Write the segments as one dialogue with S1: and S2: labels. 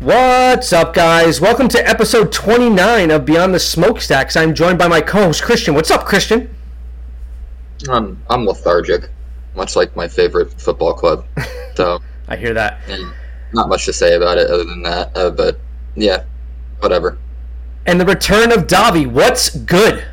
S1: What's up, guys? Welcome to episode 29 of Beyond the Smokestacks. I'm joined by my co-host Christian. What's up, Christian?
S2: I'm I'm lethargic, much like my favorite football club. So
S1: I hear that.
S2: and not much to say about it other than that. Uh, but yeah, whatever.
S1: And the return of Davi. What's good?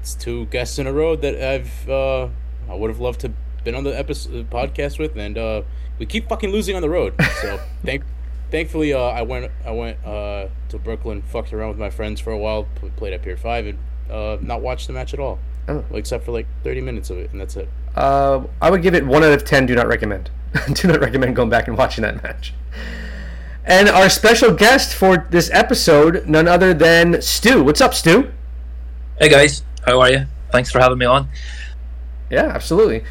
S3: It's two guests in a row that I've uh, I would have loved to been on the episode podcast with, and uh, we keep fucking losing on the road. So thank, thankfully, uh, I went I went uh, to Brooklyn, fucked around with my friends for a while, p- played at Pier Five, and uh, not watched the match at all,
S1: Oh.
S3: except for like thirty minutes of it, and that's it.
S1: Uh, I would give it one out of ten. Do not recommend. do not recommend going back and watching that match. And our special guest for this episode, none other than Stu. What's up, Stu?
S4: Hey guys, how are you? Thanks for having me on.
S1: Yeah, absolutely.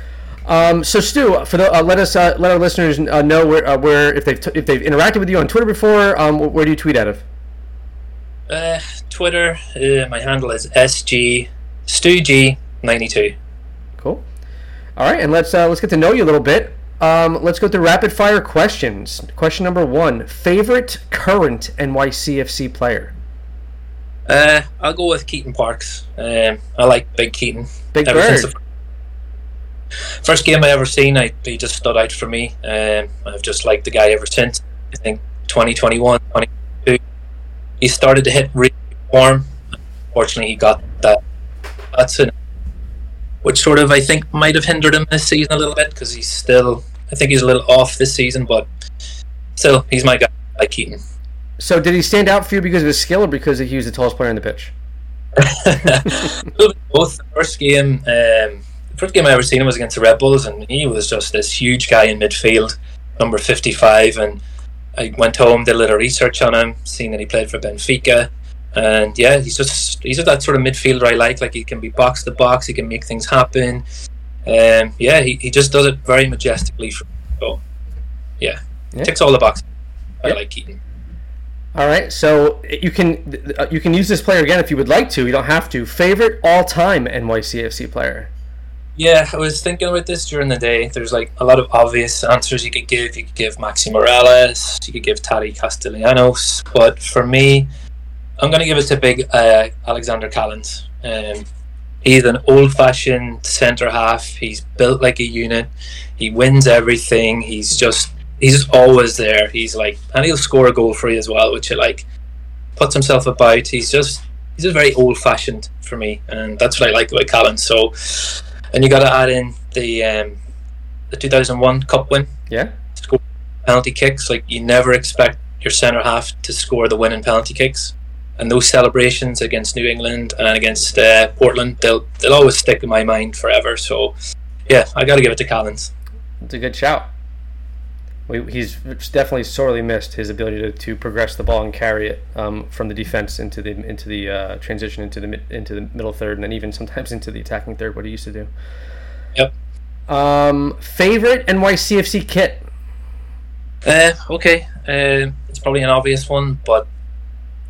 S1: Um, so Stu, for the uh, let us uh, let our listeners uh, know where uh, where if they've t- if they've interacted with you on Twitter before, um, where do you tweet out of?
S4: Uh, Twitter, uh, my handle is sg stug92.
S1: Cool. All right, and let's uh, let's get to know you a little bit. Um, let's go through rapid fire questions. Question number one: Favorite current NYCFC player?
S4: Uh, I'll go with Keaton Parks. Um, I like Big Keaton.
S1: Big Bird.
S4: since the first game I ever seen, I, he just stood out for me. Um, I've just liked the guy ever since. I think 2021, 22, he started to hit really form. Unfortunately, he got that. That's an, which sort of I think might have hindered him this season a little bit because he's still. I think he's a little off this season, but still, he's my guy. I like Keaton.
S1: So did he stand out for you because of his skill or because he was the tallest player on the pitch?
S4: A little bit both. The first game, um, first game I ever seen him was against the Red Bulls, and he was just this huge guy in midfield, number fifty-five. And I went home, did a little research on him, seeing that he played for Benfica, and yeah, he's just he's just that sort of midfielder I like. Like he can be box to box, he can make things happen. Um, yeah, he, he just does it very majestically. For, so yeah,
S1: Yeah.
S4: ticks all the boxes. I
S1: Yeah.
S4: like Keaton.
S1: All right, so you can uh, you can use this player again if you would like to. You don't have to. Favorite all-time NYCFC player?
S4: Yeah, I was thinking about this during the day. There's like a lot of obvious answers you could give. You could give Maxi Morales, you could give Taty Castellanos, but for me, I'm going to give it to big uh, Alexander Callens. Um, he's an old-fashioned centre half. He's built like a unit. He wins everything. He's just he's always there. He's like, and he'll score a goal for you as well, which you like. Puts himself about. He's just he's just very old-fashioned for me, and that's what I like about Callens. So and you got to add in the um, the 2001 Cup win,
S1: Yeah.
S4: score penalty kicks. Like you never expect your centre half to score the winning penalty kicks, and those celebrations against New England and against uh, Portland, they'll they'll always stick in my mind forever. So yeah, I got to give it to Callens.
S1: It's a good shout. We, he's definitely sorely missed his ability to, to progress the ball and carry it um, from the defense into the into the uh, transition into the into the middle third and then even sometimes into the attacking third. What he used to do.
S4: Yep.
S1: Um, favorite NYCFC kit.
S4: Uh, okay, uh, it's probably an obvious one, but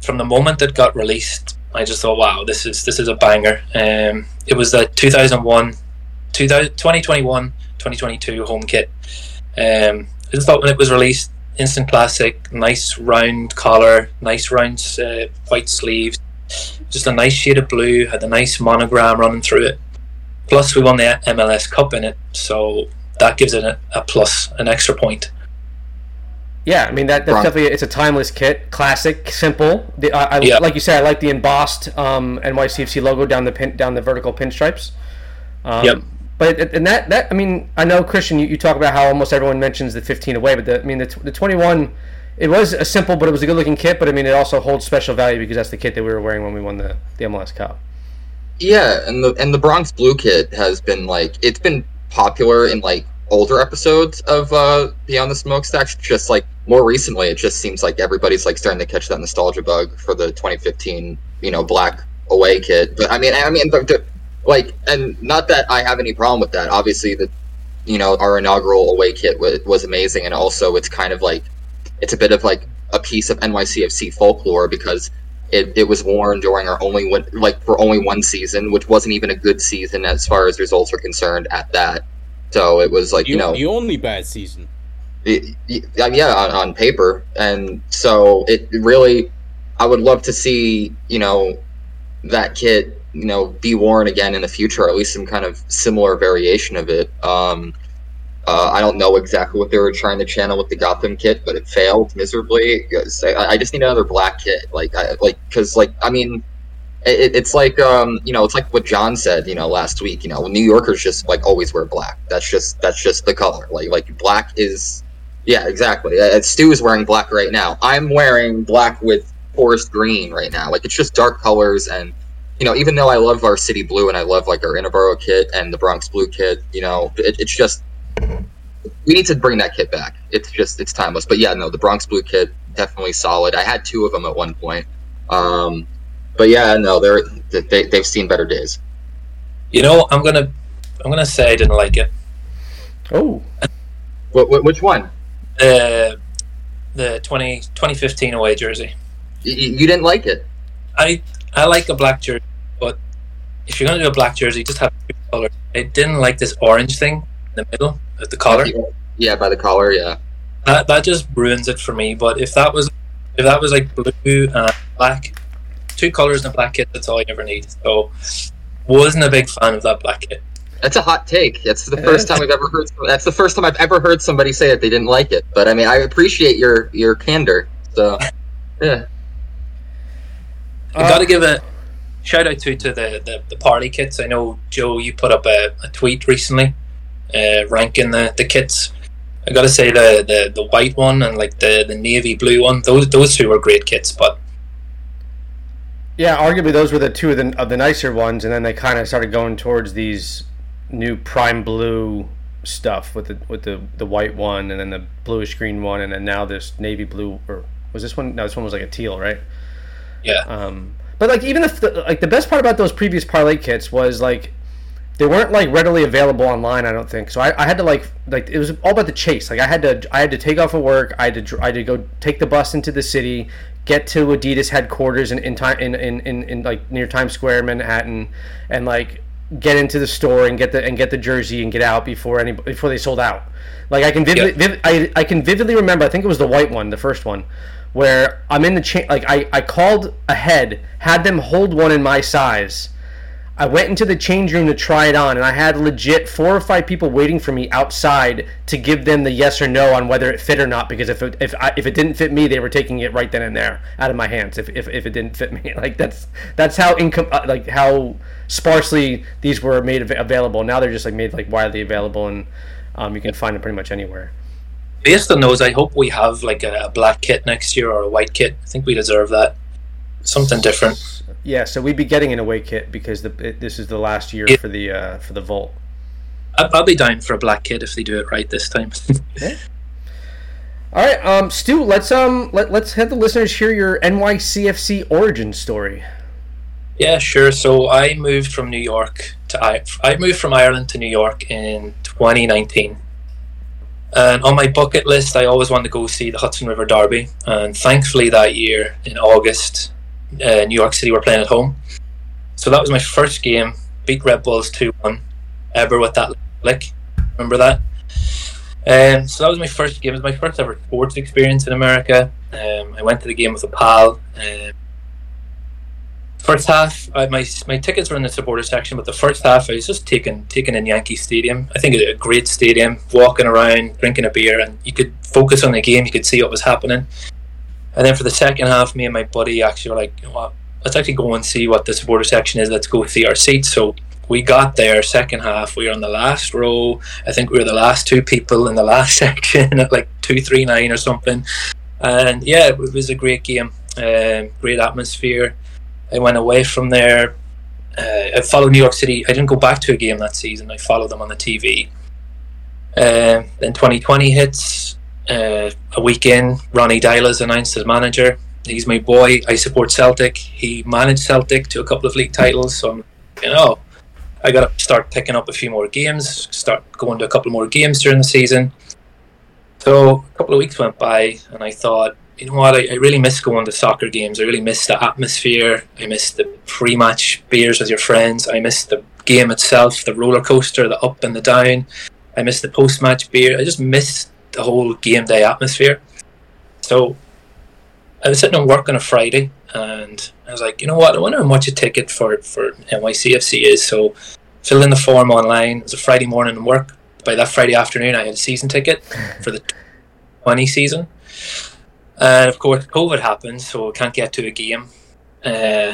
S4: from the moment it got released, I just thought, wow, this is this is a banger. Um, it was the 2001, 2000, 2021, 2022 home kit. Um, just thought when it was released, instant classic, nice round collar, nice round uh, white sleeves, just a nice shade of blue, had a nice monogram running through it. Plus, we won the MLS Cup in it, so that gives it a, a plus, an extra point.
S1: Yeah, I mean that, that's
S2: Wrong.
S1: definitely it's a timeless kit, classic, simple. The, I, I,
S4: Yeah.
S1: Like you said, I like the embossed um, NYCFC logo down the pin, down the vertical pinstripes. Um,
S4: Yep.
S1: But and that that I mean I know Christian, you, you talk about how almost everyone mentions the 15 away, but the, I mean the, the 21, it was a simple but it was a good looking kit. But I mean it also holds special value because that's the kit that we were wearing when we won the, the MLS Cup.
S2: Yeah, and the and the Bronx Blue kit has been like it's been popular in like older episodes of uh Beyond the Smokestacks. Just like more recently, it just seems like everybody's like starting to catch that nostalgia bug for the 2015, you know, black away kit. But I mean, I mean, the, the, like, and not that I have any problem with that. Obviously, the you know our inaugural away kit was, was amazing, and also it's kind of like it's a bit of like a piece of NYCFC folklore because it, it was worn during our only one like for only one season, which wasn't even a good season as far as results are concerned at that. So it was like
S3: The,
S2: you know
S3: the only bad season.
S2: it, uh, yeah, on, on paper, and so it really, I would love to see you know that kit you know be worn again in the future, or at least some kind of similar variation of it. Um, uh, I don't know exactly what they were trying to channel with the Gotham kit, but it failed miserably. I, I just need another black kit, like, I, like, because, like, I mean, it, it's like, um, you know, it's like what John said, you know, last week. You know, New Yorkers just like always wear black. That's just that's just the color. Like, like black is, yeah, exactly. Uh, Stu is wearing black right now. I'm wearing black with forest green right now. Like, it's just dark colors and you know, even though I love our city blue and I love like our Interboro kit and the Bronx blue kit, you know, it, it's just we need to bring that kit back. It's just it's timeless. But yeah, no, the Bronx blue kit definitely solid. I had two of them at one point. Um, but yeah, no, they're they, they've seen better days.
S4: You know, I'm gonna I'm gonna say I didn't like it.
S1: Oh,
S2: what, which one?
S4: Uh, the 20, 2015 away jersey.
S2: You, you didn't like it.
S4: I I like a black jersey, but if you're gonna do a black jersey, just have two colors. I didn't like this orange thing in the middle of the collar.
S2: Yeah, by the collar, yeah.
S4: That that just ruins it for me. But if that was if that was like blue and black, two colors in a black kit, that's all you ever need. So wasn't a big fan of that black kit.
S2: That's a hot take. That's the first time I've ever heard. That's the first time I've ever heard somebody say that they didn't like it. But I mean, I appreciate your your candor. So, yeah.
S4: I got to give a shout out to to the, the, the Parley kits. I know Joe, you put up a, a tweet recently, uh, ranking the, the kits. I got to say the, the, the white one and like the, the navy blue one. Those those two were great kits, but
S1: yeah, arguably those were the two of the of the nicer ones, and then they kind of started going towards these new Primeblue stuff with the with the the white one, and then the bluish green one, and then now this navy blue or was this one? No, this one was like a teal, right?
S4: Yeah.
S1: Um, but like even if the, like the best part about those previous Parley kits was like they weren't like readily available online. I don't think so. I, I had to like like it was all about the chase. Like I had to I had to take off of work. I had to I had to go take the bus into the city, get to Adidas headquarters in in time in, in, in, in like near Times Square, Manhattan, and like get into the store and get the and get the jersey and get out before any before they sold out. Like I can vividly, vivid, I, I can vividly remember. I think it was the white one, the first one, where I'm in the chain. Like I, I called ahead, had them hold one in my size. I went into the change room to try it on, and I had legit four or five people waiting for me outside to give them the yes or no on whether it fit or not. Because if it, if I, if it didn't fit me, they were taking it right then and there out of my hands. If, if, if it didn't fit me, like that's that's how income uh, like how sparsely these were made av- available. Now they're just like made like widely available, and um, you can find them pretty much anywhere
S4: based on those, I hope we have like a, a, black kit next year or a white kit. I think we deserve that. Something different.
S1: Yeah, so we'd be getting an away kit because the, it, this is the last year it, for the uh, for the vault.
S4: I'll be down for a black kit if they do it right this time.
S1: yeah. All right, um, Stu, let's um let, let's have the listeners hear your NYCFC origin story.
S4: Yeah, sure. So I moved from New York to I I moved from Ireland to New York in 2019 and on my bucket list, I always wanted to go see the Hudson River Derby. And thankfully, that year in August, uh, New York City were playing at home. So that was my first game. Beat Red Bulls 2 1 ever with that lick. Remember that? Um, so that was my first game. It was my first ever sports experience in America. Um, I went to the game with a pal. Um, first half, my my tickets were in the supporter section, but the first half I was just taking taking in Yankee Stadium. I think a great stadium. Walking around, drinking a beer, and you could focus on the game. You could see what was happening. And then for the second half, me and my buddy actually were like, well, let's actually go and see what the supporter section is. Let's go see our seats. So we got there second half. We were on the last row. I think we were the last two people in the last section at like two three nine or something. And yeah, it was a great game. Um, great atmosphere. I went away from there. Uh, I followed New York City. I didn't go back to a game that season. I followed them on the TV. Uh, then 2020 hits. Uh, a week in, Ronny Deila's announced as manager. He's my boy. I support Celtic. He managed Celtic to a couple of league titles. So, I'm, you know, I got to start picking up a few more games, start going to a couple more games during the season. So a couple of weeks went by, and I thought, you know what? I, I, really miss going to soccer games. I really miss the atmosphere. I miss the pre-match beers with your friends. I miss the game itself, the roller coaster, the up and the down. I miss the post-match beer. I just miss the whole game day atmosphere. So I was sitting on work on a Friday, and I was like, you know what? I wonder how much a ticket for for NYCFC is. So filled in the form online. It was a Friday morning in work. By that Friday afternoon, I had a season ticket for the 20 season. And of course, COVID happened, so I can't get to a game. Uh,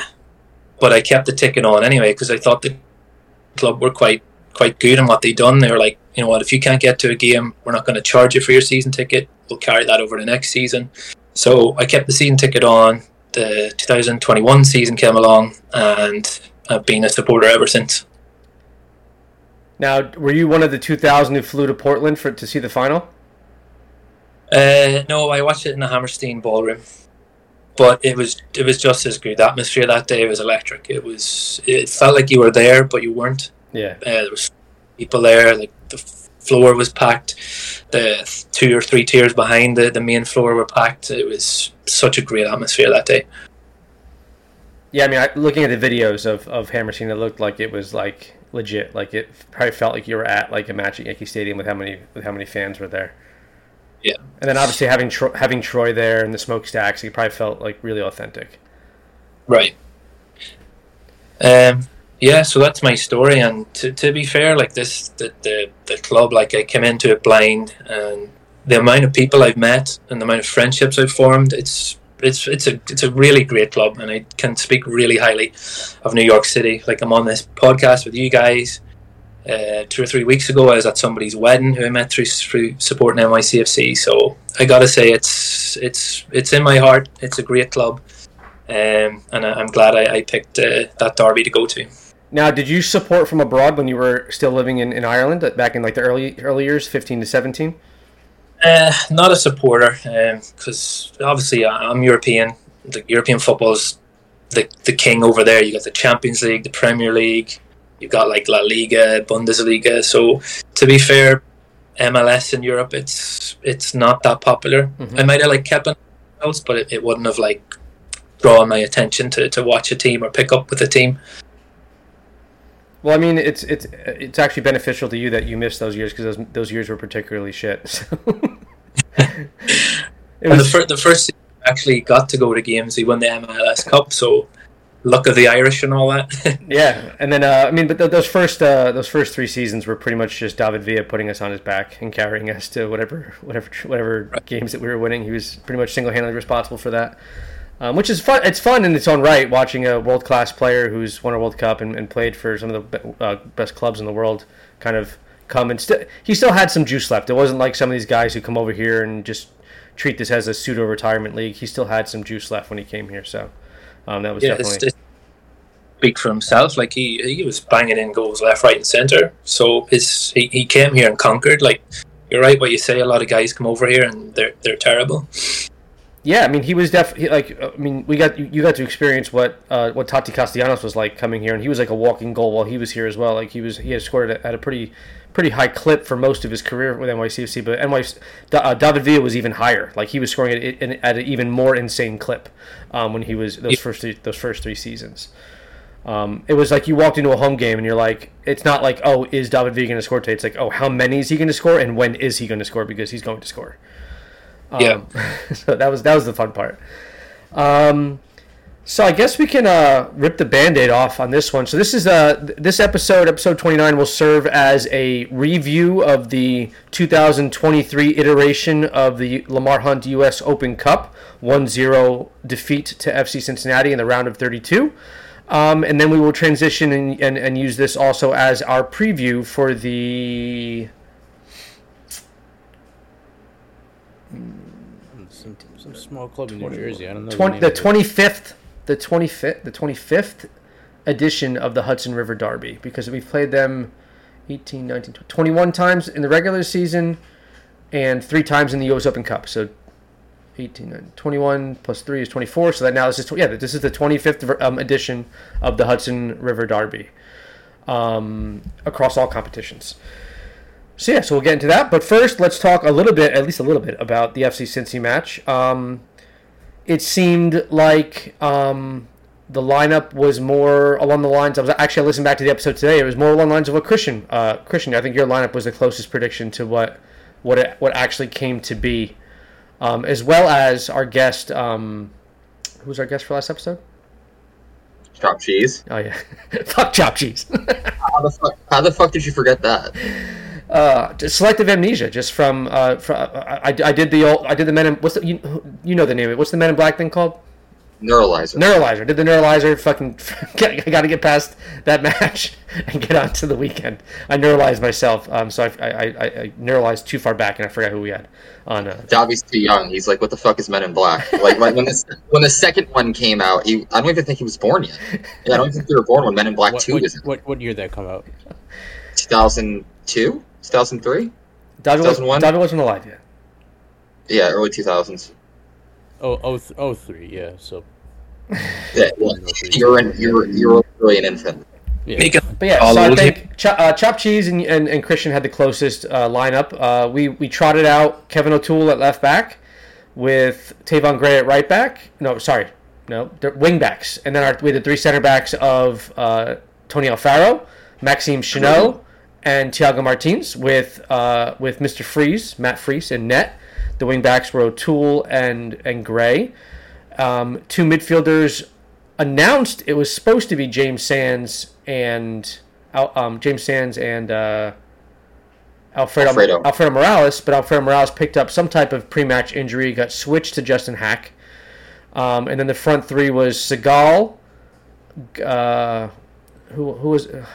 S4: but I kept the ticket on anyway because I thought the club were quite quite good in what they'd done. They were like, you know what, if you can't get to a game, we're not going to charge you for your season ticket. We'll carry that over the next season. So I kept the season ticket on. The 2021 season came along, and I've been a supporter ever since.
S1: Now, were you one of the 2,000 who flew to Portland for to see the final?
S4: Uh, no, I watched it in the Hammerstein Ballroom, but it was it was just as good. The atmosphere that day was electric. It was it felt like you were there, but you weren't.
S1: Yeah.
S4: Uh, there was people there. Like the floor was packed. The two or three tiers behind the, the main floor were packed. It was such a great atmosphere that day.
S1: Yeah, I mean, I, looking at the videos of of Hammerstein, it looked like it was like legit. Like it probably felt like you were at like a match at Yankee Stadium with how many with how many fans were there.
S4: Yeah.
S1: And then obviously having Tro- having Troy there and the smokestacks, it probably felt like really authentic.
S4: Right. Um. Yeah. So that's my story, and to, to be fair, like this, the, the the club, like I came into it blind, and the amount of people I've met and the amount of friendships I've formed, it's it's it's a it's a really great club, and I can speak really highly of New York City. Like I'm on this podcast with you guys. Uh, two or three weeks ago, I was at somebody's wedding who I met through through supporting NYCFC. So I gotta say, it's it's it's in my heart. It's a great club, um, and I, I'm glad I, I picked uh, that derby to go to.
S1: Now, did you support from abroad when you were still living in, in Ireland uh, back in like the early early years, fifteen to seventeen?
S4: Uh, not a supporter, because obviously I- I'm European. The European football's the the king over there. You got the Champions League, the Premier League. You've got like La Liga, Bundesliga. So to be fair, MLS in Europe, it's it's not that popular.
S1: Mhm.
S4: I might have like kept an else, but it, it wouldn't have like drawn my attention to, to watch a team or pick up with a team.
S1: Well, I mean, it's it's it's actually beneficial to you that you missed those years because those those years were particularly shit. So. it
S4: And the,
S1: was
S4: fir- the first actually got to go to games. He won the MLS Cup, so luck of the Irish and all that.
S1: yeah, and then uh, I mean, but th- those first uh, those first three seasons were pretty much just David Villa putting us on his back and carrying us to whatever whatever whatever games that we were winning. He was pretty much single handedly responsible for that. Um, which is fun. It's fun in its own right watching a world class player who's won a World Cup and, and played for some of the be- uh, best clubs in the world kind of come and he still had some juice left. It wasn't like some of these guys who come over here and just treat this as a pseudo retirement league. He still had some juice left when he came here. So um, that was
S4: yeah,
S1: definitely
S4: it's speak for himself. Like he he was banging in goals left, right, and centre. So his he, he came here and conquered. Like you're right, what you say. A lot of guys come over here and they're they're terrible.
S1: Yeah, I mean, he was definitely like. I mean, we got you, you got to experience what uh, what Tati Castellanos was like coming here, and he was like a walking goal while he was here as well. Like he was, he had scored at, at a pretty pretty high clip for most of his career with NYCFC, but NY uh, David Villa was even higher. Like he was scoring at, at, at an even more insane clip um, when he was those first three, those first three seasons. Um, it was like you walked into a home game and you're like, it's not like, oh, is David Villa going to score today? It's like, oh, how many is he going to score, and when is he going to score? Because he's going to score. Um,
S4: Yeah.
S1: so that was that was the fun part. Um, so I guess we can uh, rip the band-aid off on this one. So this is uh, this episode, episode 29, will serve as a review of the 2023 iteration of the Lamar Hunt U.S. Open Cup 1-0 defeat to FC Cincinnati in the round of 32. Um, and then we will transition and, and, and use this also as our preview for the
S3: Some, some small club in New Jersey. I don't know.
S1: 20,
S3: the,
S1: the
S3: name of
S1: 25th the 25th the 25th edition of the Hudson River Derby because we've played them 18 19 20, 21 times in the regular season and 3 times in the US Open Cup so 18 19, 21 plus 3 is 24 so that now this is yeah this is the 25th um, edition of the Hudson River Derby um, across all competitions so yeah, so we'll get into that. But first, let's talk a little bit, at least a little bit, about the FC Cincy match. Um, it seemed like um, the lineup was more along the lines. I was actually I listened back to the episode today. It was more along the lines of what Christian. Uh, Christian, I think your lineup was the closest prediction to what what it, what actually came to be, um, as well as our guest. Um, who was our guest for last episode?
S2: Chop cheese.
S1: Oh yeah, fuck chop cheese.
S2: How the fuck? How the fuck did you forget that?
S1: Uh, selective amnesia, just from. Uh, fr I, I did the old. I did the Men in. What's the you, you know the name of it? What's the Men in Black thing called?
S2: Neuralizer.
S1: Neuralizer. Did the Neuralizer. Fucking. I got to get past that match and get on to the weekend. I neuralized myself, um, so I, I, I, I neuralized too far back and I forgot who we had on. Uh,
S2: Dobby's too young. He's like, what the fuck is Men in Black? Like, like when this when the second one came out, he I don't even think he was born yet. Yeah, I don't think they were born when Men in Black
S3: What,
S2: Two
S3: what,
S2: was
S3: what, what year did that come out?
S2: 2002, 2003.
S1: Dobby, was,
S2: 2001?
S1: Dobby wasn't alive yet.
S2: Yeah, early 2000s.
S3: Oh, oh, th- oh three, yeah. So
S2: Yeah, well, you're in, you're you're really an infant.
S3: yeah.
S4: Make
S1: But yeah, so I think Cho- uh, Chop Cheese and, and, and Christian had the closest uh, lineup. Uh, we we trotted out Kevin O'Toole at left back, with Tayvon Gray at right back. No, sorry, no, they're wing backs, and then our, we had the three center backs of uh, Tony Alfaro, Maxime Chanot, and Thiago Martins with uh, with Mr. Freeze, Matt Freese, in net. The wing backs were O'Toole and and Gray. Um, two midfielders announced it was supposed to be James Sands and um, James Sands and uh, Alfredo,
S2: Alfredo.
S1: Alfredo Morales, but Alfredo Morales picked up some type of pre-match injury, got switched to Justin Haak, um, and then the front three was Segal, uh, who who was uh,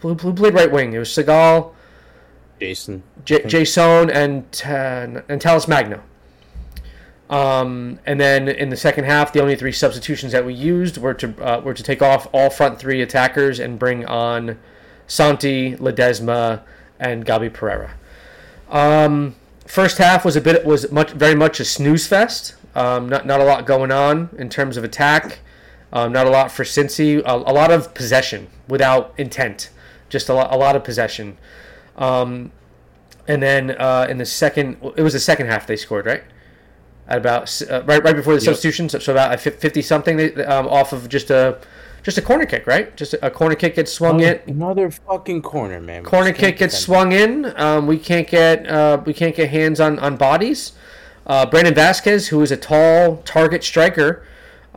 S1: who, who played right wing? It was Segal,
S3: Jason.
S1: J- Jason, and uh, and Talles Magno. Um, and then in the second half, the only three substitutions that we used were to uh, were to take off all front three attackers and bring on Santi, Ledezma, and Gabi Pereira. Um, first half was a bit was much very much a snooze fest. Um, not not a lot going on in terms of attack. Um, not a lot for Cincy. A, a lot of possession without intent. Just a lot, a lot of possession. Um, and then uh, in the second, it was the second half they scored, right? At about uh, right right before the
S3: Yep.
S1: substitution, so, so about fifty something um, off of just a just a corner kick, right? Just a, a corner kick gets swung in.
S3: Another fucking corner, man. We
S1: Corner kick gets swung in. Um, we can't get uh, we can't get hands on on bodies. Uh, Brandon Vazquez, who is a tall target striker,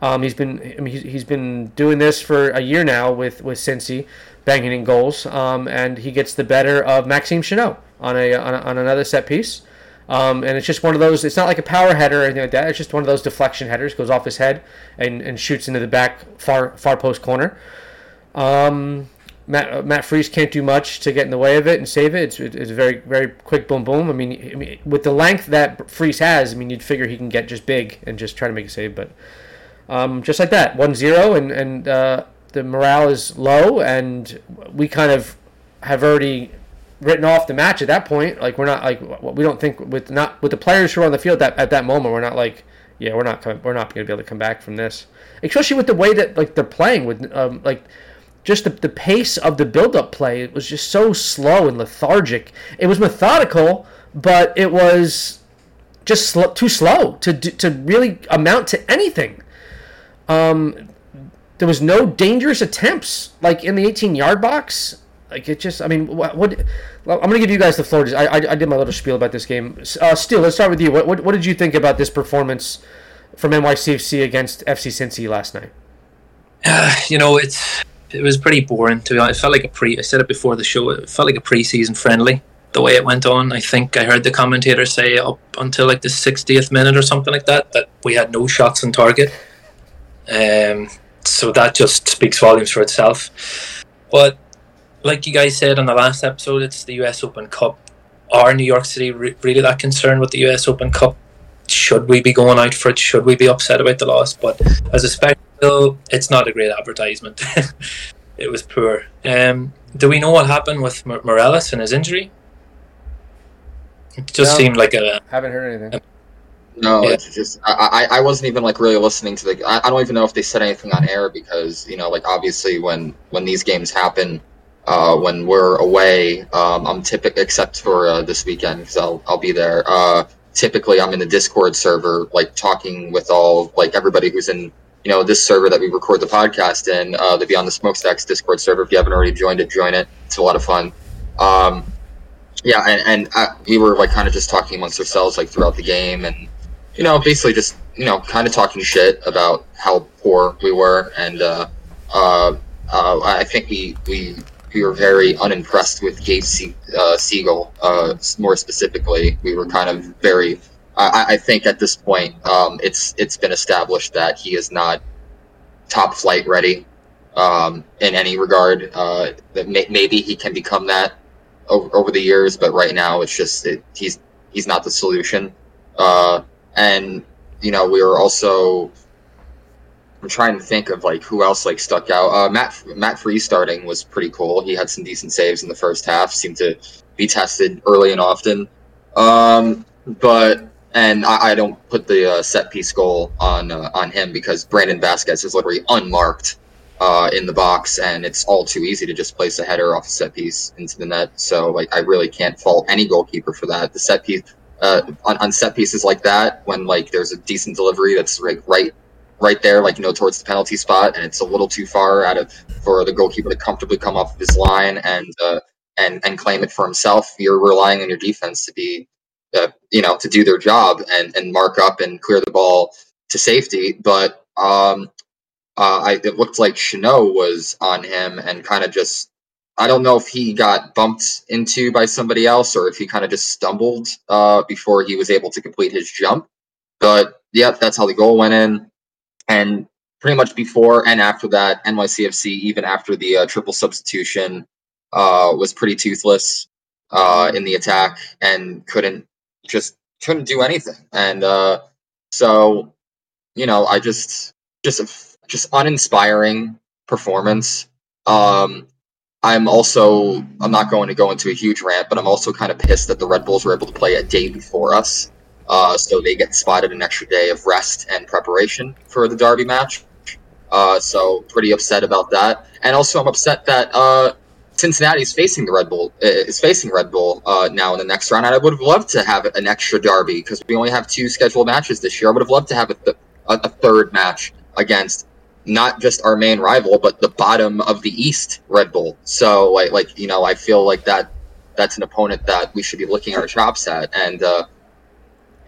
S1: um, he's been I mean, he's, he's been doing this for a year now with with Cincy, banging in goals, um, and he gets the better of Maxime Chanot on a on, a, on another set piece. Um, and it's just one of those. It's not like a power header or anything like that. It's just one of those deflection headers. Goes off his head and, and shoots into the back far far post corner. Um, Matt uh, Matt Freese can't do much to get in the way of it and save it. It's, it's a very very quick boom boom. I mean, I mean, with the length that Freese has, I mean, you'd figure he can get just big and just try to make a save. But um, just like that, 1-0 and and uh, the morale is low, and we kind of have already written off the match at that point. Like we're not like we don't think with not with the players who are on the field that at that moment we're not like yeah we're not coming, we're not going to be able to come back from this, especially with the way that like they're playing with um, like just the, the pace of the build-up play it was just so slow and lethargic. It was methodical, but it was just slow, too slow to to really amount to anything. Um, there was no dangerous attempts like in the 18 yard box. Like it just, I mean, what? what I'm gonna give you guys the floor. I, I, I did my little spiel about this game. Uh, still, let's start with you. What, what what did you think about this performance from NYCFC against FC Cincy last night?
S4: you know, it's it was pretty boring to be honest. It felt like a pre. I said it before the show. It felt like a pre-season friendly. The way it went on, I think I heard the commentator say up until like the 60th minute or something like that that we had no shots on target. Um, so that just speaks volumes for itself. But like you guys said on the last episode, it's the U.S. Open Cup. Are New York City re- really that concerned with the U.S. Open Cup? Should we be going out for it? Should we be upset about the loss? But as a spectacle, it's not a great advertisement. it was poor. Um, do we know what happened with Mor- Morales and his injury? It just
S1: No.
S4: seemed like a
S1: Haven't heard anything.
S2: No,
S4: Yeah.
S2: it's just I, I I wasn't even like really listening to the. I, I don't even know if they said anything on air because you know like obviously when when these games happen, uh, when we're away, um, I'm typical except for uh, this weekend because I'll I'll be there. Uh, typically I'm in the Discord server like talking with all like everybody who's in you know this server that we record the podcast in. Uh, the Beyond the Smokestacks Discord server. If you haven't already joined it, join it. It's a lot of fun. Um, yeah, and, and uh, we were like kind of just talking amongst ourselves like throughout the game, and you know, basically just you know, kind of talking shit about how poor we were, and uh, uh, uh, I think we we we were very unimpressed with Gabe Se- uh, Segal. Uh, more specifically, we were kind of very. I, I think at this point, um, it's it's been established that he is not top flight ready um, in any regard. Uh, that may, maybe he can become that over, over the years, but right now it's just it, he's he's not the solution. Uh, and you know, we were also I'm trying to think of like who else like stuck out. Uh, Matt Matt Free starting was pretty cool. He had some decent saves in the first half. Seemed to be tested early and often. Um, but and I, I don't put the uh, set piece goal on uh, on him because Brandon Vazquez is literally unmarked uh, in the box, and it's all too easy to just place a header off a set piece into the net. So like I really can't fault any goalkeeper for that. The set piece uh, on, on set pieces like that, when like there's a decent delivery that's like right right there, like you know, towards the penalty spot, and it's a little too far out of for the goalkeeper to comfortably come off of his line and uh, and and claim it for himself. You're relying on your defense to be, uh, you know, to do their job and and mark up and clear the ball to safety. But um, uh, I, it looked like Chanot was on him and kind of just. I don't know if he got bumped into by somebody else or if he kind of just stumbled uh, before he was able to complete his jump. But yep, that's how the goal went in and pretty much before and after that, NYCFC, even after the uh, triple substitution, uh, was pretty toothless uh, in the attack and couldn't just couldn't do anything. And uh, so, you know, I just just just uninspiring performance. Um, I'm also I'm not going to go into a huge rant, but I'm also kind of pissed that the Red Bulls were able to play a day before us. Uh, so they get spotted an extra day of rest and preparation for the Derby match. Uh, so pretty upset about that, and also I'm upset that uh, Cincinnati is facing the Red Bull uh, is facing Red Bull uh, now in the next round. And I would have loved to have an extra Derby because we only have two scheduled matches this year. I would have loved to have a, th- a third match against not just our main rival, but the bottom of the East Red Bull. So like like you know I feel like that that's an opponent that we should be looking our chops at and. Uh,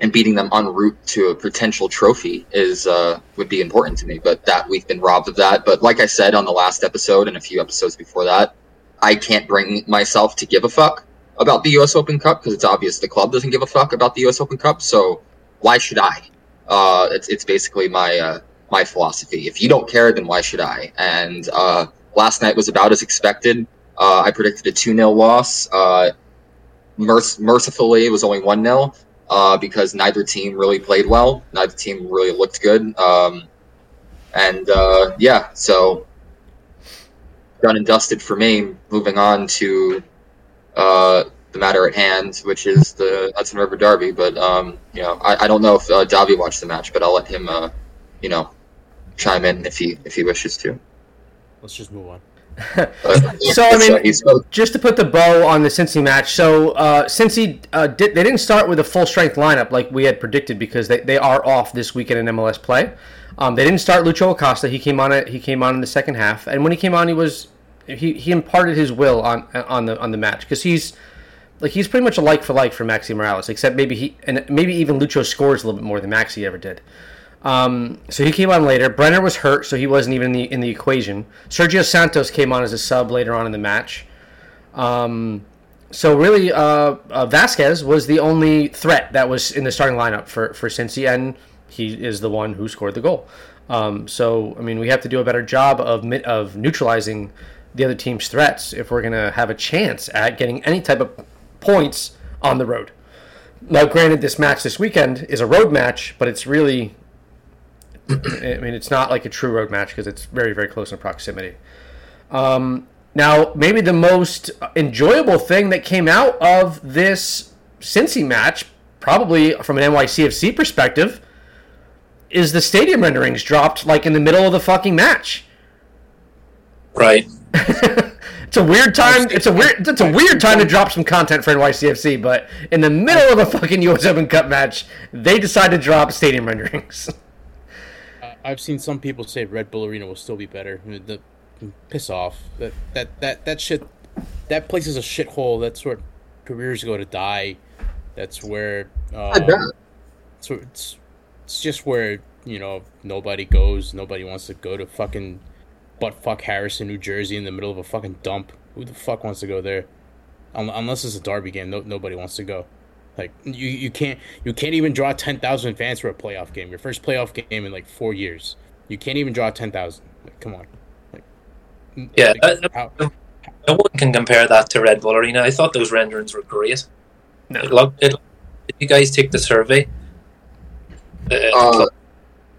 S2: and beating them en route to a potential trophy is uh, would be important to me. But that we've been robbed of that. But like I said on the last episode and a few episodes before that, I can't bring myself to give a fuck about the U.S. Open Cup because it's obvious the club doesn't give a fuck about the U.S. Open Cup. So why should I? Uh, it's it's basically my uh, my philosophy. If you don't care, then why should I? And uh, last night was about as expected. Uh, I predicted a two 0 loss. Uh, merc- mercifully, it was only one 0 uh, because neither team really played well. Neither team really looked good. Um, and uh, yeah, so done and dusted for me. Moving on to uh, the matter at hand, which is the Hudson River Derby. But um, you know, I, I don't know if uh, Davi watched the match, but I'll let him, uh, you know, chime in if he if he wishes to.
S3: Let's just move on.
S1: so I mean, just to put the bow on the Cincy match. So uh, Cincy uh, did, they didn't start with a full strength lineup like we had predicted because they, they are off this weekend in MLS play. Um, they didn't start Lucho Acosta. He came on it. He came on in the second half, and when he came on, he was he, he imparted his will on on the on the match because he's like he's pretty much a like for like for Maxi Morales, except maybe he and maybe even Lucho scores a little bit more than Maxi ever did. Um, so he came on later. Brenner was hurt, so he wasn't even in the in the equation. Sergio Santos came on as a sub later on in the match. Um, so really, uh, uh, Vazquez was the only threat that was in the starting lineup for for Cincy, and he is the one who scored the goal. Um, so I mean, we have to do a better job of of neutralizing the other team's threats if we're going to have a chance at getting any type of points on the road. Now, granted, this match this weekend is a road match, but it's really I mean, it's not like a true road match because it's very, very close in proximity. Um, now, maybe the most enjoyable thing that came out of this Cincy match, probably from an NYCFC perspective, is the stadium renderings dropped like in the middle of the fucking match.
S4: Right.
S1: it's a weird time. It's a weird. It's a weird time to drop some content for NYCFC, but in the middle of a fucking US Open Cup match, they decide to drop stadium renderings.
S3: I've seen some people say Red Bull Arena will still be better. I mean, the piss off that that that that shit. That place is a shithole. That sort. careers go to die. That's where uh,
S2: bet.
S3: so it's it's just where you know nobody goes. Nobody wants to go to fucking butt fuck Harrison, New Jersey, in the middle of a fucking dump. Who the fuck wants to go there? Unless it's a derby game, no, nobody wants to go. Like you, you can't you can't even draw ten thousand fans for a playoff game. Your first playoff game in like four years. You can't even draw ten thousand. Like, come on. Like,
S4: Yeah,
S3: like,
S4: uh,
S3: how-
S4: No one can compare that to Red Bull Arena. I thought those renderings were great.
S1: No.
S4: It looked, it, did you guys take the survey? Uh,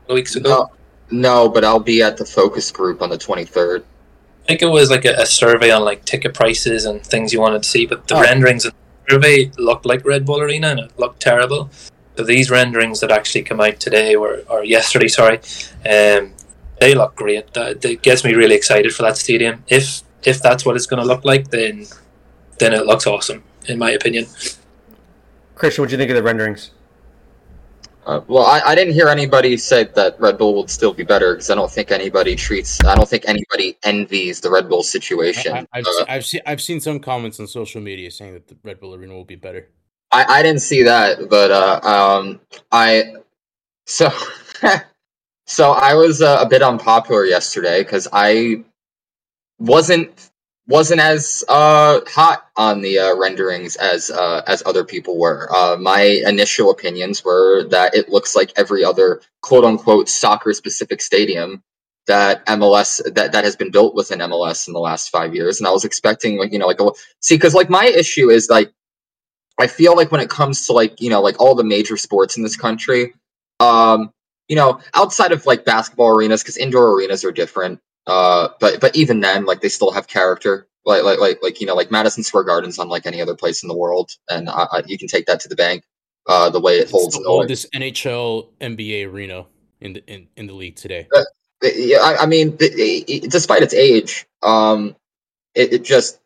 S2: Uh,
S4: weeks ago.
S2: no, no, but I'll be at the focus group on the 23rd.
S4: I think it was like a, a survey on like ticket prices and things you wanted to see, but the
S1: Oh.
S4: renderings in the survey looked like Red Bull Arena and it looked terrible. So these renderings that actually come out today or, or yesterday, sorry, um, they look great. That, that gets me really excited for that stadium. If if that's what it's going to look like, then then it looks awesome, in my opinion.
S1: Christian, what do you think of the renderings?
S2: Uh, well, I, I didn't hear anybody say that Red Bull would still be better because I don't think anybody treats. I don't think anybody envies the Red Bull situation.
S3: I, I've,
S2: Uh,
S3: I've seen I've seen some comments on social media saying that the Red Bull Arena will be better.
S2: I, I didn't see that, but uh, um, I so so I was uh, a bit unpopular yesterday because I wasn't wasn't as uh, hot on the uh, renderings as uh, as other people were. Uh, my initial opinions were that it looks like every other quote unquote soccer specific stadium that MLS that that has been built within MLS in the last five years, and I was expecting like you know like a, see because like my issue is like I feel like when it comes to like you know like all the major sports in this country, um, you know, outside of like basketball arenas because indoor arenas are different. Uh, but but even then, like they still have character. Like like like like you know like Madison Square Garden's unlike any other place in the world, and I, I, you can take that to the bank. Uh, the way it
S3: It's
S2: holds
S3: the oldest NHL NBA arena in the in, in the league today.
S2: Yeah, I, I mean, th- i- despite its age, um, it, it just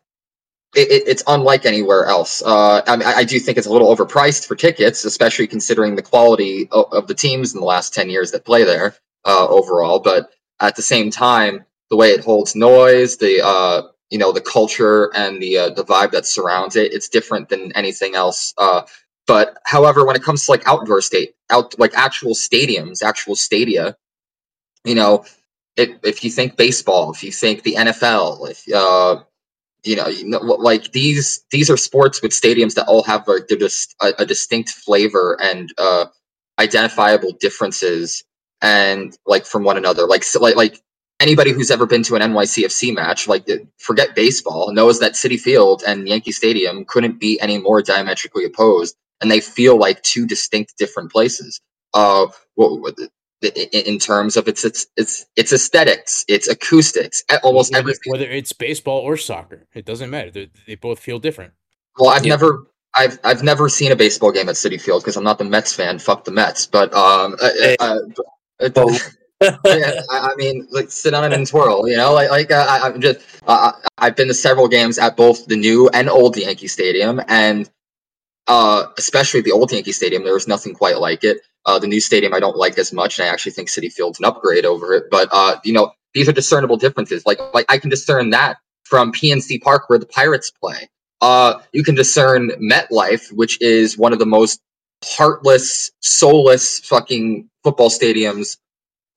S2: it, it, it's unlike anywhere else. Uh, I, mean, I I do think it's a little overpriced for tickets, especially considering the quality of, of the teams in the last ten years that play there uh, overall. But at the same time, the way it holds noise, the uh, you know the culture and the uh, the vibe that surrounds it, it's different than anything else. Uh, but however, when it comes to like outdoor state, out like actual stadiums, actual stadia, you know, it, if you think baseball, if you think the NFL, if uh, you know, you know, like these these are sports with stadiums that all have just a, a distinct flavor and uh, identifiable differences and like from one another. Like so, like like anybody who's ever been to an NYCFC match, like forget baseball, knows that Citi Field and Yankee Stadium couldn't be any more diametrically opposed, and they feel like two distinct different places. Uh, what, what, i- i- in terms of its its its its aesthetics, its acoustics, almost
S3: whether,
S2: everything.
S3: whether it's baseball or soccer, it doesn't matter. They, they both feel different.
S2: Well, I've
S4: Yeah.
S2: never, I've, I've never seen a baseball game at Citi Field because I'm not the Mets fan. Fuck the Mets. But um, uh,
S4: Hey.
S2: uh, uh,
S4: Oh.
S2: Yeah, I, mean, like sit on it and twirl. You know, like like uh, I, I'm just, uh, I've been to several games at both the new and old Yankee Stadium, and uh, especially the old Yankee Stadium. There was nothing quite like it. Uh, the new stadium I don't like as much, and I actually think Citi Field's an upgrade over it. But uh, you know, these are discernible differences. Like like I can discern that from PNC Park where the Pirates play. Uh, you can discern MetLife, which is one of the most heartless, soulless fucking football stadiums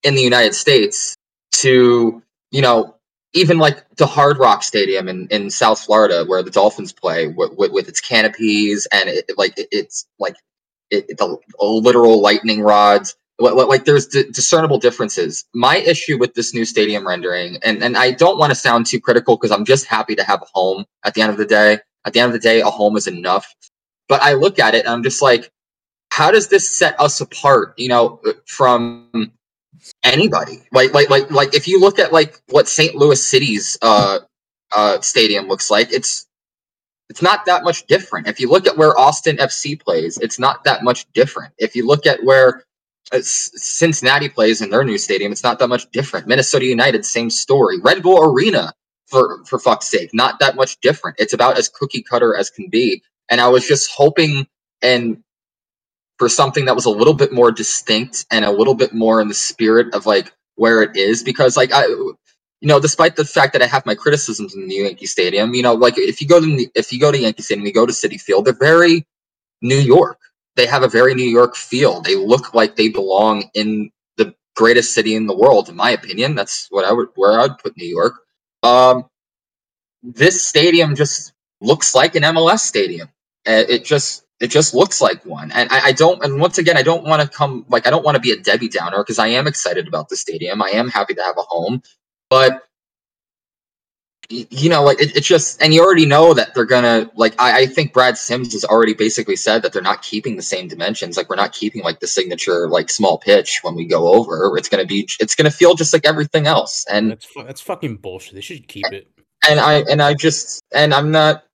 S2: in the United States to, you know, even like the Hard Rock Stadium in, in South Florida where the Dolphins play with, with, with its canopies and it, like it, it's like it, the literal lightning rods. Like- there's di- discernible differences. My issue with this new stadium rendering, and, and I don't want to sound too critical because I'm just happy to have a home at the end of the day. At the end of the day, a home is enough. But I look at it and I'm just like, how does this set us apart, you know, from anybody? Like, like, like, like, if you look at like what St. Louis City's uh, uh, stadium looks like, it's it's not that much different. If you look at where Austin FC plays, it's not that much different. If you look at where uh, Cincinnati plays in their new stadium, it's not that much different. Minnesota United, same story. Red Bull Arena, for for fuck's sake, not that much different. It's about as cookie cutter as can be. And I was just hoping and for something that was a little bit more distinct and a little bit more in the spirit of like where it is because like I you know, despite the fact that I have my criticisms in the Yankee Stadium, you know, like if you go to if you go to Yankee Stadium, you go to Citi Field, they're very New York. They have a very New York feel. They look like they belong in the greatest city in the world, in my opinion. That's what I would where I would put New York. Um, this stadium just looks like an MLS stadium. It just it just looks like one. And I, I don't and once again I don't want to come like I don't want to be a Debbie Downer because I am excited about the stadium. I am happy to have a home. But you know, like it, it's just and you already know that they're gonna like I, I think Brad Sims has already basically said that they're not keeping the same dimensions. Like we're not keeping like the signature like small pitch when we go over. It's gonna be it's gonna feel just like everything else. And
S3: That's that's fucking bullshit. They should keep it.
S2: and I and I just and I'm not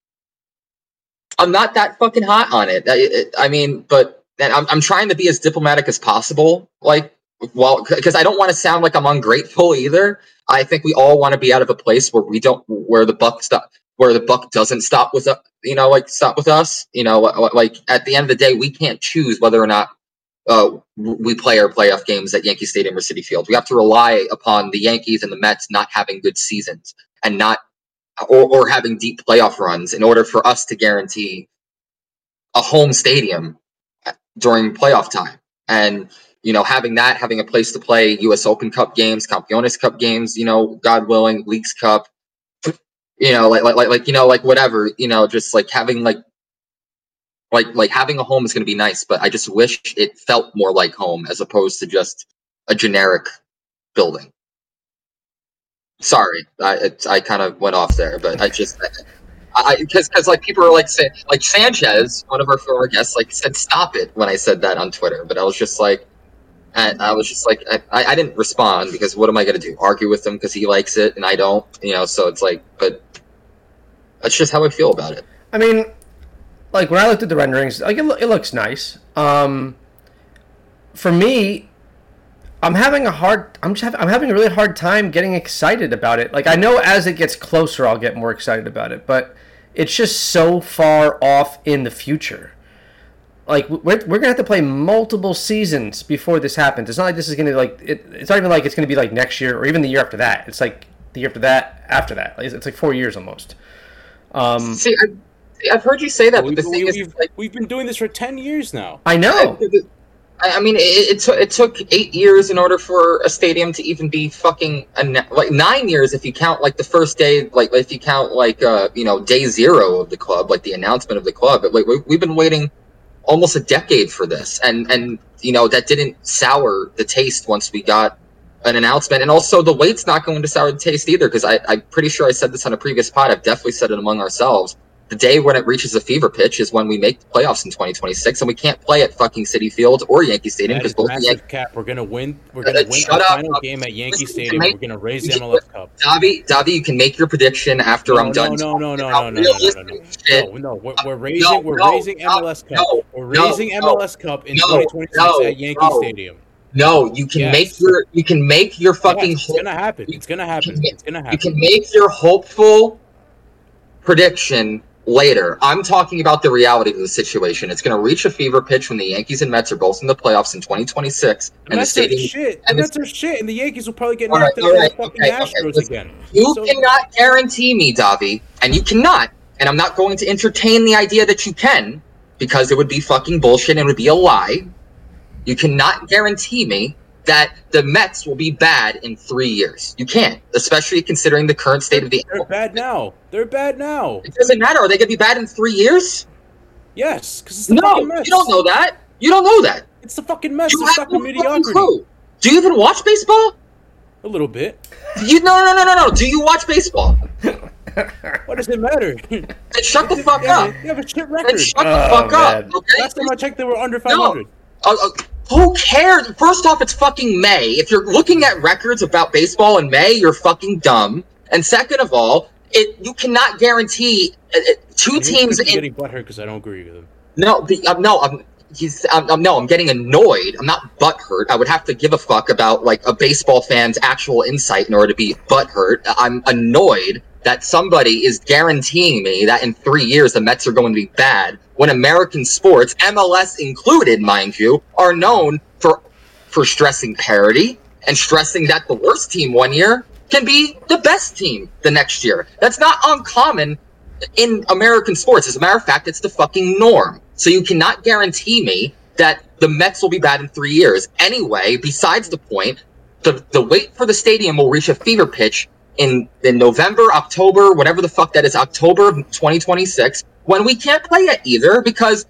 S2: I'm not that fucking hot on it. I, I mean, but I'm I'm trying to be as diplomatic as possible. Like, well, because I don't want to sound like I'm ungrateful either. I think we all want to be out of a place where we don't where the buck stop where the buck doesn't stop with us. You know, like stop with us. You know, like at the end of the day, we can't choose whether or not uh, we play our playoff games at Yankee Stadium or Citi Field. We have to rely upon the Yankees and the Mets not having good seasons and not or, or having deep playoff runs in order for us to guarantee a home stadium during playoff time. And you know, having that, having a place to play U.S. Open Cup games, Campeones Cup games, you know, God willing, Leagues Cup, you know, like like like, like you know, like whatever, you know, just like having like like like having a home is going to be nice, but I just wish it felt more like home as opposed to just a generic building. Sorry, I I kind of went off there, but I just I because because like people are like say like Sanchez, one of our former guests, like said stop it when I said that on Twitter, but I was just like. And I was just like, I, I I didn't respond because what am I going to do? Argue with him because he likes it and I don't, you know? So it's like, but that's just how I feel about it.
S1: I mean, like when I looked at the renderings, like it, lo- it looks nice. Um, for me, I'm having a hard. I'm just. Have, I'm having a really hard time getting excited about it. Like I know as it gets closer, I'll get more excited about it, but it's just so far off in the future. Like we're, we're gonna have to play multiple seasons before this happens. It's not like this is gonna like. It, it's not even like it's gonna be like next year or even the year after that. It's like the year after that, after that. Like, it's like four years almost. Um,
S2: See, I, see, I've heard you say that, but
S3: We've,
S2: the thing
S3: we,
S2: is,
S3: we've,
S2: like,
S3: we've been doing this for ten years now.
S1: I know.
S2: I, I mean, it, it took it took eight years in order for a stadium to even be fucking like nine years if you count like the first day, like if you count like uh you know day zero of the club, like the announcement of the club. Like we, we've been waiting almost a decade for this, and and you know that didn't sour the taste once we got an announcement, and also the wait's not going to sour the taste either because I I'm pretty sure I said this on a previous pod. I've definitely said it among ourselves. The day when it reaches a fever pitch is when we make the playoffs in 2026, and we can't play at fucking Citi Field or Yankee Stadium because both the Yankees.
S3: cap. We're gonna win. We're
S2: Uh,
S3: gonna win
S2: shut
S3: our
S2: up.
S3: final game at Yankee
S2: Listen
S3: Stadium.
S2: me.
S3: We're gonna raise the MLS Cup.
S2: Davi, Davi, you can make your prediction after
S3: No,
S2: I'm
S3: no,
S2: done.
S3: no, no, no, no, no, no, no, no. No, no, we're,
S2: Uh,
S3: we're raising.
S2: no,
S3: we're
S2: no,
S3: raising
S2: no,
S3: MLS Cup.
S2: no,
S3: we're raising
S2: no,
S3: MLS Cup in
S2: no,
S3: 2026
S2: no,
S3: at Yankee
S2: no.
S3: Stadium.
S2: No, you can
S3: Yes.
S2: make your you can make your fucking
S3: Yes, it's gonna happen. It's gonna happen.
S2: can-
S3: It's gonna happen.
S2: you can make your hopeful prediction later. I'm talking about the reality of the situation. It's going to reach a fever pitch when the Yankees and Mets are both in the playoffs in 2026,
S3: The
S2: and the stadium.
S3: shit.
S2: And the-
S3: Mets are shit, and the Yankees will probably get knocked out
S2: right,
S3: the fucking
S2: okay, okay, listen.
S3: again.
S2: You
S3: So-
S2: cannot guarantee me, Davi, and you cannot, and I'm not going to entertain the idea that you can, because it would be fucking bullshit and it would be a lie. You cannot guarantee me that the Mets will be bad in three years. You can't, especially considering the current state of the.
S3: They're bad now. They're bad now.
S2: It doesn't matter. Are they going to be bad in three years?
S3: Yes, because it's the
S2: No,
S3: fucking Mets.
S2: you don't know that. You don't know that.
S3: It's the fucking Mets.
S2: You
S3: They're
S2: have
S3: stuck
S2: no
S3: in
S2: fucking
S3: mediocrity.
S2: clue. Do you even watch baseball?
S3: A little bit.
S2: You no no no no no. Do you watch baseball?
S3: What does it matter?
S2: Then shut the fuck
S3: yeah,
S2: up.
S3: They have a shit
S2: Then
S3: record.
S2: shut the
S1: Oh,
S2: fuck up. Okay.
S3: Last time I checked, they were under 500.
S2: Uh, uh, who cares? First off, it's fucking May. If you're looking at records about baseball in May, you're fucking dumb. And second of all, it you cannot guarantee uh, uh, two
S3: he's
S2: teams
S3: be
S2: in
S3: getting butthurt because I don't agree with him.
S2: No, the, um, no, I'm. He's, I'm, I'm, no, I'm getting annoyed. I'm not butthurt. I would have to give a fuck about like a baseball fan's actual insight in order to be butthurt. I'm annoyed that somebody is guaranteeing me that in three years the Mets are going to be bad when American sports, MLS included, mind you, are known for for stressing parity and stressing that the worst team one year can be the best team the next year. That's not uncommon in American sports. As a matter of fact, it's the fucking norm. So you cannot guarantee me that the Mets will be bad in three years. Anyway, besides the point, the, the wait for the stadium will reach a fever pitch in, in November, October, whatever the fuck that is, October of 2026, when we can't play it either because,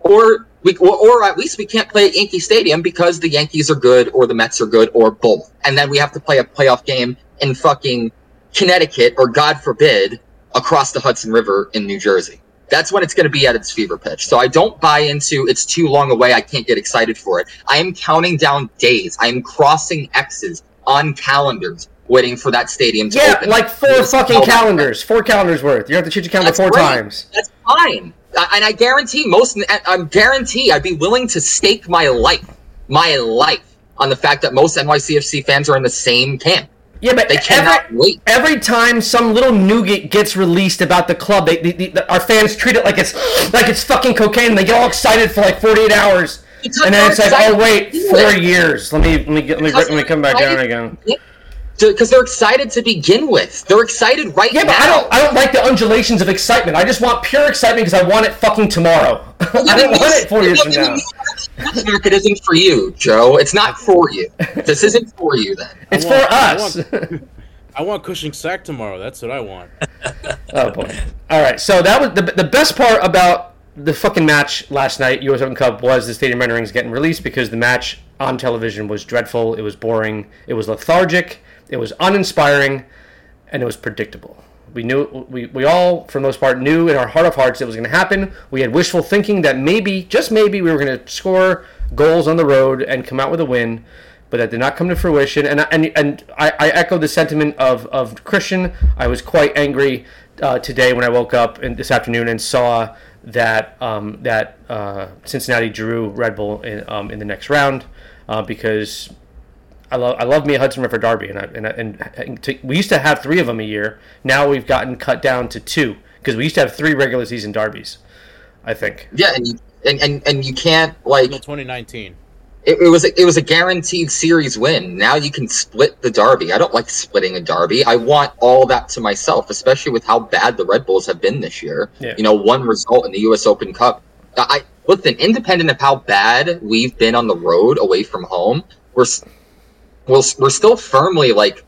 S2: or we, or, or at least we can't play at Yankee Stadium because the Yankees are good or the Mets are good or both. And then we have to play a playoff game in fucking Connecticut or God forbid across the Hudson River in New Jersey. That's when it's going to be at its fever pitch. So I don't buy into it's too long away. I can't get excited for it. I am counting down days. I am crossing X's on calendars waiting for that stadium to
S1: Yeah,
S2: open.
S1: like four fucking
S2: Oh,
S1: calendars, four calendars worth. You have to change your calendar
S2: That's
S1: four
S2: great.
S1: times.
S2: That's fine. I- And I guarantee most, I'm guarantee I'd be willing to stake my life, my life on the fact that most NYCFC fans are in the same camp.
S1: Yeah, but
S2: They cannot
S1: every,
S2: wait.
S1: every time some little nougat gets released about the club, they, they, they- our fans treat it like it's like it's fucking cocaine. and They get all excited for like 48 hours, and then it's like, oh wait, four years. Let me let me get, let me, let me come back down again.
S2: Because they're excited to begin with. They're excited right
S1: Yeah,
S2: now.
S1: but I don't I don't like the undulations of excitement. I just want pure excitement because I want it fucking tomorrow. I don't want it four years from now.
S2: This market isn't for you, Joe. It's not for you. This isn't for you then.
S1: It's
S3: I
S1: for
S3: want- I
S1: us.
S3: want- I want Cushing sack tomorrow. That's what I want.
S1: Oh boy. All right. So that was the the best part about the fucking match last night, U.S. Open Cup, was the stadium renderings getting released because the match on television was dreadful. It was boring. It was lethargic. It was uninspiring, and it was predictable. We knew we, we all, for the most part, knew in our heart of hearts it was going to happen. We had wishful thinking that maybe, just maybe, we were going to score goals on the road and come out with a win but that did not come to fruition. And and and I, I echo the sentiment of, of Christian. I was quite angry uh, today when I woke up and this afternoon and saw that um, that uh, Cincinnati drew Red Bull in um, in the next round uh, because. I love, I love me a Hudson River Derby, and I, and, I, and, and to, we used to have three of them a year. Now we've gotten cut down to two because we used to have three regular season derbies. I think.
S2: Yeah, and you, and, and, and you can't like
S3: Until 2019.
S2: it, it was a, it was a guaranteed series win. Now you can split the derby. I don't like splitting a derby. I want all that to myself, especially with how bad the Red Bulls have been this year.
S1: Yeah.
S2: You know, one result in the U.S. Open Cup. I listen, independent of how bad we've been on the road away from home, we're we're, we're still firmly like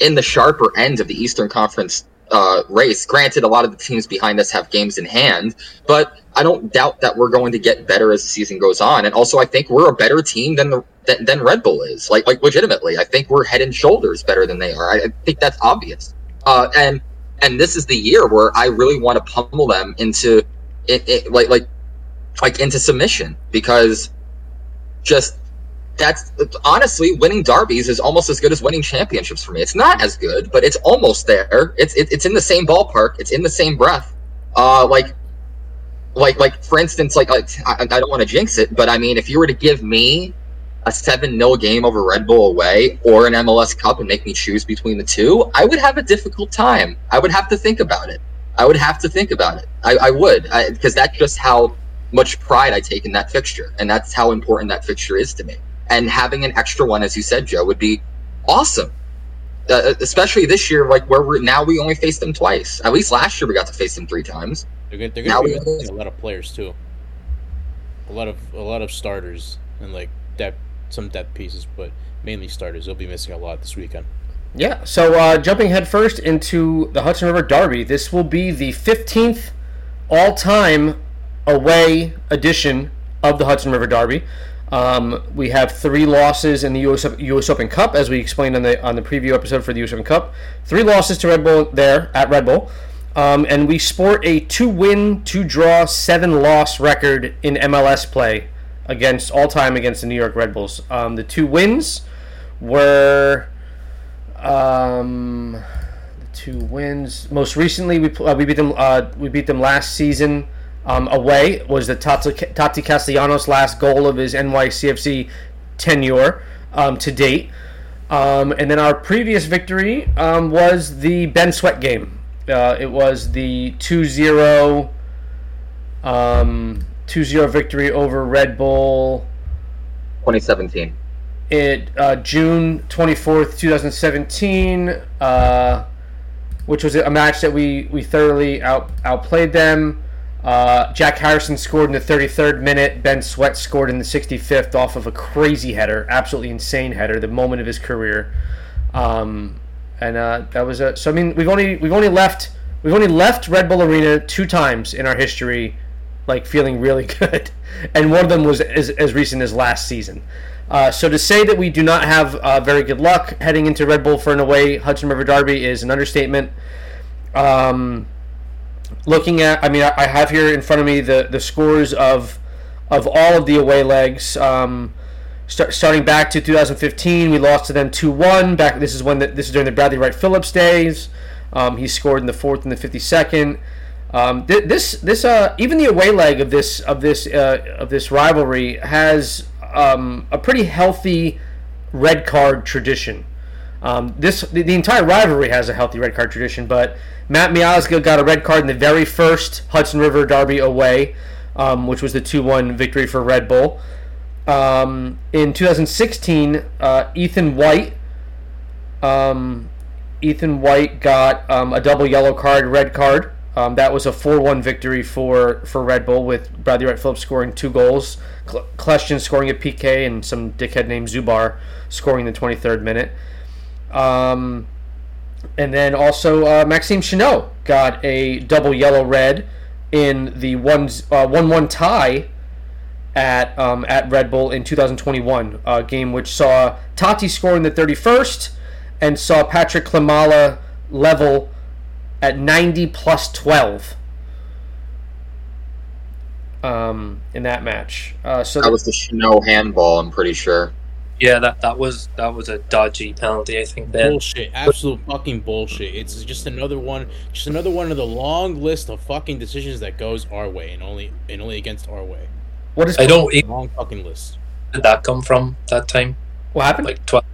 S2: in the sharper end of the Eastern Conference uh, race. Granted, a lot of the teams behind us have games in hand, but I don't doubt that we're going to get better as the season goes on. And also, I think we're a better team than the than, than Red Bull is. Like like legitimately, I think we're head and shoulders better than they are. I, I think that's obvious. Uh, and and this is the year where I really want to pummel them into it, it like like like into submission because just that's honestly winning derbies is almost as good as winning championships for me. It's not as good, but it's almost there. It's it, it's in the same ballpark. It's in the same breath. Uh, like like like for instance, like, like I, I don't want to jinx it, but I mean, if you were to give me a seven 0 game over Red Bull away or an MLS Cup and make me choose between the two, I would have a difficult time. I would have to think about it. I would have to think about it. I, I would because that's just how much pride I take in that fixture, and that's how important that fixture is to me. And having an extra one, as you said, Joe, would be awesome. Uh, especially this year, like where we're now, we only faced them twice. At least last year, we got to face them three times.
S3: They're gonna, they're
S2: Now
S3: gonna be
S2: we-
S3: missing a lot of players too. A lot of a lot of starters and like depth, some depth pieces, but mainly starters. They'll be missing a lot this weekend.
S1: Yeah, so uh, jumping headfirst into the Hudson River Derby, this will be the 15th all time away edition of the Hudson River Derby. Um, we have three losses in the US, US Open Cup, as we explained on the on the preview episode for the US Open Cup. Three losses to Red Bull there at Red Bull. Um, and we sport a two win, two draw, seven loss record in MLS play against all time against the New York Red Bulls. Um, the two wins were um, the two wins. Most recently, we uh, we beat them. Uh, we beat them last season um, away. Was the Taty, Taty Castellanos' last goal of his NYCFC tenure um, to date. Um, and then our previous victory um, was the Ben Sweat game. Uh, it was the 2-0 um, 2-0 victory over Red Bull.
S2: 2017.
S1: it uh, June 24th, 2017, uh, which was a match that we, we thoroughly out outplayed them. Uh, Jack Harrison scored in the 33rd minute. Ben Sweat scored in the 65th off of a crazy header, absolutely insane header, the moment of his career. Um, and uh, that was a so I mean we've only we've only left we've only left Red Bull Arena two times in our history, like feeling really good, and one of them was as, as recent as last season. Uh, so to say that we do not have uh, very good luck heading into Red Bull for an away Hudson River Derby is an understatement. Um, looking at, I mean, I, have here in front of me the, the scores of of all of the away legs. Um, start, starting back to 2015, we lost to them 2-1. Back this is when the, this is during the Bradley Wright Phillips days. Um, he scored in the fourth and the 52nd. Um, th- this this uh, even the away leg of this of this uh, of this rivalry has um, a pretty healthy red card tradition. Um, this the, the, entire rivalry has a healthy red card tradition, but Matt Miazga got a red card in the very first Hudson River Derby away, um, which was the 2-1 victory for Red Bull. Um, in 2016, uh, Ethan White, um, Ethan White got um, a double yellow card, red card. Um, that was a 4-1 victory for, for Red Bull with Bradley Wright Phillips scoring two goals, Kljestan scoring a PK, and some dickhead named Zubar scoring the 23rd minute. Um, and then also uh, Maxime Chanot got a double yellow red in the one uh, one one tie at um, at Red Bull in 2021 uh, game, which saw Taty score in the 31st and saw Patrick Klimala level at 90 plus 12 um, in that match. Uh, so
S2: that was the Chanot handball, I'm pretty sure.
S4: Yeah, that, that was that was a dodgy penalty. I think then
S3: bullshit, absolute fucking bullshit. It's just another one, just another one of the long list of fucking decisions that goes our way and only and only against our way.
S4: What is I don't
S3: long fucking list.
S4: Did that come from that time?
S1: What happened?
S4: Like twelve.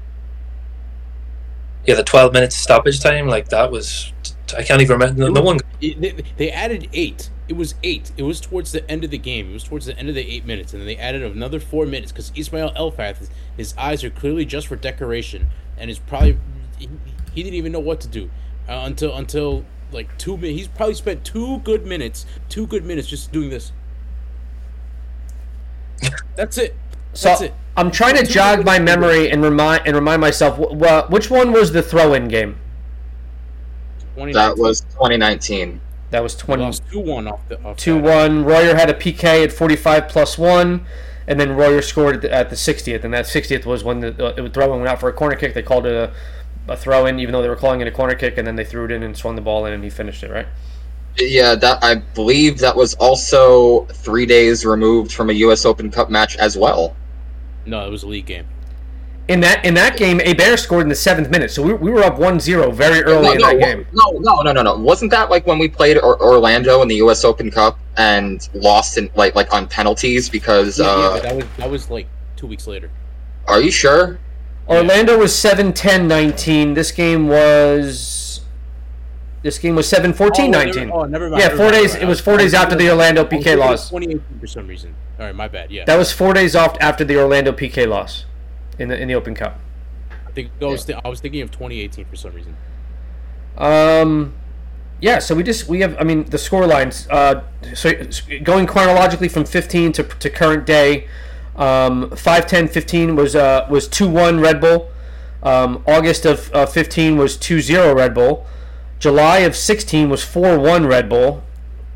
S4: Yeah, the twelve minutes stoppage time. Like that was. I can't even remember. No, no one.
S3: They, they added eight it was eight. It was towards the end of the game. It was towards the end of the eight minutes, and then they added another four minutes because Ismail Elfath, his eyes are clearly just for decoration, and is probably he, he didn't even know what to do uh, until until like two minutes. He's probably spent two good minutes, two good minutes just doing this. That's it.
S1: So That's it. I'm trying to jog my memory and remind and remind myself wh- which one was the throw-in game.
S2: That was 2019.
S1: That was 20.
S3: lost 2 1 off the. Off
S1: 2 1. Royer had a PK at 45 plus 1, and then Royer scored at the, at the 60th, and that 60th was when the, uh, it throw in went out for a corner kick. They called it a, a throw in, even though they were calling it a corner kick, and then they threw it in and swung the ball in, and he finished it, right?
S2: Yeah, that I believe that was also three days removed from a U.S. Open Cup match as well.
S3: No, it was a league game
S1: in that in that game, Heber scored in the seventh minute, so we, we were up 1-0 very early no, in
S2: no,
S1: that game.
S2: No, no, no, no, no. Wasn't that like when we played or- Orlando in the U.S. Open Cup and lost in like like on penalties because
S3: yeah,
S2: uh,
S3: yeah, that was that was like two weeks later.
S2: Are you sure?
S1: Orlando was 7-10-19. This game was this game was 7-14-19. Oh,
S3: never, oh, never mind.
S1: Yeah, four days. It was four days after the Orlando PK loss.
S3: 2018 for some reason. All right, my bad. Yeah.
S1: That was four days off after the Orlando PK loss in the in the Open Cup.
S3: I think I was, th- I was thinking of 2018 for some reason.
S1: Um, yeah. So we just we have. I mean, the score lines. Uh, so going chronologically from 15 to, to current day. Um, 5 10 15 was uh, was 2 1 Red Bull. Um, August of uh, 15 was 2 0 Red Bull. July of 16 was 4 1 Red Bull.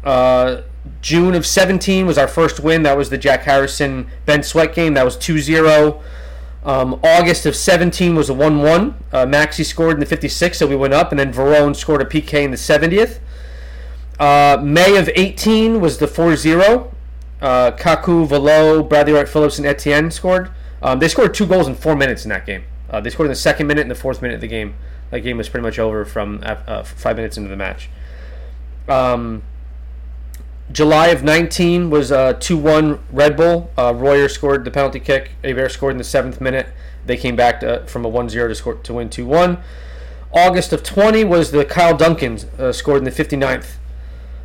S1: Uh, June of 17 was our first win. That was the Jack Harrison Ben Sweat game. That was 2 0. Um, August of 17 was a 1 1. Uh, Maxi scored in the 56th, so we went up, and then Verone scored a PK in the 70th. Uh, May of 18 was the 4 0. Uh, Kaku, Valot, Bradley Wright Phillips, and Etienne scored. Um, they scored two goals in four minutes in that game. Uh, they scored in the second minute and the fourth minute of the game. That game was pretty much over from uh, five minutes into the match. Um, July of 19 was a 2 1 Red Bull. Uh, Royer scored the penalty kick. Heber scored in the seventh minute. They came back to, from a 1 0 to, score, to win 2 1. August of 20 was the Kyle Duncan uh, scored in the 59th.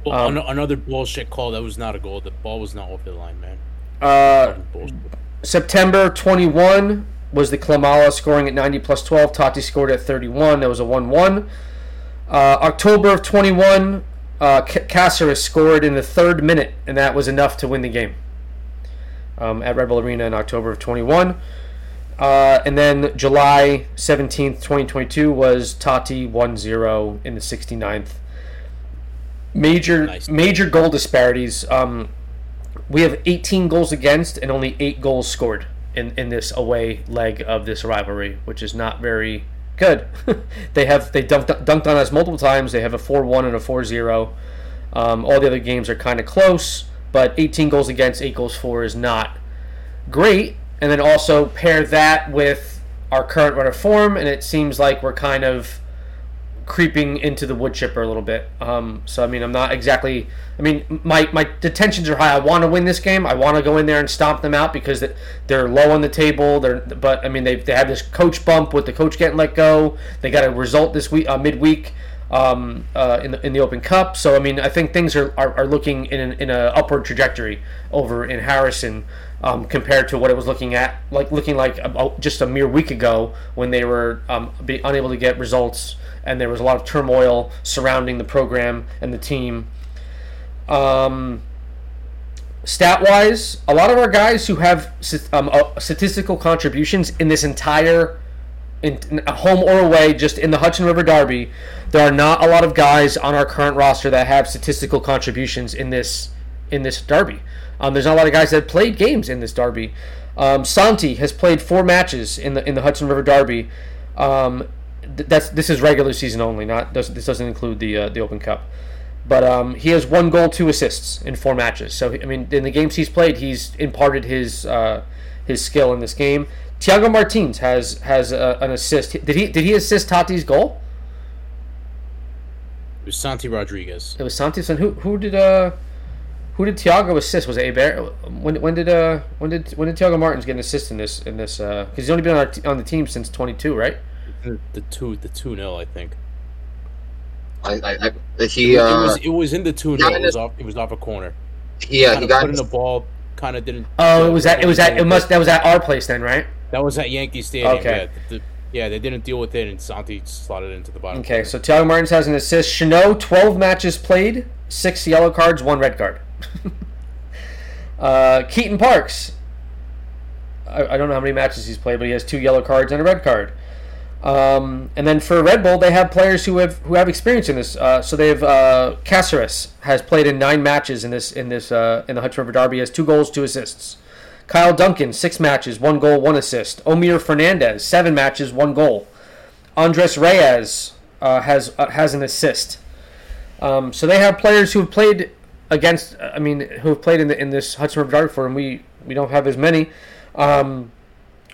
S3: Well, um, another bullshit call. That was not a goal. The ball was not off the line, man.
S1: Uh, September 21, was the Klimala scoring at 90 plus 12. Taty scored at 31. That was a 1 1. Uh, October of 21, uh, Cásseres scored in the third minute, and that was enough to win the game um, at Red Bull Arena in October of 21. Uh, and then July 17th, 2022 was Taty 1 0 in the 69th. Major
S3: Nice.
S1: major goal disparities. Um, we have 18 goals against and only 8 goals scored in, in this away leg of this rivalry, which is not very good. they have they dunked, dunked on us multiple times. They have a 4-1 and a 4-0. Um, all the other games are kind of close, but 18 goals against, 8 goals for is not great. And then also pair that with our current run of form, and it seems like we're kind of creeping into the wood chipper a little bit. Um, so I mean, I'm not exactly. I mean, my my the tensions are high. I want to win this game. I want to go in there and stomp them out because they- they're low on the table. They're but I mean they they have this coach bump with the coach getting let go. They got a result this week uh, midweek. Um, uh, in the in the Open Cup, so I mean, I think things are, are, are looking in an, in a upward trajectory over in Harrison um, compared to what it was looking at like looking like about just a mere week ago when they were um, unable to get results and there was a lot of turmoil surrounding the program and the team. Um, stat wise, a lot of our guys who have um, uh, statistical contributions in this entire in, in home or away, just in the Hudson River Derby, there are not a lot of guys on our current roster that have statistical contributions in this in this derby. Um, there's not a lot of guys that played games in this derby. Um, Santi has played four matches in the in the Hudson River Derby. Um, th- that's this is regular season only. Not doesn't this doesn't include the uh, the Open Cup. But um, he has one goal, two assists in four matches. So I mean, in the games he's played, he's imparted his uh, his skill in this game. Thiago Martins has has uh, an assist. Did he did he assist Taty's goal?
S3: It was Santi Rodriguez.
S1: It was Santi. And who who did uh who did Thiago assist? Was it Heber? When when did uh when did when did Thiago Martins get an assist in this in this? Because he's only been on our t- on the team since 22, right?
S3: The two, the two 0 I think.
S2: I, I, I he
S3: it
S2: uh
S3: was, it was in the two 0 It was off. It was off a corner.
S2: yeah he
S3: Kinda
S2: got
S3: put in the ball. Kind of didn't.
S1: Oh, it was at it was at it must that was at our place then, right?
S3: That was at Yankee Stadium.
S1: Okay.
S3: Yeah, the, the- yeah, they didn't deal with it, and Santi slotted it into the bottom.
S1: Okay, so Thiago Martins has an assist. Chanot, 12 matches played, six yellow cards, one red card. uh, Keaton Parks, I, I don't know how many matches he's played, but he has two yellow cards and a red card. Um, and then for Red Bull, they have players who have who have experience in this. Uh, so they have uh, Cásseres has played in nine matches in this in this uh, in the Hudson River Derby. He has two goals, two assists. Kyle Duncan, six matches, one goal, one assist. Omir Fernandez, seven matches, one goal. Andres Reyes uh, has uh, has an assist. Um, so they have players who have played against. I mean, who have played in the in this Hudson River Derby for, and we we don't have as many. Um,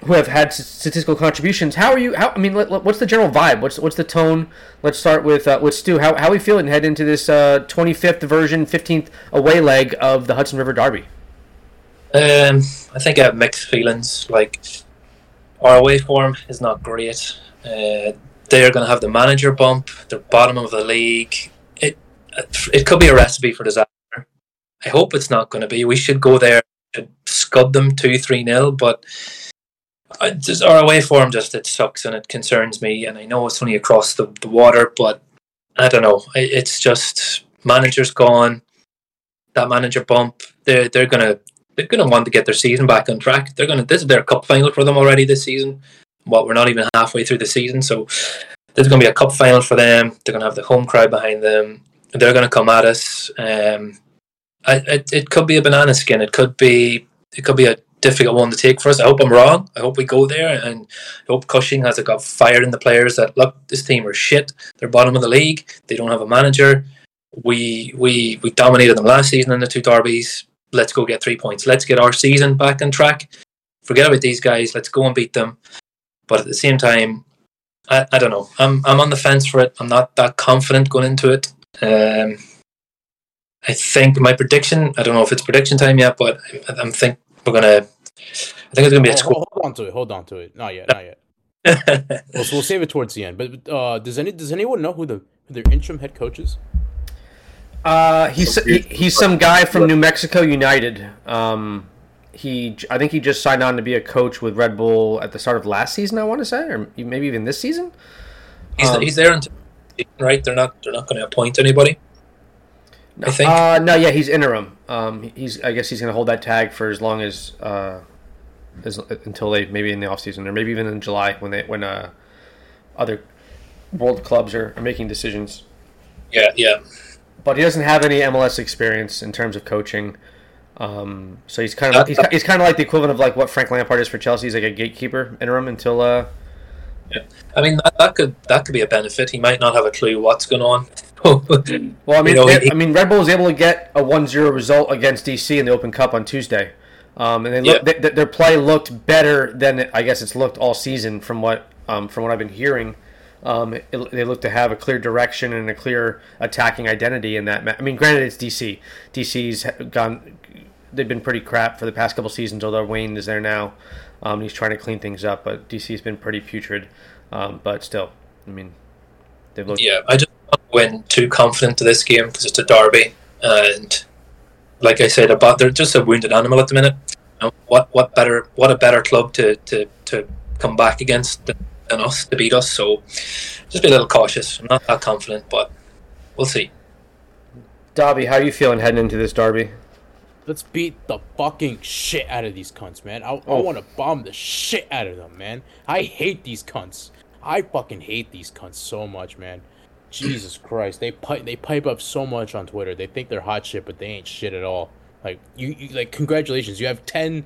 S1: who have had statistical contributions? How are you? How I mean, let, let- what's the general vibe? What's what's the tone? Let's start with uh, with Stu. How how we feeling head into this uh, 25th version, 15th away leg of the Hudson River Derby?
S4: Um, I think I have mixed feelings. Like our away form is not great. Uh, they're going to have the manager bump. They're bottom of the league. It it could be a recipe for disaster. I hope it's not going to be. We should go there scud them two three nil. But Just our away form just it sucks and it concerns me. And I know it's only across the, the water, but I don't know. It's just manager's gone. That manager bump. They're they're gonna they're to want to get their season back on track. They're to. This is their cup final for them already this season. Well, we're not even halfway through the season, so there's to be a cup final for them. They're to have the home crowd behind them. They're to come at us. Um, I, it, it could be a banana skin. It could be. It could be a difficult one to take for us. I hope I'm wrong. I hope we go there, and I hope Cushing has got fire in the players that look. This team are shit. They're bottom of the league. They don't have a manager. We we we dominated them last season in the two derbies let's go get three points. Let's get our season back on track. Forget about these guys. Let's go and beat them. But at the same time, I, I don't know. I'm I'm on the fence for it. I'm not that confident going into it. Um, I think my prediction. I don't know if it's prediction time yet, but I, I'm think we're gonna. I think it's gonna be a
S3: Hold,
S4: score.
S3: hold, hold on to it. Hold on to it. Not yet. Not yet. We'll, we'll save it towards the end. But uh, does any does anyone know who the who their interim head coach is?
S1: Uh, he's he, he's some guy from New Mexico United. Um, he I think he just signed on to be a coach with Red Bull at the start of last season. I want to say, or maybe even this season.
S4: He's,
S1: Um,
S4: he's there until right. They're not. They're not going to appoint anybody. I think.
S1: Uh, no, yeah, he's interim. Um, he's I guess he's going to hold that tag for as long as uh, as until they maybe in the off season or maybe even in July when they when uh, other world clubs are, are making decisions.
S4: yeah, yeah.
S1: But he doesn't have any MLS experience in terms of coaching. Um, so he's kind of he's, he's kind of like the equivalent of like what Frank Lampard is for Chelsea. He's like a gatekeeper interim until uh,
S4: I mean, that, that could that could be a benefit. He might not have a clue what's going on.
S1: Well, I mean,
S4: You know,
S1: they-
S4: he-
S1: I mean, Red Bull was able to get a 1-0 result against DC in the Open Cup on Tuesday, um, and they look,
S4: Yeah.
S1: th- their play looked better than I guess it's looked all season from what um, from what I've been hearing. Um, it, they look to have a clear direction and a clear attacking identity in that. Ma- I mean, granted, it's DC. DC's gone. They've been pretty crap for the past couple seasons. Although Wayne is there now, um, he's trying to clean things up. But DC's been pretty putrid. Um, but still, I mean, they've looked.
S4: yeah, I just don't too confident to this game because it's a derby, and like I said, about they're just a wounded animal at the minute. Know, what what better what a better club to to, to come back against than, than us to beat us? So just be a little cautious. I'm not that confident, but we'll see.
S1: Davi, how are you feeling heading into this derby?
S3: Let's beat the fucking shit out of these cunts, man. I, I
S1: Oh.
S3: want to bomb the shit out of them, man. I hate these cunts. I fucking hate these cunts so much, man. Jesus Christ, they pipe they pipe up so much on Twitter. They think they're hot shit, but they ain't shit at all. Like you, you like congratulations, you have ten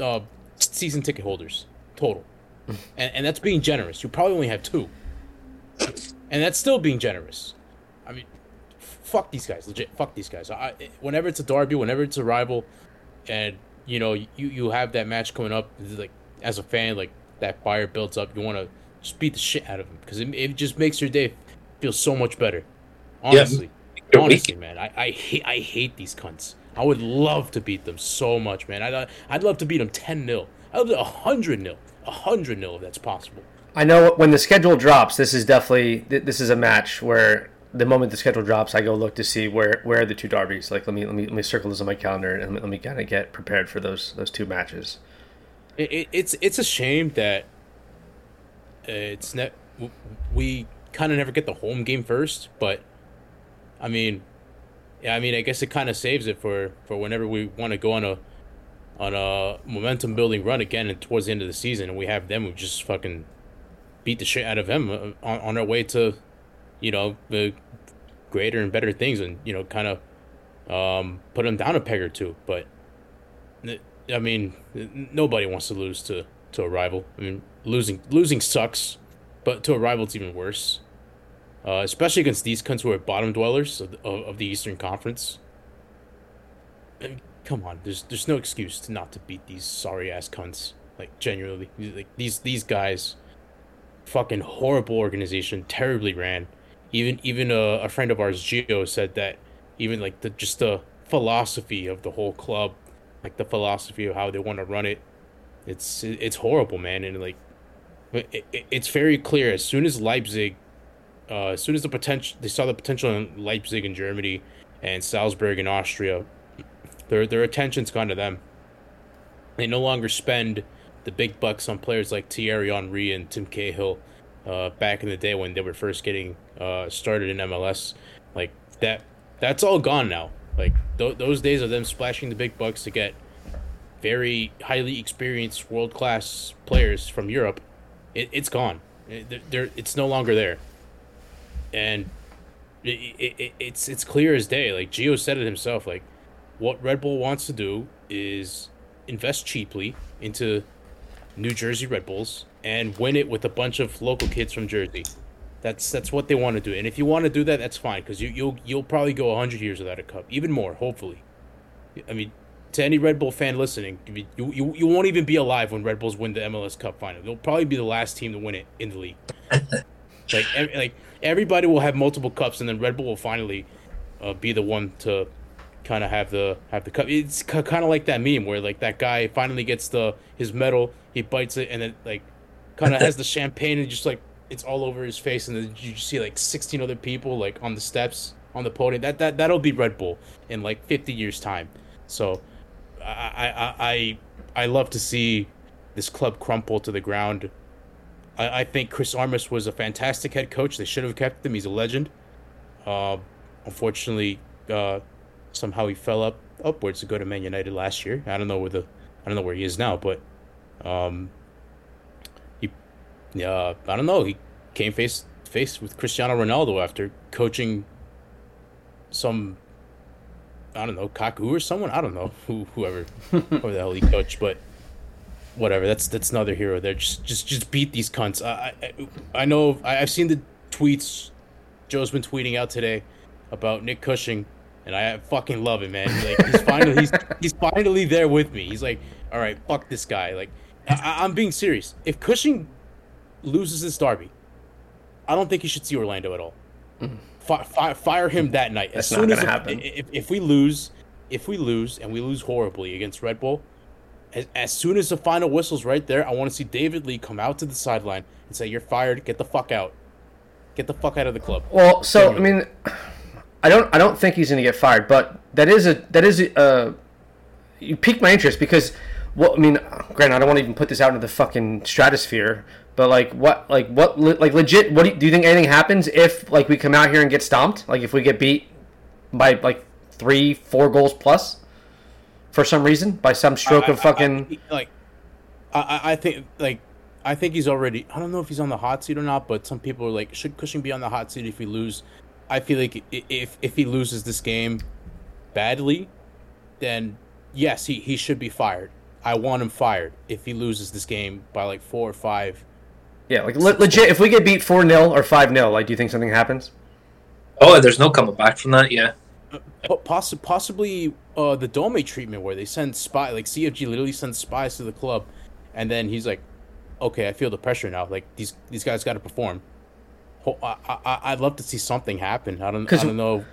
S3: uh, season ticket holders total, and, and that's being generous. You probably only have two, and that's still being generous. I mean, fuck these guys, legit. Fuck these guys. I, whenever it's a derby, whenever it's a rival, and you know you you have that match coming up, like as a fan, like that fire builds up. You want to just beat the shit out of them because it, it just makes your day feel so much better. Honestly,
S4: Your
S3: honestly,
S4: week.
S3: man, I, I hate I hate these cunts. I would love to beat them so much, man. I'd I'd love to beat them ten 0 I'd love hundred 0 hundred 0 if that's possible.
S1: I know when the schedule drops, this is definitely this is a match where the moment the schedule drops, I go look to see where where are the two derbies. Like let me let me let me circle this on my calendar and let me kind of get prepared for those those two matches.
S3: it, it, it's it's a shame that uh, it's ne- we kind of never get the home game first, but I mean, yeah, I mean, I guess it kind of saves it for for whenever we want to go on a on a momentum building run again and towards the end of the season, and we have them who just fucking beat the shit out of them uh, on, on our way to, you know, the greater and better things, and you know, kind of um, put them down a peg or two, but. I mean, nobody wants to lose to, to a rival. I mean, losing losing sucks, but to a rival it's even worse. Uh, especially against these cunts who are bottom dwellers of, of, of the Eastern Conference. I mean, come on, there's there's no excuse to not to beat these sorry ass cunts. Like genuinely, like these these guys, fucking horrible organization, terribly ran. Even even a, a friend of ours, Gio, said that even like the just the philosophy of the whole club like the philosophy of how they want to run it. It's it's horrible, man, and like it, it, it's very clear as soon as Leipzig, uh, as soon as the potential they saw the potential in Leipzig in Germany and Salzburg in Austria, their their attention's gone to them. They no longer spend the big bucks on players like Thierry Henry and Tim Cahill, uh, back in the day when they were first getting uh, started in MLS. Like that, that's all gone now. Like th- those days of them splashing the big bucks to get very highly experienced world class players from Europe, it, it's gone. It, they're, it's no longer there. And it, it, it's it's clear as day. Like Gio said it himself. Like what Red Bull wants to do is invest cheaply into New Jersey Red Bulls and win it with a bunch of local kids from Jersey. That's that's what they want to do. And if you want to do that, that's fine because you you'll you'll probably go hundred years without a cup, even more, hopefully. I mean, to any Red Bull fan listening, you you, you won't even be alive when Red Bulls win the MLS Cup final. They'll probably be the last team to win it in the league. like ev- like everybody will have multiple cups, and then Red Bull will finally uh, be the one to kind of have the have the cup. It's kind of like that meme where like that guy finally gets the his medal, he bites it, and then like kind of has the champagne and just like it's all over his face, and then you see like sixteen other people like on the steps on the podium. That that that'll be Red Bull in like fifty years time. So I, I I I love to see this club crumple to the ground. I, I think Chris Armas was a fantastic head coach. They should have kept him. He's a legend. Uh, unfortunately, uh, somehow he fell up upwards to go to Man United last year. I don't know where the I don't know where he is now, but um, yeah I don't know. He came face to face with Cristiano Ronaldo after coaching some I don't know Kaku or someone. I don't know who whoever whoever the hell he coached, but whatever. That's that's another hero there. Just just just beat these cunts. I I, I know I, I've seen the tweets. Joe's been tweeting out today about Nick Cushing, and I fucking love it, man. Like he's finally he's he's finally there with me. He's like, all right, fuck this guy. Like I, I'm being serious. If Cushing loses this derby, I don't think he should see Orlando at all. Fi- fi- fire him that night. As
S1: That's not
S3: soon as
S1: gonna
S3: if,
S1: happen.
S3: if if we lose, if we lose and we lose horribly against Red Bull, as, as soon as the final whistle's right there, I want to see David Lee come out to the sideline and say, "You're fired. Get the fuck out. Get the fuck out of the club."
S1: Well, so I mean, I don't I don't think he's going to get fired, but that is a that is a, uh, you piqued my interest because well, I mean, Grant, I don't want to even put this out into the fucking stratosphere, but like what like what like legit what do you, do you think anything happens if like we come out here and get stomped? Like if we get beat by like 3 4 goals plus for some reason by some stroke
S3: I-
S1: of fucking
S3: I- like. I, I- I think like I think he's already. I don't know if he's on the hot seat or not, but some people are like, should Cushing be on the hot seat if we lose? I feel like if if he loses this game badly, then yes, he, he should be fired. I want him fired if he loses this game by like four or five.
S1: Yeah, like le- legit if we get beat 4-0 or 5-0, like do you think something happens?
S4: Oh, there's no coming back from that. Yeah.
S3: Po- possi- possibly uh, the Dome treatment where they send spy like CFG literally sends spies to the club, and then he's like, "Okay, I feel the pressure now. Like these these guys got to perform." I, I I'd love to see something happen. I don't I
S1: 'Cause
S3: don't know.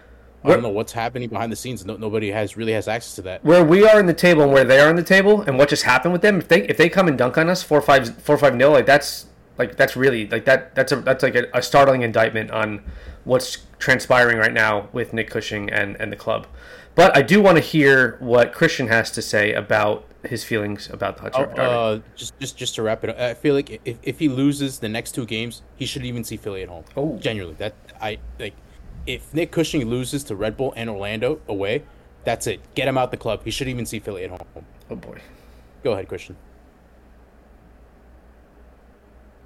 S3: I don't know what's happening behind the scenes. No, nobody has really has access to that.
S1: where we are in the table and where they are in the table and what just happened with them if they if they come and dunk on us four five four five nil like that's like that's really like that that's a that's like a, a startling indictment on what's transpiring right now with Nick Cushing and and the club. But I do want to hear what Christian has to say about his feelings about the Hutch
S3: Oh, uh, just just just to wrap it up, I feel like if, if he loses the next two games, he should even see Philly at home.
S1: Oh.
S3: genuinely, that I like. If Nick Cushing loses to Red Bull and Orlando away, that's it. Get him out the club. He should even see Philly at home.
S1: oh boy.
S3: Go ahead, Christian.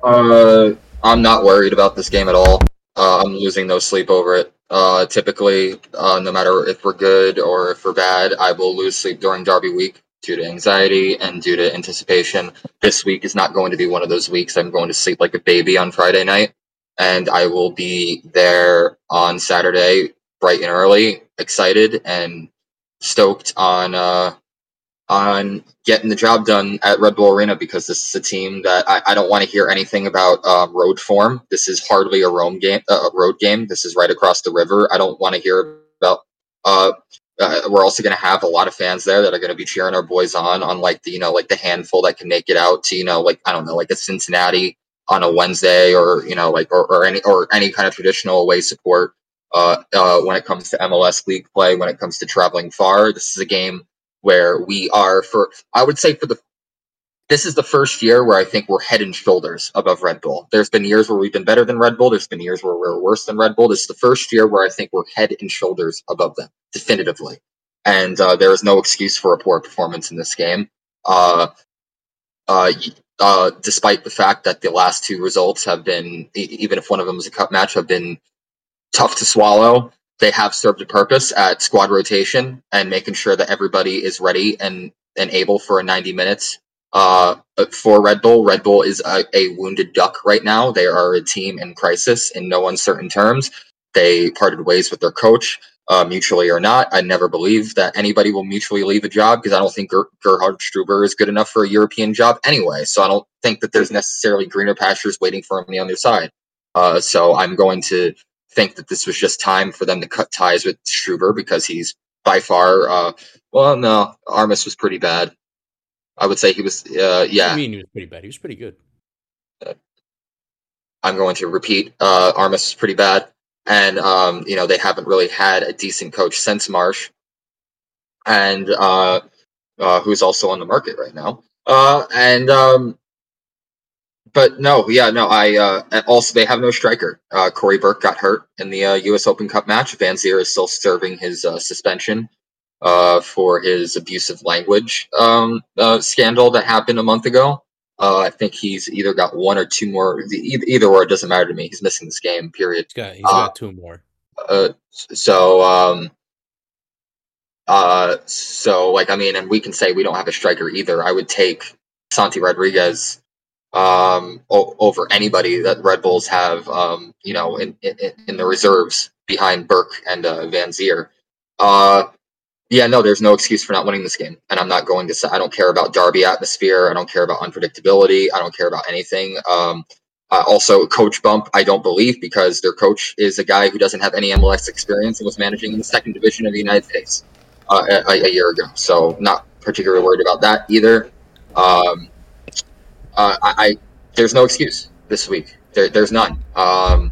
S2: Uh, I'm not worried about this game at all. Uh, I'm losing no sleep over it. Uh, typically, uh, no matter if we're good or if we're bad, I will lose sleep during Derby week due to anxiety and due to anticipation. This week is not going to be one of those weeks. I'm going to sleep like a baby on Friday night, and I will be there on Saturday bright and early, excited and stoked on uh, on getting the job done at Red Bull Arena because this is a team that I, I don't want to hear anything about um, road form. This is hardly a Rome game, uh, a road game. This is right across the river. I don't want to hear about. Uh, uh, we're also going to have a lot of fans there that are going to be cheering our boys on, on like the you know like the handful that can make it out to you know like I don't know like a Cincinnati on a Wednesday or you know like or, or any or any kind of traditional away support. Uh, uh, when it comes to MLS league play, when it comes to traveling far, this is a game where we are for I would say for the this is the first year where I think we're head and shoulders above Red Bull. There's been years where we've been better than Red Bull. There's been years where we're worse than Red Bull. This is the first year where I think we're head and shoulders above them, definitively. And uh, there is no excuse for a poor performance in this game. Uh, uh, uh, despite the fact that the last two results have been, even if one of them is a cup match, have been tough to swallow they have served a purpose at squad rotation and making sure that everybody is ready and, and able for a 90 minutes. Uh, for Red Bull, Red Bull is a, a wounded duck right now. They are a team in crisis in no uncertain terms. They parted ways with their coach, uh, mutually or not. I never believe that anybody will mutually leave a job because I don't think Ger- Gerhard Struber is good enough for a European job anyway. So I don't think that there's necessarily greener pastures waiting for him on the other side. Uh, so I'm going to think that this was just time for them to cut ties with Struber because he's by far, uh, well, no, Armas was pretty bad. I would say he was, uh, yeah.
S3: I mean, he was pretty bad. He was pretty good.
S2: I'm going to repeat, uh, Armas was pretty bad. And, um, you know, they haven't really had a decent coach since Marsch. And, uh, uh, who's also on the market right now. Uh, and um, but no, yeah, no. I uh, also they have no striker. Uh, Cory Burke got hurt in the uh, U.S. Open Cup match. Vanzeir is still serving his uh, suspension uh, for his abusive language um, uh, scandal that happened a month ago. Uh, I think he's either got one or two more. Either, either or, it doesn't matter to me. He's missing this game. Period.
S3: He's got he's got two more.
S2: Uh, so um, uh, so like I mean, and we can say we don't have a striker either. I would take Santi Rodriguez um, o- over anybody that Red Bulls have, um, you know, in, in, in the reserves behind Burke and uh, Zier. Uh, yeah, no, there's no excuse for not winning this game, and I'm not going to say I don't care about derby atmosphere. I don't care about unpredictability. I don't care about anything. Um, uh, also, coach bump, I don't believe because their coach is a guy who doesn't have any MLS experience and was managing in the second division of the United States uh, a, a, year ago. So, not particularly worried about that either. Um, uh, I, I, there's no excuse this week. There, there's none. Um,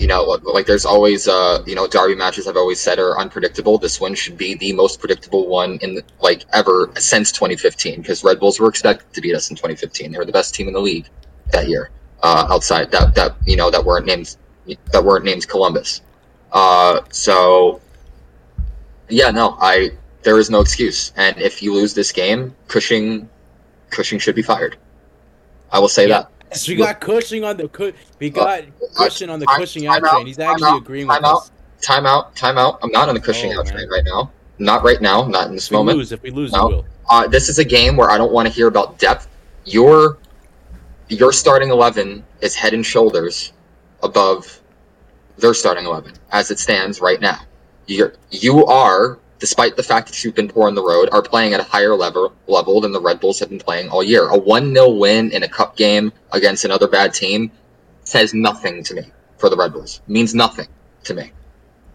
S2: you know, like there's always, uh, you know, derby matches I've always said are unpredictable. This one should be the most predictable one in the, like ever since 2015 because Red Bulls were expected to beat us in 2015. They were the best team in the league that year. Uh, outside that, that you know that weren't named that weren't named Columbus. Uh, so yeah, no, I there is no excuse. And if you lose this game, Cushing Cushing should be fired. I will say yeah. that.
S3: So we got Cushing on the we got uh, Cushing on the time, Cushing out train. He's actually out, agreeing with
S2: out,
S3: us.
S2: Time out, time out. I'm not on the Cushing oh, out man. train right now. Not right now. Not in this
S3: if
S2: moment.
S3: We lose, if we lose, no. we will.
S2: Uh, this is a game where I don't want to hear about depth. Your your starting eleven is head and shoulders above their starting eleven as it stands right now. You're you are despite the fact that you've been poor on the road, are playing at a higher level level than the Red Bulls have been playing all year. A 1 0 win in a cup game against another bad team says nothing to me for the Red Bulls. Means nothing to me.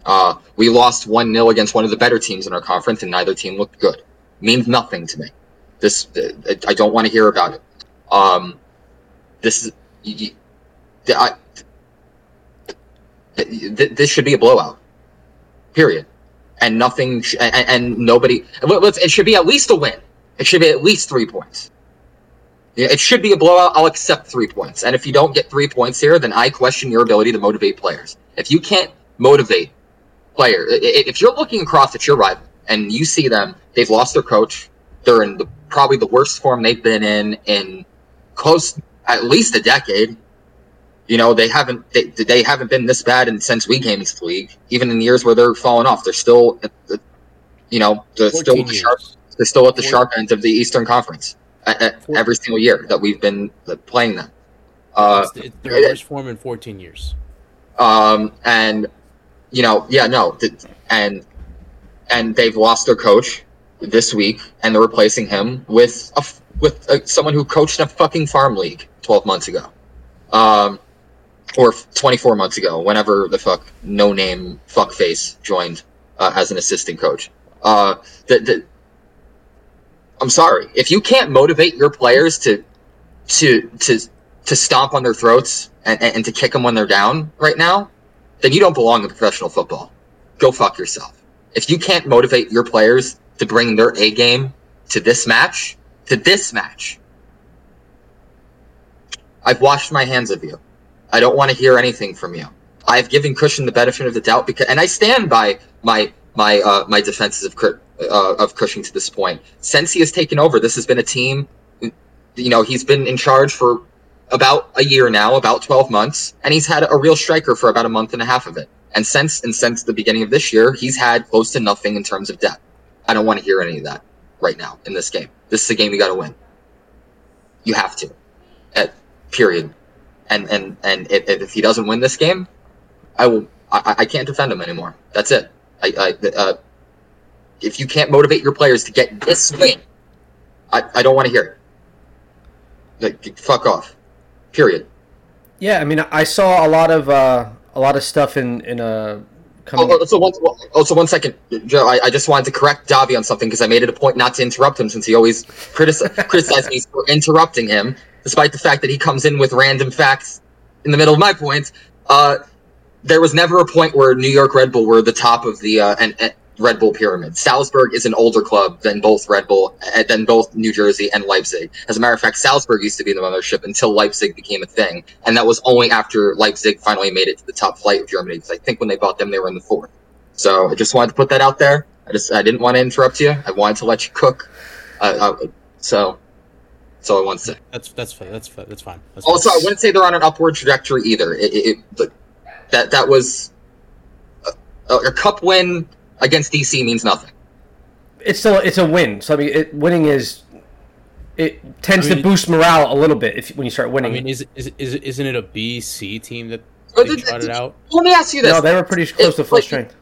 S2: Uh, we lost 1 0 against one of the better teams in our conference, and neither team looked good. Means nothing to me. This I don't want to hear about it. Um, this is. I, this should be a blowout. Period and nothing, sh- and, and, nobody. It should be at least a win. It should be at least three points. It should be a blowout. I'll accept three points. And if you don't get three points here, then I question your ability to motivate players. If you can't motivate player, if you're looking across at your rival and you see them, they've lost their coach. They're in the, probably the worst form they've been in in close at least a decade. You know, they haven't they, they haven't been this bad and since we came into the league. Even in years where they're falling off, they're still, the, you know, they're still the sharp, they're still at the sharp end of the Eastern Conference every single year that we've been playing them.
S3: Uh, it's, it's their worst form in 14 years.
S2: Um, and you know, yeah, no, and and they've lost their coach this week, and they're replacing him with a with a, someone who coached a fucking farm league 12 months ago. Um, or 24 months ago, whenever the fuck no name fuckface joined uh, as an assistant coach. Uh, the, the, I'm sorry if you can't motivate your players to to to to stomp on their throats and, and to kick them when they're down right now, then you don't belong in professional football. Go fuck yourself. If you can't motivate your players to bring their A game to this match, to this match, I've washed my hands of you. I don't want to hear anything from you. I've given Cushing the benefit of the doubt because, and I stand by my my uh, my defenses of uh, of Cushing to this point. Since he has taken over, this has been a team. You know, he's been in charge for about a year now, about twelve months, and he's had a real striker for about a month and a half of it. And since and since the beginning of this year, he's had close to nothing in terms of depth. I don't want to hear any of that right now in this game. This is a game you got to win. You have to. At period and and and if, if he doesn't win this game, I will. I, I can't defend him anymore. That's it. I, I uh, if you can't motivate your players to get this win, I, I don't want to hear it. Like, fuck off. Period.
S1: Yeah, I mean, I saw a lot of uh, a lot of stuff in in a. Uh,
S2: coming... Oh, so one, oh, so one second, Joe. I, I just wanted to correct Davi on something because I made it a point not to interrupt him since he always critici- criticized me for interrupting him despite the fact that he comes in with random facts in the middle of my points. Uh, there was never a point where New York Red Bull were the top of the uh, and, and Red Bull pyramid. Salzburg is an older club than both Red Bull, uh, than both New Jersey and Leipzig. As a matter of fact, Salzburg used to be the mothership until Leipzig became a thing, and that was only after Leipzig finally made it to the top flight of Germany. Because I think when they bought them, they were in the fourth. So I just wanted to put that out there. I just I didn't want to interrupt you. I wanted to let you cook. Uh, uh, so that's all I want to say.
S3: That's that's fine. That's fine. That's fine. That's
S2: Also, I wouldn't say they're on an upward trajectory either. It, it, it but that that was a, a cup win against DC means nothing.
S1: It's still it's a win. So I mean, it, winning is it tends
S3: I mean,
S1: to boost morale a little bit if when you start winning.
S3: I mean, is is is isn't it a BC team that
S2: But
S3: they
S2: th-
S3: trotted out?
S2: Let me ask you this:
S1: no, they were pretty close to full
S2: like-
S1: strength.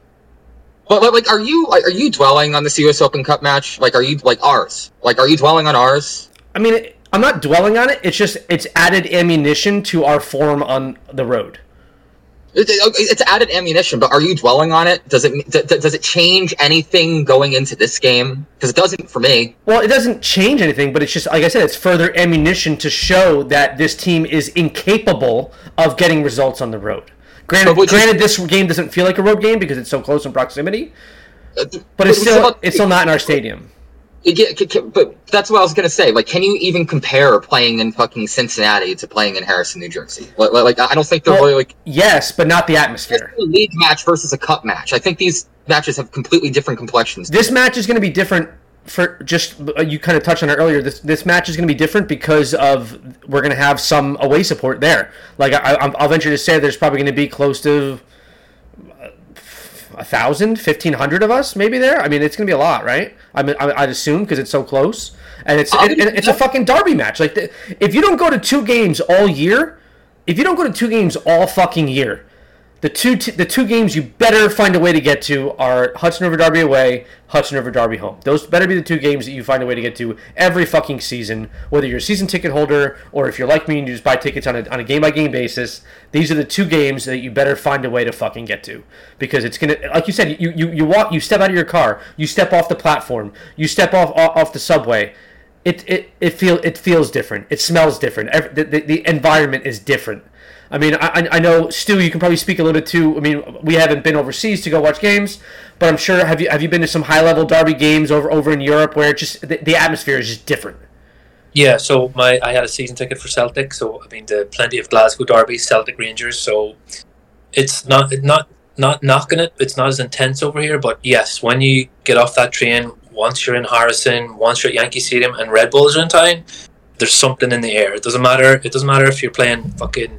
S2: But, but like, are you are you dwelling on the U.S. Open Cup match? Like, are you like ours? Like, are you dwelling on ours?
S1: I mean, it, I'm not dwelling on it. It's just it's added ammunition to our form on the road.
S2: It- it- It's added ammunition, but are you dwelling on it? Does it does it change anything going into this game? Because it doesn't for me.
S1: Well, it doesn't change anything, but it's just like I said, it's further ammunition to show that this team is incapable of getting results on the road. Granted,
S2: would you-
S1: this game doesn't feel like a road game because it's so close in proximity,
S2: Uh,
S1: but it's still it's still not in our stadium.
S2: It get- c- c- but that's what I was gonna say. Like, can you even compare playing in fucking Cincinnati to playing in Harrison, New Jersey? Like, like I don't think they're
S1: Well,
S2: really like
S1: Yes, but not the atmosphere.
S2: a league match versus a cup match. I think these matches have completely different complexions.
S1: This match is going to be different for just uh, you kind of touched on it earlier. This this match is going to be different because of we're going to have some away support there. Like I, I'll venture to say, there's probably going to be close to a thousand, fifteen hundred of us maybe there. I mean, it's to be a lot, right? I mean, I- I'd assume because it's so close, and it's and, and it's a fucking derby match. Like the, if you don't go to two games all year, if you don't go to two games all fucking year, the two t- the two games you better find a way to get to are Hudson River Derby away, Hudson River Derby home. Those better be the two games that you find a way to get to every fucking season, whether you're a season ticket holder or if you're like me and you just buy tickets on a on a game by game basis. These are the two games that you better find a way to fucking get to because it's gonna like you said you you, you walk you step out of your car, you step off the platform, you step off off off the subway. It, it, it feel it feels different. It smells different. Every, the, the, the environment is different. I mean, I, I- I know Stu. You can probably speak a little bit too. I mean, we haven't been overseas to go watch games, but I'm sure have you have you been to some high level derby games over over in Europe where just the, the atmosphere is just different.
S4: Yeah, so my I had a season ticket for Celtic, so I've been to plenty of Glasgow derbies, Celtic Rangers. So it's not not not knocking it. It's not as intense over here, but yes, when you get off that train, once you're in Harrison, once you're at Yankee Stadium, and Red Bulls are in town, there's something in the air. It doesn't matter. It doesn't matter if you're playing fucking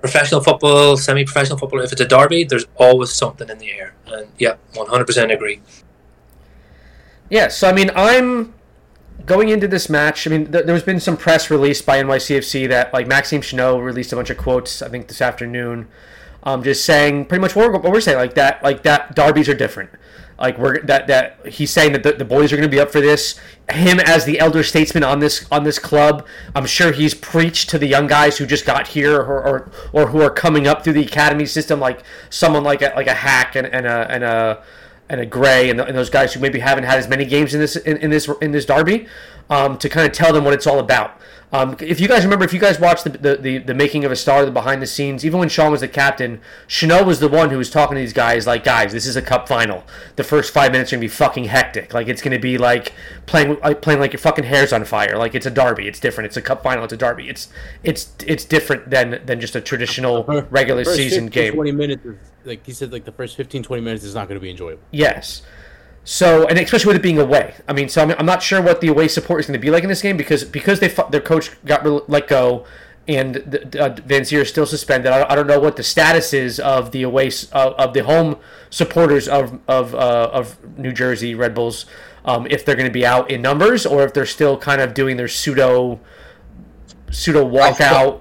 S4: professional football, semi-professional football. If it's a derby, there's always something in the air. And yeah, 100% agree.
S1: Yeah, so I mean, I'm going into this match. I mean, th- there's been some press released by NYCFC that like Maxime Chanot released a bunch of quotes. I think this afternoon, um, just saying pretty much what we're, what we're saying, like that, like that derbies are different. Like we're that that he's saying that the, the boys are going to be up for this. Him as the elder statesman on this on this club, I'm sure he's preached to the young guys who just got here or or, or who are coming up through the academy system, like someone like a, like a Haak and, and a and a and a Gray and, and those guys who maybe haven't had as many games in this in, in this in this derby, um, to kind of tell them what it's all about. Um, if you guys remember, if you guys watched the, the, the, the making of a star, the behind the scenes, even when Sean was the captain, Chanot was the one who was talking to these guys like, guys, this is a cup final. The first five minutes are gonna be fucking hectic. Like it's gonna be like playing like playing like your fucking hair's on fire. Like it's a derby. It's different. It's a cup final. It's a derby. It's it's it's different than than just a traditional regular
S3: First
S1: season game.
S3: 20 minutes, is, like he said, like the first 15, 20 minutes is not going to be enjoyable.
S1: Yes. So, and especially with it being away. I mean, so I'm, I'm not sure what the away support is going to be like in this game because because they their coach got re- let go and the, uh, Vanzeir is still suspended. I don't, I don't know what the status is of the away s- of, of the home supporters of of uh, of New Jersey Red Bulls. Um, if they're going to be out in numbers or if they're still kind of doing their pseudo pseudo walkout.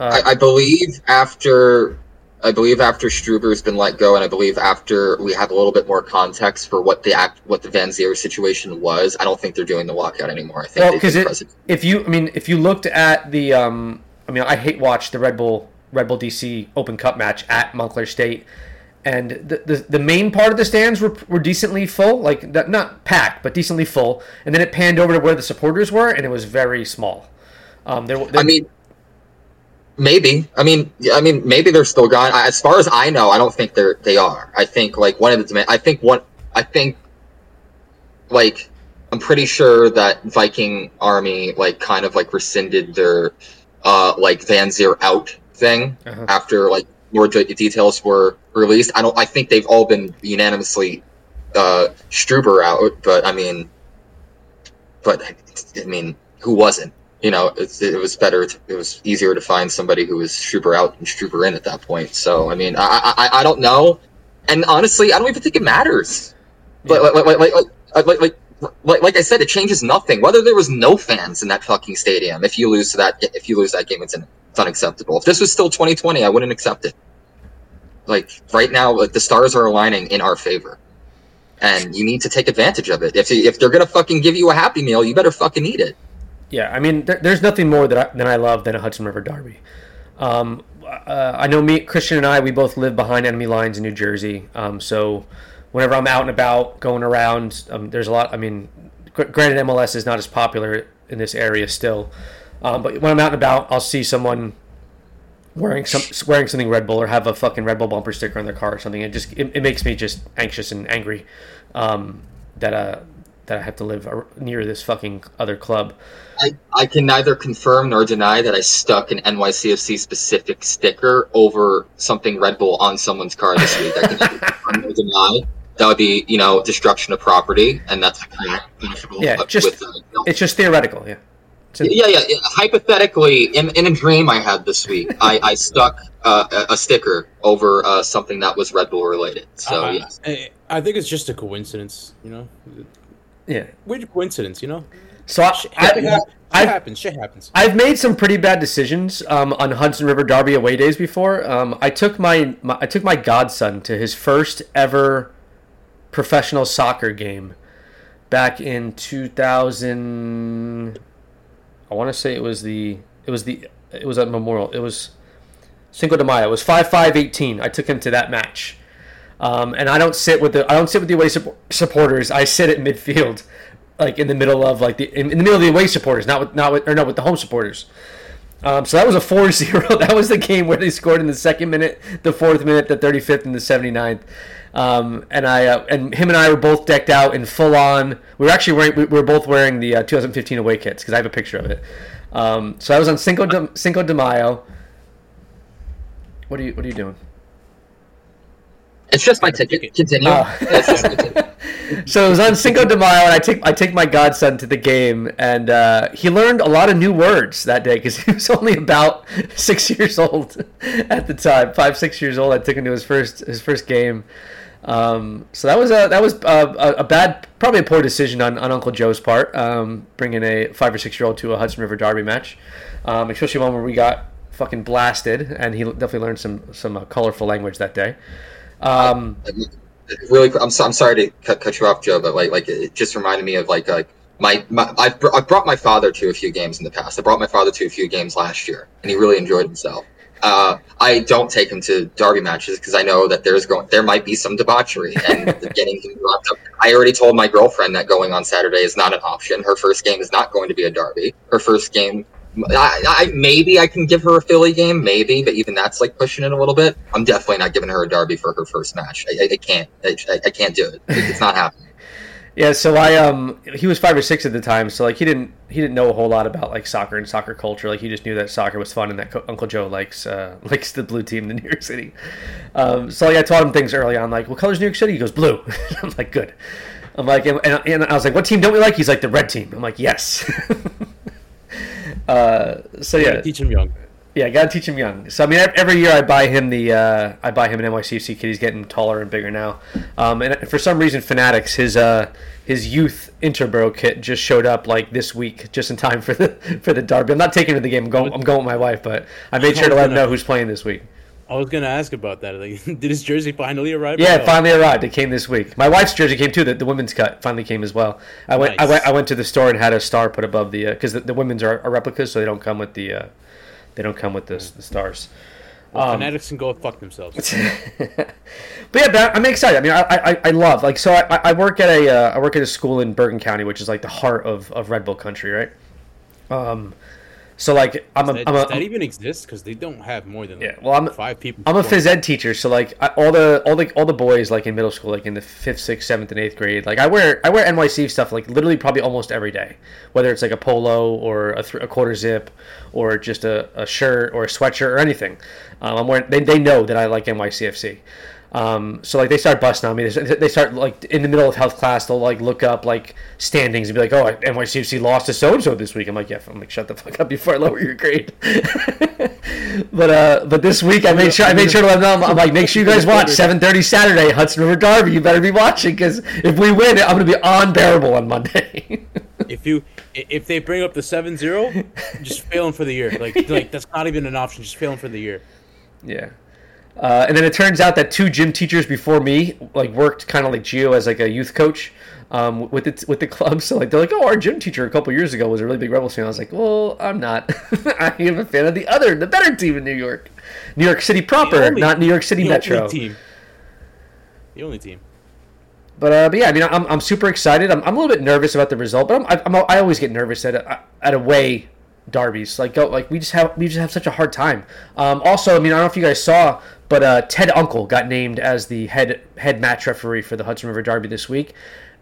S2: I, I believe after I believe after Struber's been let go, and I believe after we have a little bit more context for what the act, what the Vanzeir situation was, I don't think they're doing the walkout anymore. I think
S1: Well, because if you, I mean, if you looked at the, um, I mean, I hate watch the Red Bull Red Bull DC Open Cup match at Montclair State, and the the, the main part of the stands were, were decently full, like not- not packed, but decently full, and then it panned over to where the supporters were, and it was very small. Um, there, there
S2: I mean, maybe. I mean, I mean, maybe they're still gone. As far as I know, I don't think they're they are. I think like one of the demand. I think one I think like I'm pretty sure that Viking army like kind of like rescinded their uh like Vanzeir out thing
S1: Uh-huh.
S2: after like more de- details were released. I don't. I think they've all been unanimously uh Struber out, but I mean, but I mean, who wasn't? You know, it's, it was better. To, it was easier to find somebody who was Struber out and Struber in at that point. So I mean, I I, I don't know, and honestly, I don't even think it matters. Like like like like like like, like, like I said, it changes nothing. Whether there was no fans in that fucking stadium, if you lose to that, if you lose that game, it's, it's unacceptable. If this was still 2020, I wouldn't accept it. Like right now, like, the stars are aligning in our favor, and you need to take advantage of it. If if they're gonna fucking give you a happy meal, you better fucking eat it.
S1: Yeah, I mean, there, there's nothing more that I, than I love than a Hudson River Derby. Um, uh, I know me, Christian, and I, we both live behind enemy lines in New Jersey. Um, so whenever I'm out and about, going around, um, there's a lot. I mean, granted, MLS is not as popular in this area still, um, but when I'm out and about, I'll see someone wearing some wearing something Red Bull or have a fucking Red Bull bumper sticker on their car or something. It just it, it makes me just anxious and angry um, that uh that I have to live near this fucking other club.
S2: I, I can neither confirm nor deny that I stuck an NYCFC specific sticker over something Red Bull on someone's car this week. I can neither confirm nor deny. That would be, you know, destruction of property, and that's punishable.
S1: Yeah, just-
S2: with, uh, you know,
S1: It's just theoretical, yeah. A-
S2: yeah, yeah, yeah. Hypothetically, in, in a dream I had this week, I, I stuck uh, a, a sticker over uh, something that was Red Bull related. So
S3: I-
S2: yes,
S3: I, I think it's just a coincidence, you know.
S1: yeah.
S3: Weird coincidence, you know.
S1: So I,
S3: Shit
S1: I,
S3: happens. Shit
S1: I've-
S3: happens. Shit happens.
S1: I've made some pretty bad decisions um, on Hudson River Derby away days before. Um, I took my, my I took my godson to his first ever professional soccer game back in 2000. I want to say it was the it was the it was at Memorial. It was Cinco de Mayo. It was five five eighteen. I took him to that match. Um, and I don't sit with the I don't sit with the away supp- supporters. I sit at midfield, like in the middle of like the in, in the middle of the away supporters, not with not with or no with the home supporters. Um, so that was a 4-0. That was the game where they scored in the second minute, the fourth minute, the 35th, and the 79th. Um, and I uh, and him and I were both decked out in full on. We were actually wearing we were both wearing the uh, 2015 away kits because I have a picture of it. Um, so I was on Cinco de, Cinco de Mayo. What are you What are you doing?
S2: It's just my ticket.
S3: ticket.
S2: Continue.
S1: Oh.
S2: It's just my ticket.
S1: so it was on Cinco de Mayo, and I take I take my godson to the game, and uh, he learned a lot of new words that day because he was only about six years old at the time, five six years old. I took him to his first his first game. Um, so that was a that was a, a, a bad, probably a poor decision on, on Uncle Joe's part, um, bringing a five or six year old to a Hudson River Derby match, um, especially one where we got fucking blasted, and he definitely learned some some uh, colorful language that day. Um,
S2: really I'm, so, I'm sorry to cut, cut you off joe but like like it just reminded me of like like my, my I've, br- I've brought my father to a few games in the past i brought my father to a few games last year and he really enjoyed himself uh, I don't take him to derby matches because I know that there's going there might be some debauchery and getting him wrapped up. I already told my girlfriend that going on Saturday is not an option. Her first game is not going to be a derby. Her first game, I, I maybe I can give her a Philly game, maybe, but even that's like pushing it a little bit. I'm definitely not giving her a derby for her first match. I, I, I can't. I, I can't do it. It's not happening.
S1: Yeah, so I um he was five or six at the time, so like he didn't he didn't know a whole lot about like soccer and soccer culture. Like he just knew that soccer was fun and that Co- Uncle Joe likes uh, likes the blue team in New York City. Um, so like I taught him things early on, like what color's New York City? He goes blue. I'm like good. I'm like and, and, and I was like, what team don't we like? He's like the red team. I'm like yes. uh, so
S3: Yeah,
S1: yeah,
S3: teach him young.
S1: yeah, gotta teach him young. So I mean, every year I buy him the uh, I buy him an NYCFC kid. He's getting taller and bigger now. Um, and for some reason, Fanatics his uh, his youth Interboro kit just showed up like this week, just in time for the for the derby. I'm not taking him to the game. I'm going, I'm going with my wife, but I made sure to let him know who's playing this week.
S3: I was gonna ask about that. Like, did his jersey finally arrive?
S1: Yeah, it finally arrived. It came this week. My wife's jersey came too. The, the women's cut finally came as well. I went. I went. I went to the store and had a star put above the because the, the women's are, are replicas, so they don't come with the uh, they don't come with the, the stars.
S3: Well,
S1: Um,
S3: Fanatics can go fuck themselves.
S1: but yeah, but I'm excited. I mean, I, I, I love like so. I, I work at a uh, I work at a school in Bergen County, which is like the heart of, of Red Bull country, right? Um, So like I'm a,
S3: Does
S1: I'm
S3: that,
S1: a
S3: that even exist? Because they don't have more than
S1: Yeah,
S3: like,
S1: well, I'm-
S3: five people.
S1: I'm a phys ed teacher, so like I, all the all the all the boys like in middle school, like in the fifth, sixth, seventh, and eighth grade, like I wear I wear NYC stuff like literally probably almost every day, whether it's like a polo or a, th- a quarter zip, or just a, a shirt or a sweatshirt or anything. Um, I'm wearing. They, they know that I like NYCFC. Um, so like they start busting on me. They start, like in the middle of health class. They'll like look up like standings and be like, "Oh, NYCFC lost to so and so this week." I'm like, "Yeah." I'm like, "Shut the fuck up before I lower your grade." but uh, but this week I made sure I made sure to let them know. I'm like, make sure you guys watch 7:30 Saturday Hudson River Derby. You better be watching because if we win I'm gonna be unbearable on Monday.
S3: If you if they bring up the 7-0, just failing for the year. Like like that's not even an option. Just failing for the year.
S1: Yeah. Uh, and then it turns out that two gym teachers before me like worked kind of like Geo as like a youth coach um, with it with the club. So like they're like, oh, our gym teacher a couple years ago was a really big Rebels fan. I was like, well, I'm not. I am a fan of the other, the better team in New York, New York City proper,
S3: only-
S1: not New York City
S3: The
S1: Metro.
S3: only team. The only team.
S1: But uh, but yeah, I mean, I'm, I'm super excited. I'm, I'm a little bit nervous about the result, but I'm, I'm I always get nervous at a, at away derbies. Like go like we just have we just have such a hard time. Um, also, I mean, I don't know if you guys saw, but uh, Ted Unkel got named as the head head match referee for the Hudson River Derby this week.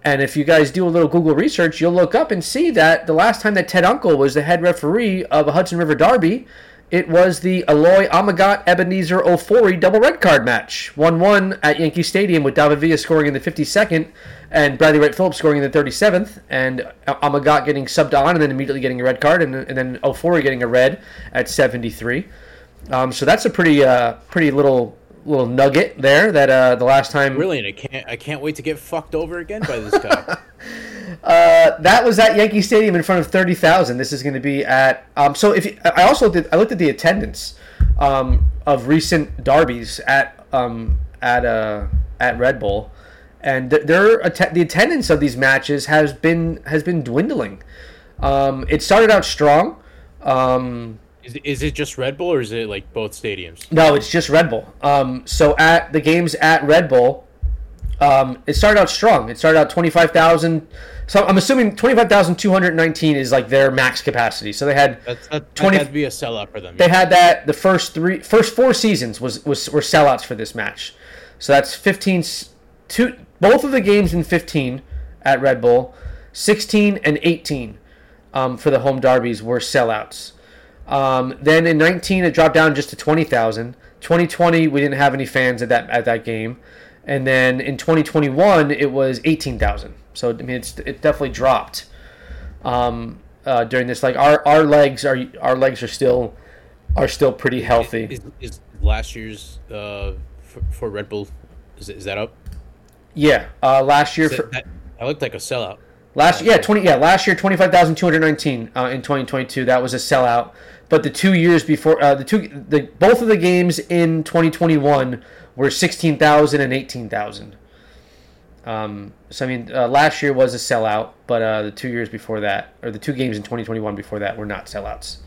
S1: And if you guys do a little Google research, you'll look up and see that the last time that Ted Unkel was the head referee of a Hudson River Derby, it was the Aloy Amagat Ebenezer Ofori double red card match. 1 1 at Yankee Stadium with David Villa scoring in the 52nd and Bradley Wright Phillips scoring in the 37th, and Amagat getting subbed on and then immediately getting a red card, and, and then Ofori getting a red at 73. Um, so that's a pretty uh, pretty little little nugget there that uh, the last time
S3: Brilliant. I can't I can't wait to get fucked over again by this guy.
S1: Uh, that was at Yankee Stadium in front of thirty thousand. This is going to be at. Um, so if you, I also did, I looked at the attendance um, of recent derbies at um, at uh, at Red Bull, and th- their the attendance of these matches has been has been dwindling. Um, it started out strong. Um,
S3: is, is it just Red Bull or is it like both stadiums?
S1: no, it's just Red Bull. Um, so at the games at Red Bull, um, it started out strong. It started out twenty five thousand. So I'm assuming twenty five thousand two hundred nineteen is like their max capacity. So they had
S3: That's that,
S1: 20
S3: that had to be a sellout for them.
S1: they had that the first three first four seasons was was were sellouts for this match. So that's fifteen. two both of the games in 15 at Red Bull, 16 and 18 um, for the home derbies were sellouts. Um, then in 19 it dropped down just to 20,000. 2020 we didn't have any fans at that at that game. And then in 2021 it was 18,000. So I mean it's it definitely dropped um, uh, during this. Like our our legs are our legs are still are still pretty healthy.
S3: Is, is last year's uh, for, for Red Bull is, is that up?
S1: Yeah, uh, last year
S3: That,
S1: for
S3: that, that looked like a sellout.
S1: last yeah twenty yeah last year twenty five thousand two hundred nineteen uh, in twenty twenty two that was a sellout. But the two years before uh, the two the both of the games in twenty twenty one were sixteen thousand and eighteen thousand. Um, so I mean, uh, last year was a sellout, but uh, the two years before that, or the two games in 2021 before that, were not sellouts.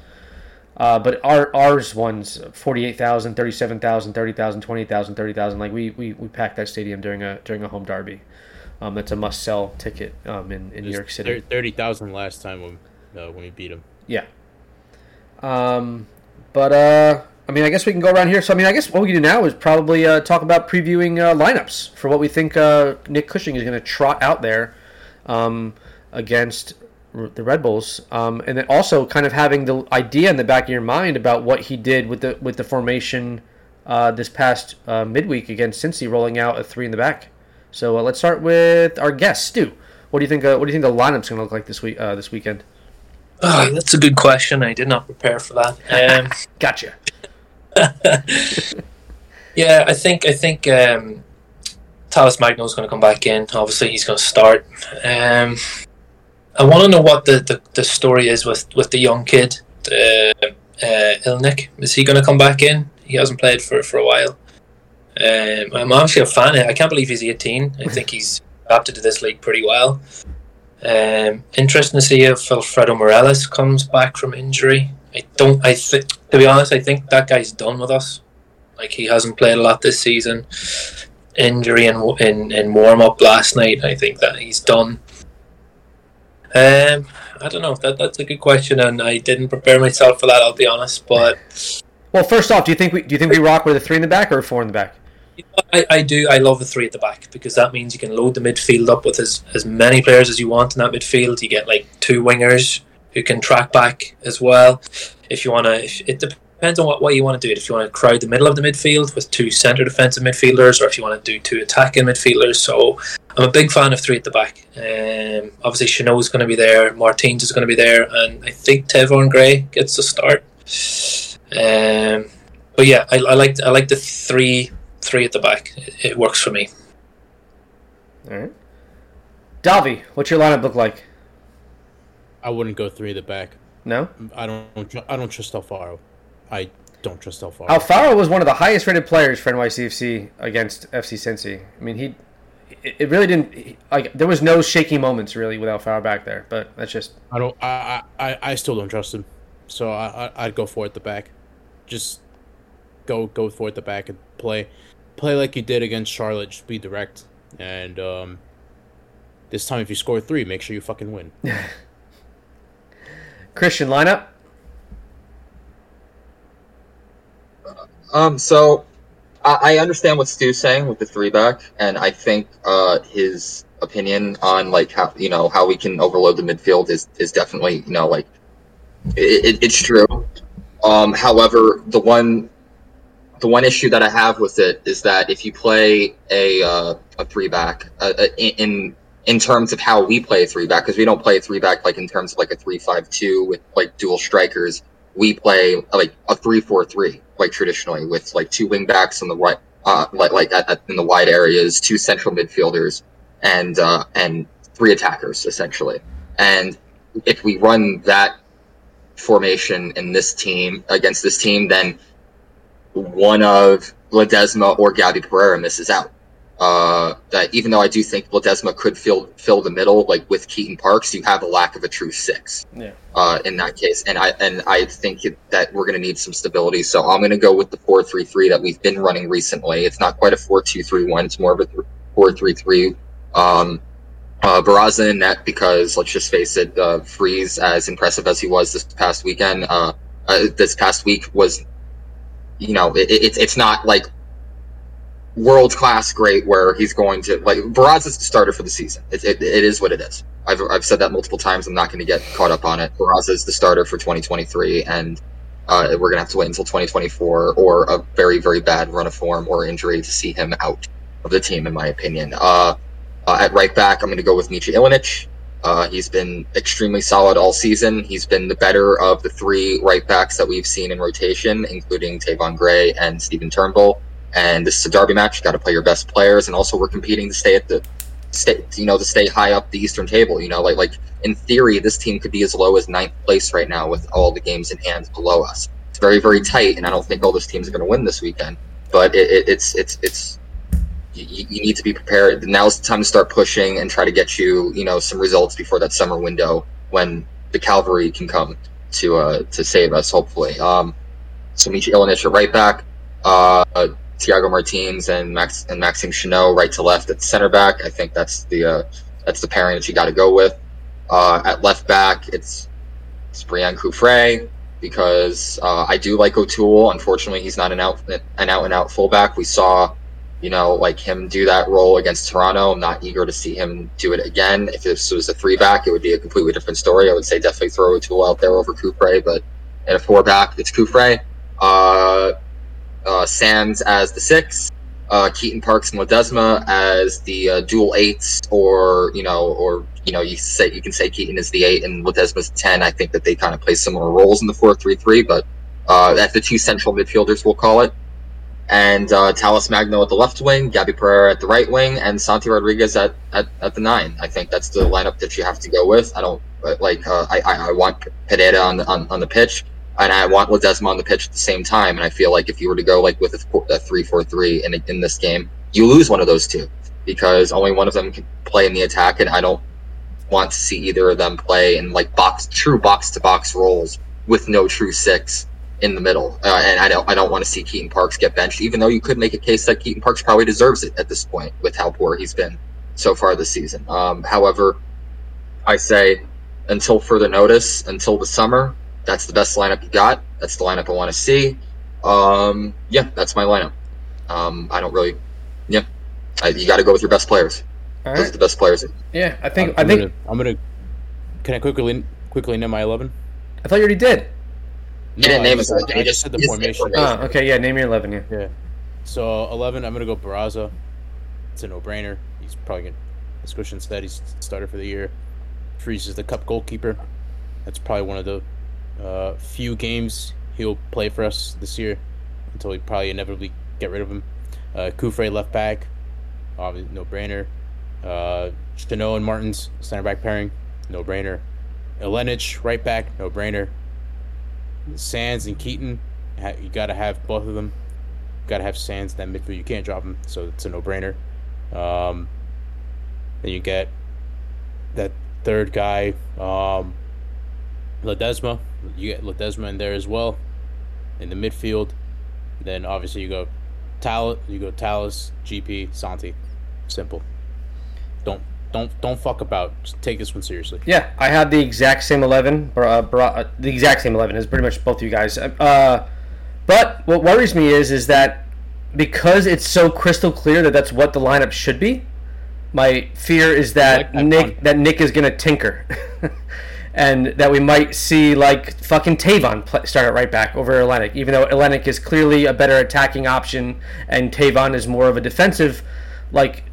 S1: Uh, but our ours ones 48,000, 37,000, 30,000, 28,000, 30,000. Like we, we, we packed that stadium during a during a home derby. Um, that's a must sell ticket um, in, in New York City.
S3: Thirty thousand last time when uh, when we beat them.
S1: Yeah. Um, but uh, I mean, I guess we can go around here. So I mean, I guess what we can do now is probably uh, talk about previewing uh, lineups for what we think uh, Nick Cushing is going to trot out there um, against the Red Bulls, um, and then also kind of having the idea in the back of your mind about what he did with the with the formation uh, this past uh, midweek against Cincy, rolling out a three in the back. So uh, let's start with our guest, Stu. What do you think? Uh, what do you think the lineup's going to look like this week? This weekend?
S4: Oh, that's a good question. I did not prepare for that. Um,
S1: Gotcha.
S4: yeah, I think I think um, Talles Magno's going to come back in. Obviously, he's going to start. Um, I want to know what the, the, the story is with, with the young kid, uh, uh, Ilenič. Is he going to come back in? He hasn't played for for a while. Um, I'm actually a fan. I can't believe he's 18. I think he's adapted to this league pretty well. Um, interesting to see if Alfredo Morales comes back from injury. I don't. I think, to be honest, I think that guy's done with us. Like he hasn't played a lot this season. Injury in in, in warm up last night. I think that he's done. Um, I don't know. That that's a good question, and I didn't prepare myself for that. I'll be honest, but
S1: Well, first off, do you think we do you think we rock with a three in the back or a four in the back?
S4: I, I do. I love the three at the back because that means you can load the midfield up with as, as many players as you want in that midfield. You get like two wingers who can track back as well. If you want to, it depends on what, what you want to do. If you want to crowd the middle of the midfield with two centre defensive midfielders, or if you want to do two attacking midfielders. So I'm a big fan of three at the back. Um, obviously, is going to be there, Martins is going to be there, and I think Tayvon Gray gets the start. Um, but yeah, I, I like I like the three three at the back. It, it works for me.
S1: All right. Davi, what's your lineup look like?
S3: I wouldn't go three at the back.
S1: No.
S3: I don't. I don't trust Alfaro. I don't trust Alfaro.
S1: Alfaro was one of the highest rated players for NYCFC against FC Cincy. I mean, he. It it really didn't like. There was no shaky moments really with Alfaro back there, but that's just
S3: I don't. I, I. I- I still don't trust him. So I. I I'd go for it at the back. Just go go for it at the back and play, play like you did against Charlotte. Just be direct. And um, this time, if you score three, make sure you fucking win.
S1: Christian lineup.
S2: Um, so I, I understand what Stu's saying with the three back, and I think uh, his opinion on like how you know how we can overload the midfield is is definitely you know like it, it, it's true. Um, however, the one the one issue that I have with it is that if you play a uh, a three back uh, uh, in in terms of how we play three back, because we don't play three back like in terms of like a three five two with like dual strikers. We play like a three four three like traditionally with like two wing backs on the right, uh, like like at, at, in the wide areas, two central midfielders, and uh, and three attackers essentially. And if we run that formation in this team against this team, then one of Ledezma or Gabby Pereira misses out. Uh, that even though I do think Ledezma could fill fill the middle, like with Keaton Parks, you have a lack of a true six.
S1: Yeah.
S2: Uh, in that case, and I and I think that we're going to need some stability. So I'm going to go with the four three three that we've been running recently. It's not quite a four two three one. It's more of a th- four three three. Um, uh, Barraza in net because let's just face it, uh, Freese, as impressive as he was this past weekend, uh, uh this past week was, you know, it, it, it's it's not like world class great where he's going to like Barraza's the starter for the season. It, it, it is what it is. I've I've said that multiple times. I'm not going to get caught up on it. Barraza is the starter for 2023, and uh, we're going to have to wait until 2024 or a very very bad run of form or injury to see him out of the team, in my opinion. Uh, uh, at right back, I'm going to go with Mitja Ilenič. Uh, he's been extremely solid all season. He's been the better of the three right backs that we've seen in rotation, including Tayvon Gray and Stephen Turnbull. And this is a derby match. You got to play your best players, and also we're competing to stay at the stay, you know, to stay high up the Eastern table. You know, like like in theory, this team could be as low as ninth place right now with all the games in hand below us. It's very very tight, and I don't think all those teams are going to win this weekend. But it, it, it's it's it's you, you need to be prepared. Now's the time to start pushing and try to get you, you know, some results before that summer window when the cavalry can come to uh to save us. Hopefully, um, so Mitja Ilenič at right back, uh, Thiago Martins and Max and Maxime Chanot right to left at center back. I think that's the uh, that's the pairing that you got to go with. Uh, at left back, it's it's Braian Cufré because uh, I do like O'Toole. Unfortunately, he's not an out an out and out fullback. We saw you know, like him do that role against Toronto. I'm not eager to see him do it again. If this was a three back, it would be a completely different story. I would say definitely throw O'Toole out there over Cufré, but at a four back, it's Cufré. Uh, uh, Sands as the six, uh, Keaton Parks and Ledezma as the uh, dual eights, or you know, or you know, you say you can say Keaton is the eight and Ledezma's the ten. I think that they kind of play similar roles in the four three three, but uh, at the two central midfielders, we'll call it and uh, Talles Magno at the left wing, Gabby Pereira at the right wing, and Santi Rodriguez at, at, at the nine. I think that's the lineup that you have to go with. I don't like. Uh, I, I want Pereira on the on, on the pitch, and I want Ledezma on the pitch at the same time. And I feel like if you were to go like with a, a three four three in in this game, you lose one of those two because only one of them can play in the attack, and I don't want to see either of them play in like box true box to box roles with no true six in the middle. Uh, and I don't I don't want to see Keaton Parks get benched, even though you could make a case that Keaton Parks probably deserves it at this point with how poor he's been so far this season. Um, however, I say until further notice, until the summer. That's the best lineup you got. That's the lineup I want to see. Um, yeah, that's my lineup. Um, I don't really, yeah, I, you got to go with your best players.
S1: All
S2: Those are the best players.
S1: Yeah, I think.
S3: I'm
S1: I think.
S3: Gonna, I'm gonna. Can I quickly quickly name my eleven?
S1: I thought you already did.
S3: No,
S2: didn't
S3: I just,
S2: it,
S3: I
S2: you
S3: just
S2: just-
S3: said the
S2: you just said
S3: formation.
S2: formation.
S1: Oh, okay. Yeah, name your eleven. Yeah.
S3: Yeah. So eleven, I'm gonna go Barraza. It's a no-brainer. He's probably gonna, as Christian said, he's starter for the year. Freese is the cup goalkeeper. That's probably one of the uh, few games he'll play for us this year until we probably inevitably get rid of him. Uh, Cufré left back, obviously no-brainer. Uh, Chanot and Martins center back pairing, no-brainer. Ilenič right back, no-brainer. Sands and Keaton, you got to have both of them. Got to have Sands then midfield. You can't drop him, so it's a no-brainer. Um, then you get that third guy, um, Ledezma. You get Ledezma in there as well in the midfield. Then obviously you go Tal, you go Talles, GP, Santi. Simple. Don't don't don't fuck about. Just take this one seriously.
S1: Yeah, I had the exact same eleven. Uh, Bra- uh, the exact same eleven is pretty much both of you guys. Uh, but what worries me is is that because it's so crystal clear that that's what the lineup should be. My fear is that,
S3: like
S1: Nick
S3: one.
S1: that Nick is gonna tinker, and that we might see like fucking Tayvon start at right back over Ilenič, even though Ilenič is clearly a better attacking option and Tayvon is more of a defensive. Like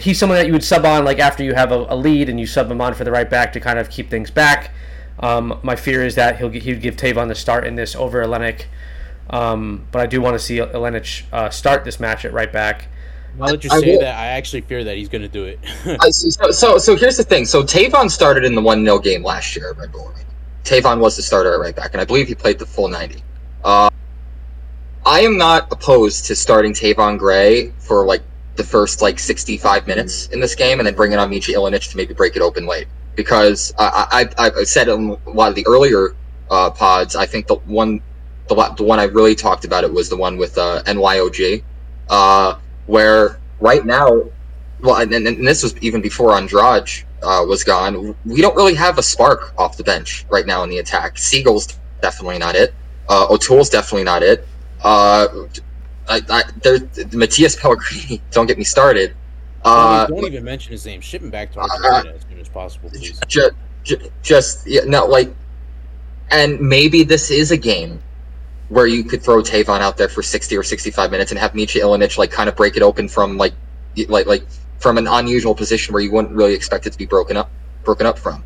S1: he's someone that you would sub on like after you have a, a lead and you sub him on for the right back to kind of keep things back. Um, my fear is that he'll he would give Tayvon the start in this over Ilenič. Um, but I do want to see Ilenič uh, start this match at right back.
S3: Now that you say
S2: will-
S3: that, I actually fear that he's gonna do it.
S2: I. So, so, so here's the thing. So Tayvon started in the one 0 game last year at Red Bull Arena. Tayvon was the starter at right back, and I believe he played the full ninety. Uh, I am not opposed to starting Tayvon Gray for like the first like sixty five minutes in this game, and then bringing on Mitja Ilenič to maybe break it open late. Because I, I, I- said in a lot of the earlier uh, pods, I think the one, the, the one I really talked about it was the one with uh, NYOG, uh, where right now well, and, and, and this was even before Andrade uh, was gone. We don't really have a spark off the bench right now in the attack. Segal's definitely not it. Uh, O'Toole's definitely not it. Uh, I, I, there's Matthias Pellegrini. Don't get me started. Uh,
S3: don't even mention his name. Ship him back to Argentina as soon as possible, please.
S2: just, just yeah, no, like, and maybe this is a game where you could throw Tayvon out there for sixty or sixty-five minutes and have Mitja Ilenič like kind of break it open from like, like, like from an unusual position where you wouldn't really expect it to be broken up, broken up from.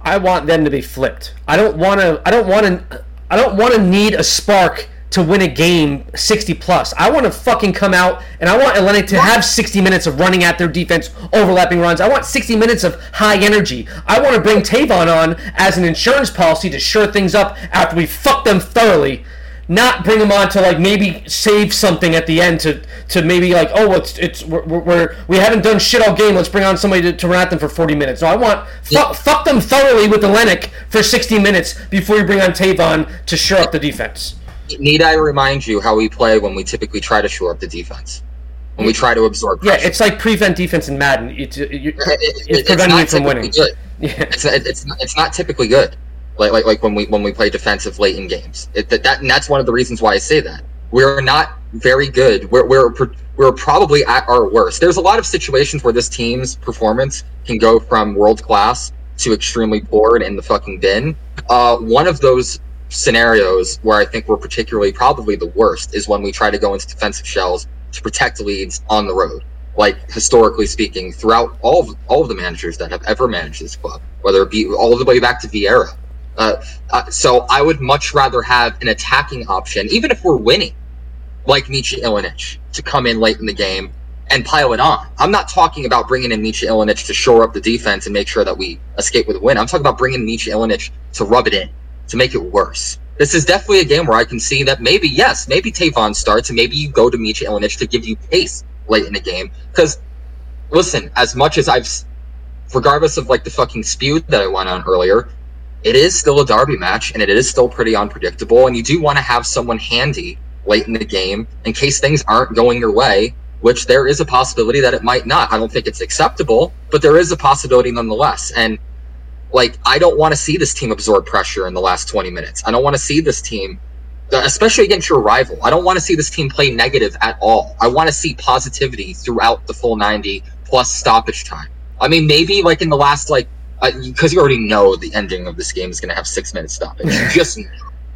S1: I want them to be flipped. I don't want to. I don't want to. I don't want to need a spark to win a game 60 plus. I want to fucking come out and I want Atlantic to have 60 minutes of running at their defense, overlapping runs. I want 60 minutes of high energy. I want to bring Tayvon on as an insurance policy to shore things up after we fuck them thoroughly. Not bring him on to like maybe save something at the end to to maybe like oh it's it's we're, we're, we're haven't done shit all game let's bring on somebody to, to run at them for 40 minutes no I want fuck, fuck them thoroughly with Ilenič for 60 minutes before you bring on Tayvon to shore up the defense
S2: Need I remind you how we play when we typically try to shore up the defense? When we try to absorb Pressure.
S1: yeah it's like prevent defense in Madden it's, you-
S2: It-
S1: it's
S2: it-
S1: preventing you
S2: not
S1: from
S2: typically
S1: winning
S2: Good.
S1: yeah
S2: It's it's not, it's not typically good. Like like like when we when we play defensive late in games. It, that, that and that's one of the reasons why I say that we're not very good. We're we're we're probably at our worst. There's a lot of situations where this team's performance can go from world class to extremely poor and in the fucking bin. Uh, one of those scenarios where I think we're particularly probably the worst is when we try to go into defensive shells to protect leads on the road like historically speaking, throughout all of all of the managers that have ever managed this club, whether it be all the way back to Vieira. Uh, uh, so I would much rather have an attacking option, even if we're winning, like Mitja Ilenič, to come in late in the game and pile it on. I'm not talking about bringing in Mitja Ilenič to shore up the defense and make sure that we escape with a win. I'm talking about bringing Mitja Ilenič to rub it in, to make it worse. This is definitely a game where I can see that maybe, yes, maybe Tayvon starts and maybe you go to Mitja Ilenič to give you pace late in the game. Because, listen, as much as I've, regardless of like the fucking spew that I went on earlier, it is still a derby match and it is still pretty unpredictable. And you do want to have someone handy late in the game in case things aren't going your way, which there is a possibility that it might not. I don't think it's acceptable, but there is a possibility nonetheless. And like I don't want to see this team absorb pressure in the last 20 minutes. I don't want to see this team especially against your rival. I don't want to see this team play negative at all. I want to see positivity throughout the full 90 plus stoppage time. I mean, maybe like in the last like because uh, you already know the ending of this game is going to have six minutes stoppage. You just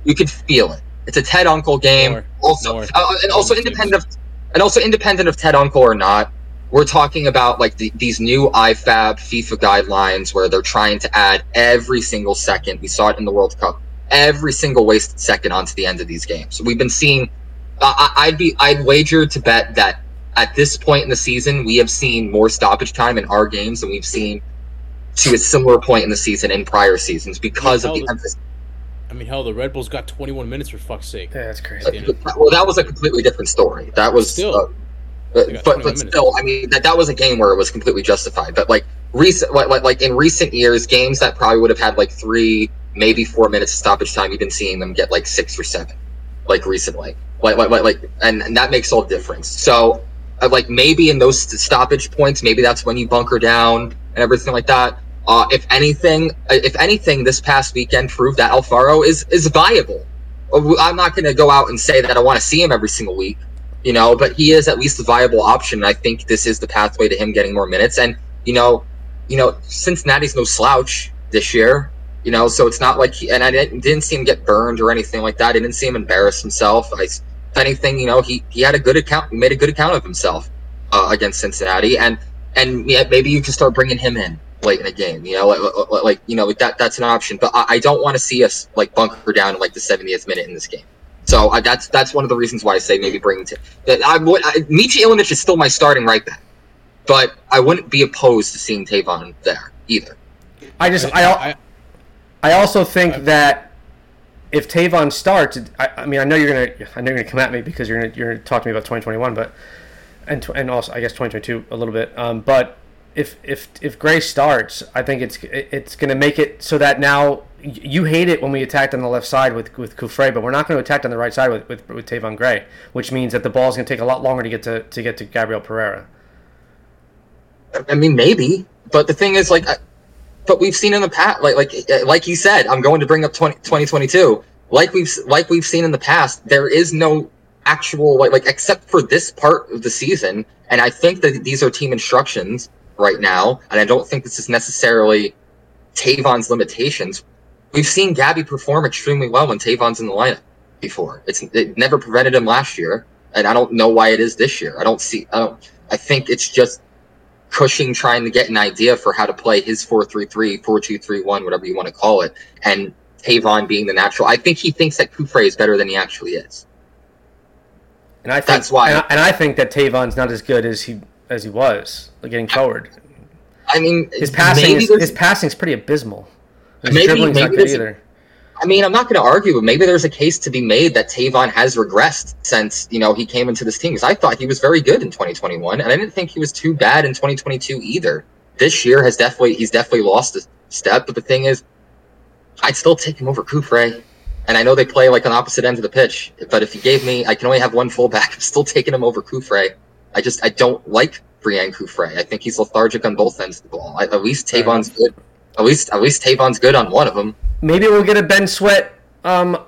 S2: you can feel it. It's a Ted Unkel game. More. Also, More. Uh, and also independent of and also independent of Ted Unkel or not, we're talking about like the, these new IFAB FIFA guidelines where they're trying to add every single second. We saw it in the World Cup. Every single wasted second onto the end of these games. We've been seeing. Uh, I'd be. I'd wager to bet that at this point in the season, we have seen more stoppage time in our games than we've seen to a similar point in the season in prior seasons because I mean, of the emphasis.
S3: I mean, hell, the Red Bulls got 21 minutes for fuck's sake.
S1: Yeah, that's crazy.
S2: well, that was a completely different story. That was still. Uh, but, but, but still, I mean that that was a game where it was completely justified. But like recent, like, like in recent years, games that probably would have had like three, maybe four minutes of stoppage time, you've been seeing them get like six or seven, like recently. Like like like, and, and that makes all the difference. So uh, like maybe in those stoppage points, maybe that's when you bunker down and everything like that. Uh, if anything, uh, if anything, this past weekend proved that Alfaro is is viable. Uh, I'm not going to go out and say that I want to see him every single week, you know, but he is at least a viable option. I think this is the pathway to him getting more minutes. And you know, you know, Cincinnati's no slouch this year, you know, so it's not like he, and I didn't, didn't see him get burned or anything like that. I didn't see him embarrass himself. I, if anything, you know, he he had a good account, made a good account of himself uh, against Cincinnati, and and yeah, maybe you can start bringing him in late in a game. You know, like, like you know, that that's an option. But I, I don't want to see us like bunker down in like the 70th minute in this game. So uh, that's that's one of the reasons why I say maybe bring to. I would I, Mitja Ilenič is still my starting right back, but I wouldn't be opposed to seeing Tayvon there either.
S1: I just I I, I also think I, that if Tayvon starts, I, I mean I know you're gonna I know you're gonna come at me because you're gonna you're gonna talk to me about 2021, but and and also I guess 2022 a little bit, um, but if if if Gray starts, I think it's it's going to make it so that now you hate it when we attacked on the left side with with Cufré, but we're not going to attack on the right side with with, with Tayvon Gray, which means that the ball is going to take a lot longer to get to to get to Gabriel Pereira.
S2: I mean, maybe, but the thing is, like, but we've seen in the past, like like like you said, I'm going to bring up 20, 2022. Like we've like we've seen in the past, there is no actual like like except for this part of the season, and I think that these are team instructions right now, and I don't think this is necessarily Tayvon's limitations. We've seen Gabby perform extremely well when Tayvon's in the lineup before. It's it never prevented him last year, and I don't know why it is this year. I don't see. I don't. I think it's just Cushing trying to get an idea for how to play his 4-3-3, 4-2-3-1, whatever you want to call it, and Tayvon being the natural. I think he thinks that Cufré is better than he actually is.
S1: And I think that's why. And I, and I think that Tayvon's not as good as he as he was like getting forward.
S2: I mean,
S1: his passing is, his passing is pretty abysmal. Maybe, dribbling's maybe not good either.
S2: I mean, I'm not going to argue, but maybe there's a case to be made that Tayvon has regressed since you know he came into this team. Because I thought he was very good in 2021, and I didn't think he was too bad in 2022 either. This year has definitely he's definitely lost a step. But the thing is, I'd still take him over Cufré. Eh? And I know they play like on opposite ends of the pitch, but if you gave me, I can only have one fullback. I'm still taking him over Cufré. Eh? I just I don't like Braian Cufré. Eh? I think he's lethargic on both ends of the ball. I, at least Tayvon's good. At least at least Tayvon's good on one of them.
S1: Maybe we'll get a Ben Sweat um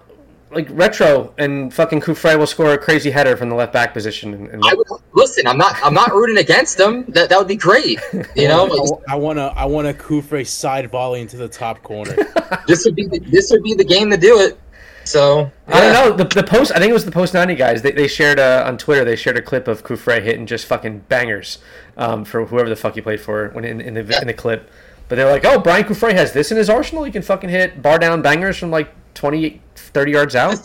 S1: like retro and fucking Cufré will score a crazy header from the left back position. And, and...
S2: I would, listen, I'm not I'm not rooting against them. That that would be great. You know,
S3: I, I want to I want a Cufré side volley into the top corner.
S2: this would be the, this would be the game to do it. So
S1: yeah. I don't know the, the post. I think it was the post ninety guys. They, they shared a, on Twitter. They shared a clip of Cufré hitting just fucking bangers um, for whoever the fuck he played for when in, in the yeah. in the clip. But they're like, oh, Braian Cufré has this in his arsenal. He can fucking hit bar down bangers from like 20, 30 yards out.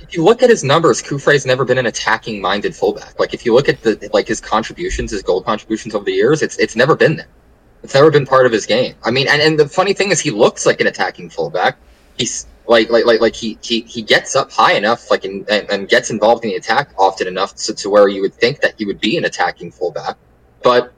S2: If you look at his numbers, Cufré's never been an attacking minded fullback. Like if you look at the like his contributions, his goal contributions over the years, it's it's never been there. It's never been part of his game. I mean, and, and the funny thing is, he looks like an attacking fullback. He's like like like like he he, he gets up high enough like and, and gets involved in the attack often enough to, to where you would think that he would be an attacking fullback but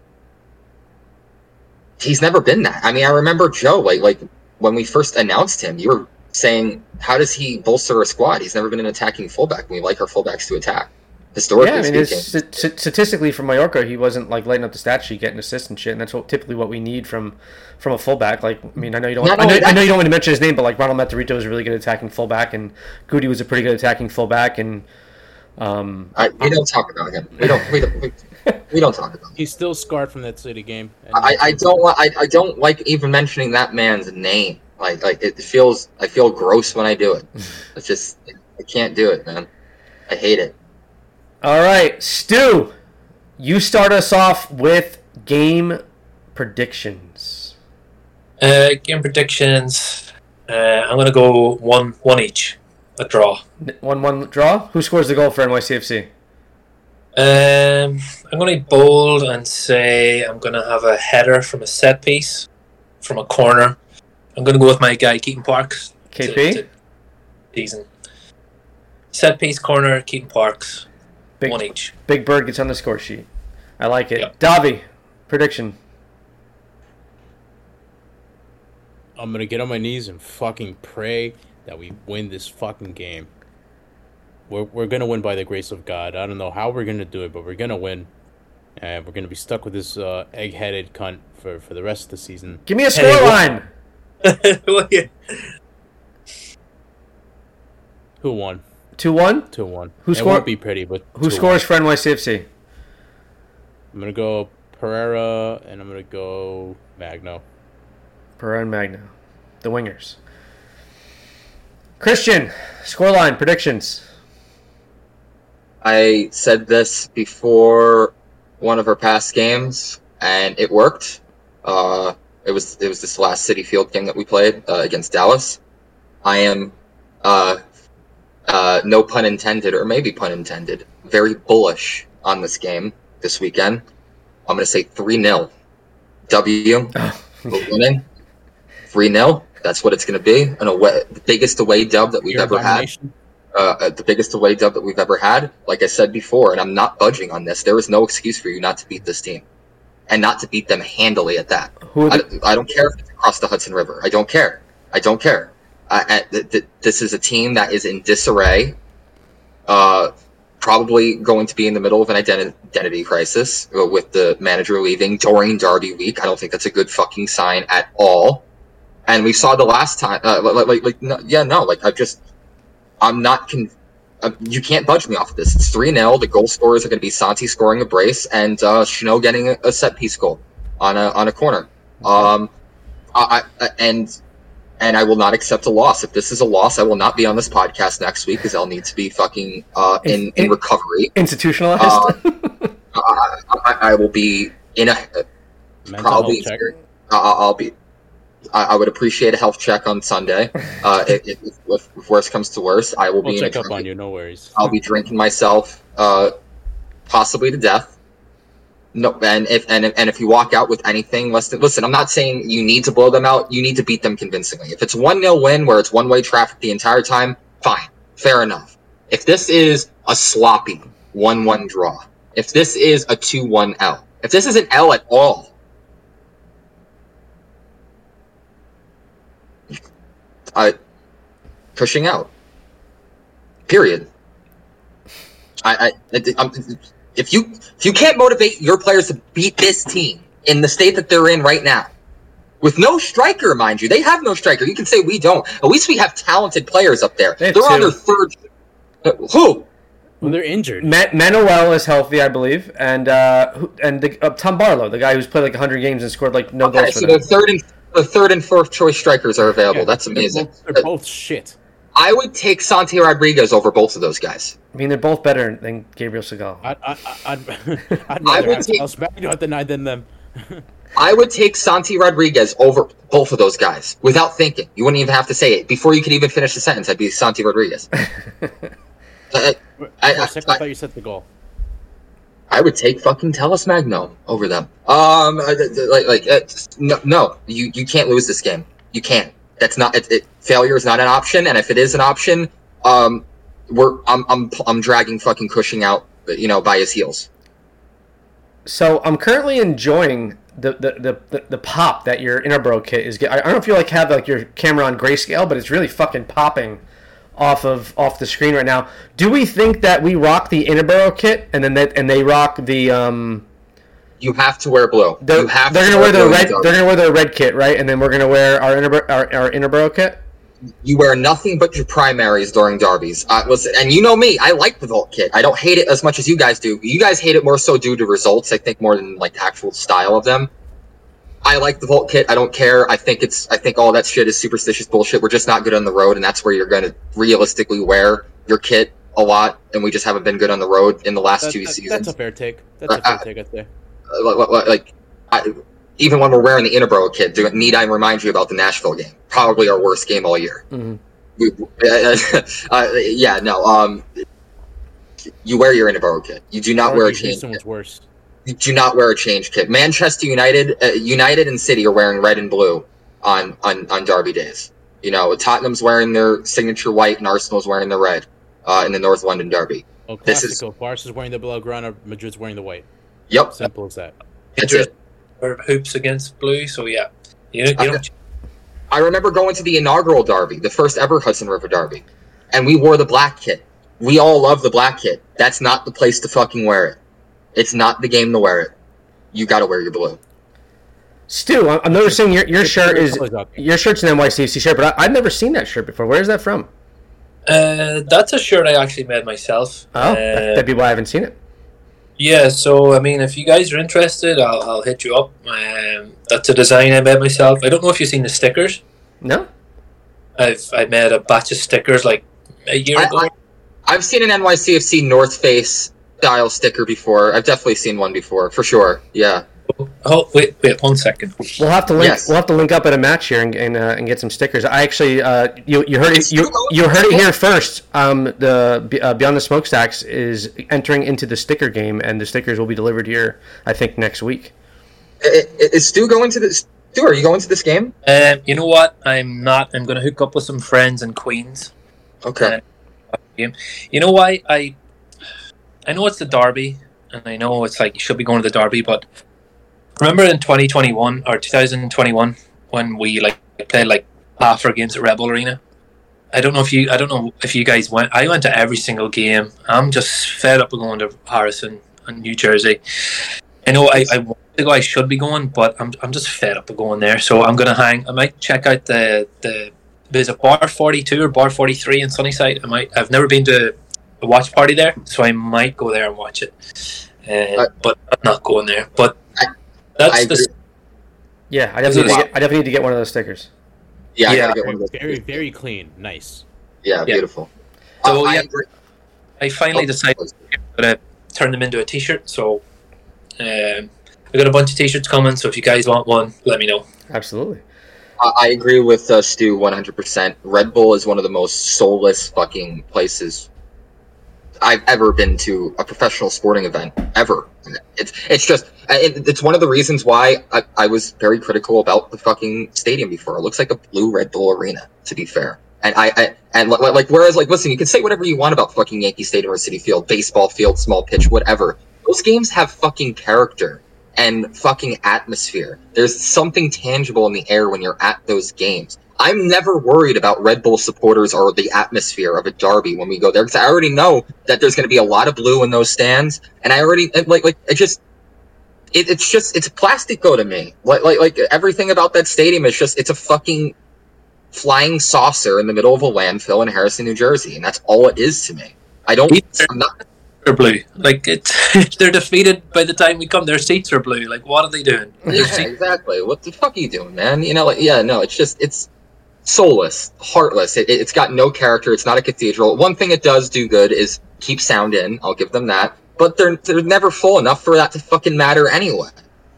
S2: he's never been that i mean i remember joe like like when we first announced him you were saying how does he bolster a squad he's never been an attacking fullback we like our fullbacks to attack historically
S1: Yeah, I mean,
S2: speaking.
S1: st- st- statistically for Mallorca, he wasn't like lighting up the stat sheet, getting assists and shit, and that's what typically what we need from from a fullback. Like, I mean, I know you don't,
S2: Not
S1: I know, I know you don't want to mention his name, but like Ronald Matarrita was a really good attacking fullback, and Goody was a pretty good attacking fullback, and um,
S2: I, we don't talk about him. We don't. We don't. We, we don't talk about him.
S3: He's still scarred from that City game.
S2: I, I don't. li- I, I don't like even mentioning that man's name. Like like it feels. I feel gross when I do it. It's just. I can't do it, man. I hate it.
S1: all right, Stu, you start us off with game predictions.
S4: Uh, game predictions. Uh, I'm gonna go one one each. A draw.
S1: One one draw. Who scores the goal for NYCFC?
S4: Um, I'm going to be bold and say I'm going to have a header from a set piece, from a corner. I'm going to go with my guy Keaton Parks. to-
S1: KP?
S4: to Season. Set piece corner, Keaton Parks,
S1: Big
S4: one each.
S1: Big Bird gets on the score sheet. I like it.
S4: Yep.
S1: Davi, prediction.
S3: I'm gonna get on my knees and fucking pray that we win this fucking game. We're we're gonna win by the grace of God. I don't know how we're gonna do it, but we're gonna win. And we're gonna be stuck with this uh, egg-headed cunt for, for the rest of the season.
S1: Give me a
S4: Hey,
S1: scoreline.
S4: Well.
S3: Who won?
S1: Two one.
S3: Two one.
S1: Who
S3: it
S1: score-
S3: won't be pretty, but
S1: Who
S3: 2-1.
S1: scores for NYCFC?
S3: I'm gonna go Pereira and I'm gonna go Magno.
S1: Pereira and Magno, the wingers. Christian, scoreline predictions.
S2: I said this before one of our past games, and it worked. Uh, it was it was this last Citi Field game that we played uh, against Dallas. I am, uh, uh, no pun intended, or maybe pun intended, very bullish on this game this weekend. I'm going to say three 0 W. We're winning. Three 0 That's what it's going to be. An away, the biggest away dub that we've
S3: Pure
S2: ever had
S3: domination.
S2: Uh, the biggest away dub that we've ever had. Like I said before, and I'm not budging on this. There is no excuse for you not to beat this team, and not to beat them handily at that. I, I don't care if it's across the Hudson River. I don't care. I don't care. I, I, th- th- this is a team that is in disarray. Uh, probably going to be in the middle of an identi- identity crisis uh, with the manager leaving during Derby week. I don't think that's a good fucking sign at all. And we saw the last time, uh, like, like, like, no, yeah, no, like I just, I'm not con- uh, you can't budge me off of this. It's 3 0. The goal scorers are going to be Santi scoring a brace and uh, Chino getting a, a set piece goal on a, on a corner. Um, I, I, and and I will not accept a loss. If this is a loss, I will not be on this podcast next week because I'll need to be fucking uh, in, in
S1: In-
S2: recovery.
S1: institutionalized?
S2: I, I, I will be in a
S3: Mental
S2: probably
S3: health
S2: I'll be. I, I would appreciate a health check on Sunday. Uh, if, if, if, if worse comes to worse, I will
S3: We'll
S2: be
S3: check up on you. No worries.
S2: I'll be drinking myself, uh, possibly to death. No, and if and if, and if you walk out with anything less than listen, I'm not saying you need to blow them out. You need to beat them convincingly. If it's one 0 win where it's one way traffic the entire time, fine, fair enough. If this is a sloppy one one draw, if this is a two one L, if this is an L at all, I pushing out. Period. I, I, I'm, if you if you can't motivate your players to beat this team in the state that they're in right now, with no striker, mind you, they have no striker. You can say we don't. At least we have talented players up there.
S1: They have
S2: They're on
S1: two.
S2: their third. Uh, who?
S3: Well, they're injured.
S1: Ma- Manoel is healthy, I believe, and uh, who, and the, uh, Tom Barlow, the guy who's played like 100 games and scored like no
S2: Okay,
S1: goals
S2: so
S1: for
S2: the
S1: them.
S2: third and the third and fourth choice strikers are available.
S3: Yeah,
S2: That's
S3: they're
S2: amazing.
S3: both- They're both shit.
S2: I would take Santi Rodriguez over both of those guys.
S1: I mean, they're both better than Gabriel Segal.
S3: I'd, I, I- I'd, I'd
S2: I would
S3: have
S2: take-
S3: Klaus Magno at the night than them.
S2: I would take Santi Rodriguez over both of those guys without thinking. You wouldn't even have to say it before you could even finish the sentence. I'd be Santi Rodriguez. I-
S3: For a I, thought you said the goal.
S2: I would take fucking Talles Magno over them. Um, like, like, uh, no, no, you you can't lose this game. You can't. That's not. It, it, failure is not an option. And if it is an option, um, we're I'm I'm I'm dragging fucking Cushing out, you know, by his heels.
S1: So I'm currently enjoying the the, the, the, pop that your Interboro kit is getting. I don't know if you like have like your camera on grayscale, but it's really fucking popping off of off the screen right now. Do we think that we rock the Interboro kit and then that and they rock the um
S2: You have to wear blue.
S1: they're,
S2: you have
S1: they're gonna wear their red they're gonna wear their red kit right and then we're gonna wear our Interboro our, our Interboro kit.
S2: you wear nothing but your primaries during derbies. Uh, listen, and you know me, I like the Vault kit. I don't hate it as much as you guys do. You guys hate it more so due to results, I think, more than like the actual style of them. I like the Vault kit. I don't care. I think it's. I think all that shit is superstitious bullshit. We're just not good on the road, and that's where you're going to realistically wear your kit a lot. And we just haven't been good on the road in the last
S3: That-
S2: two
S3: that-
S2: seasons.
S3: that's a fair take. That's a
S2: Uh,
S3: fair take, I'd say.
S2: Uh, li- li- like, I, even when we're wearing the Interboro kit, do, need I remind you about the Nashville game? Probably our worst game all year.
S1: Mhm.
S2: We, uh, uh, yeah, no. Um, you wear your Interboro kit. You do not wear a
S3: Argue
S2: change.
S3: Houston
S2: Kit.
S3: was worse.
S2: You do not wear a change kit. Manchester United, uh, United and City are wearing red and blue on on on Derby days. You know, Tottenham's wearing their signature white, and Arsenal's wearing the red uh, in the North London Derby.
S3: Oh,
S2: This is-
S3: Classico. Barca's wearing the Blaugrana, Madrid's wearing the white.
S2: Yep,
S3: Simple as that.
S2: that's
S4: Madrid
S2: it.
S4: Or hoops against blue, so yeah. You, you don't
S2: I remember going to the inaugural Derby, the first ever Hudson River Derby, and we wore the black kit. We all love the black kit. That's not the place to fucking wear it. It's not the game to wear it. You got to wear your blue.
S1: Stu, I'm I'm noticing your your shirt is your shirt's an NYCFC shirt, but I, I've never seen that shirt before. Where is that from?
S4: Uh, that's a shirt I actually made myself.
S1: Oh,
S4: Uh,
S1: that'd be why I haven't seen it.
S4: Yeah, so I mean, if you guys are interested, I'll, I'll hit you up. Um, that's a design I made myself. I don't know if you've seen the stickers.
S1: No.
S4: I've I made a batch of stickers like a year
S2: I-
S4: ago.
S2: I- I've seen an NYCFC North Face style sticker before. I've definitely seen one before, for sure. Yeah.
S4: oh wait, wait one second.
S1: We'll have to link.
S2: Yes.
S1: We'll have to link up at a match here and and, uh, and get some stickers. I actually, uh, you you heard it you, you heard it here first. Um, the uh, Beyond the Smokestacks is entering into the sticker game, and the stickers will be delivered here. I think next week.
S2: I- I- Is Stu going to this? Stu, are you going to this game?
S4: Um, you know what? I'm not. I'm going to hook up with some friends in Queens.
S2: Okay.
S4: game. You know why I I know it's the derby and I know it's like you should be going to the derby, but remember in 2021 or 2021 when we like played like half our games at Red Bull Arena. I don't know if you I don't know if you guys went. I went to every single game. I'm just fed up with going to Harrison and New Jersey. I know I, I want to go. I should be going, but I'm I'm just fed up with going there. So I'm gonna hang. I might check out the the there's a bar 42 or bar 43 in Sunnyside. I might. I've never been to a watch party there, so I might go there and watch it. Uh,
S2: Uh,
S4: but I'm not going there. But
S2: I-
S4: that's
S2: I
S4: the
S2: agree.
S1: Yeah, I definitely, need to get, I definitely need to get one of those stickers.
S2: Yeah, I
S4: Yeah.
S2: gotta get one of those.
S3: Very, very clean. Nice.
S2: Yeah,
S4: Yeah.
S2: beautiful.
S4: So,
S2: Uh,
S4: yeah.
S2: agree.
S4: I finally
S2: Oh,
S4: decided I'm gonna turn them into a T-shirt. So um, I got a bunch of T-shirts coming. So if you guys want one, let me know.
S1: Absolutely.
S2: I I agree with uh, Stu 100%. Red Bull is one of the most soulless fucking places I've ever been to a professional sporting event ever. It's it's just uh, it, it's one of the reasons why I, I was very critical about the fucking stadium before. It looks like a blue Red Bull arena, to be fair. And I, I and li- like whereas like listen, you can say whatever you want about fucking Yankee Stadium or Citi Field, baseball field, small pitch, whatever. Those games have fucking character and fucking atmosphere. There's something tangible in the air when you're at those games. I'm never worried about Red Bull supporters or the atmosphere of a derby when we go there because I already know that there's going to be a lot of blue in those stands, and I already like like it just. It, it's just it's plastico to me. Like like like everything about that stadium is just it's a fucking flying saucer in the middle of a landfill in Harrison, New Jersey, and that's all it is to me. I don't. I'm not.
S4: They're blue. Like it's they're defeated by the time we come. Their seats are blue. Like what are they doing?
S2: Yeah, exactly. What the fuck are you doing, man? You know, like, yeah, no, it's just, it's soulless, heartless. It, it's got no character. It's not a cathedral. One thing it does do good is keep sound in. I'll give them that. But they're they're never full enough for that to fucking matter anyway.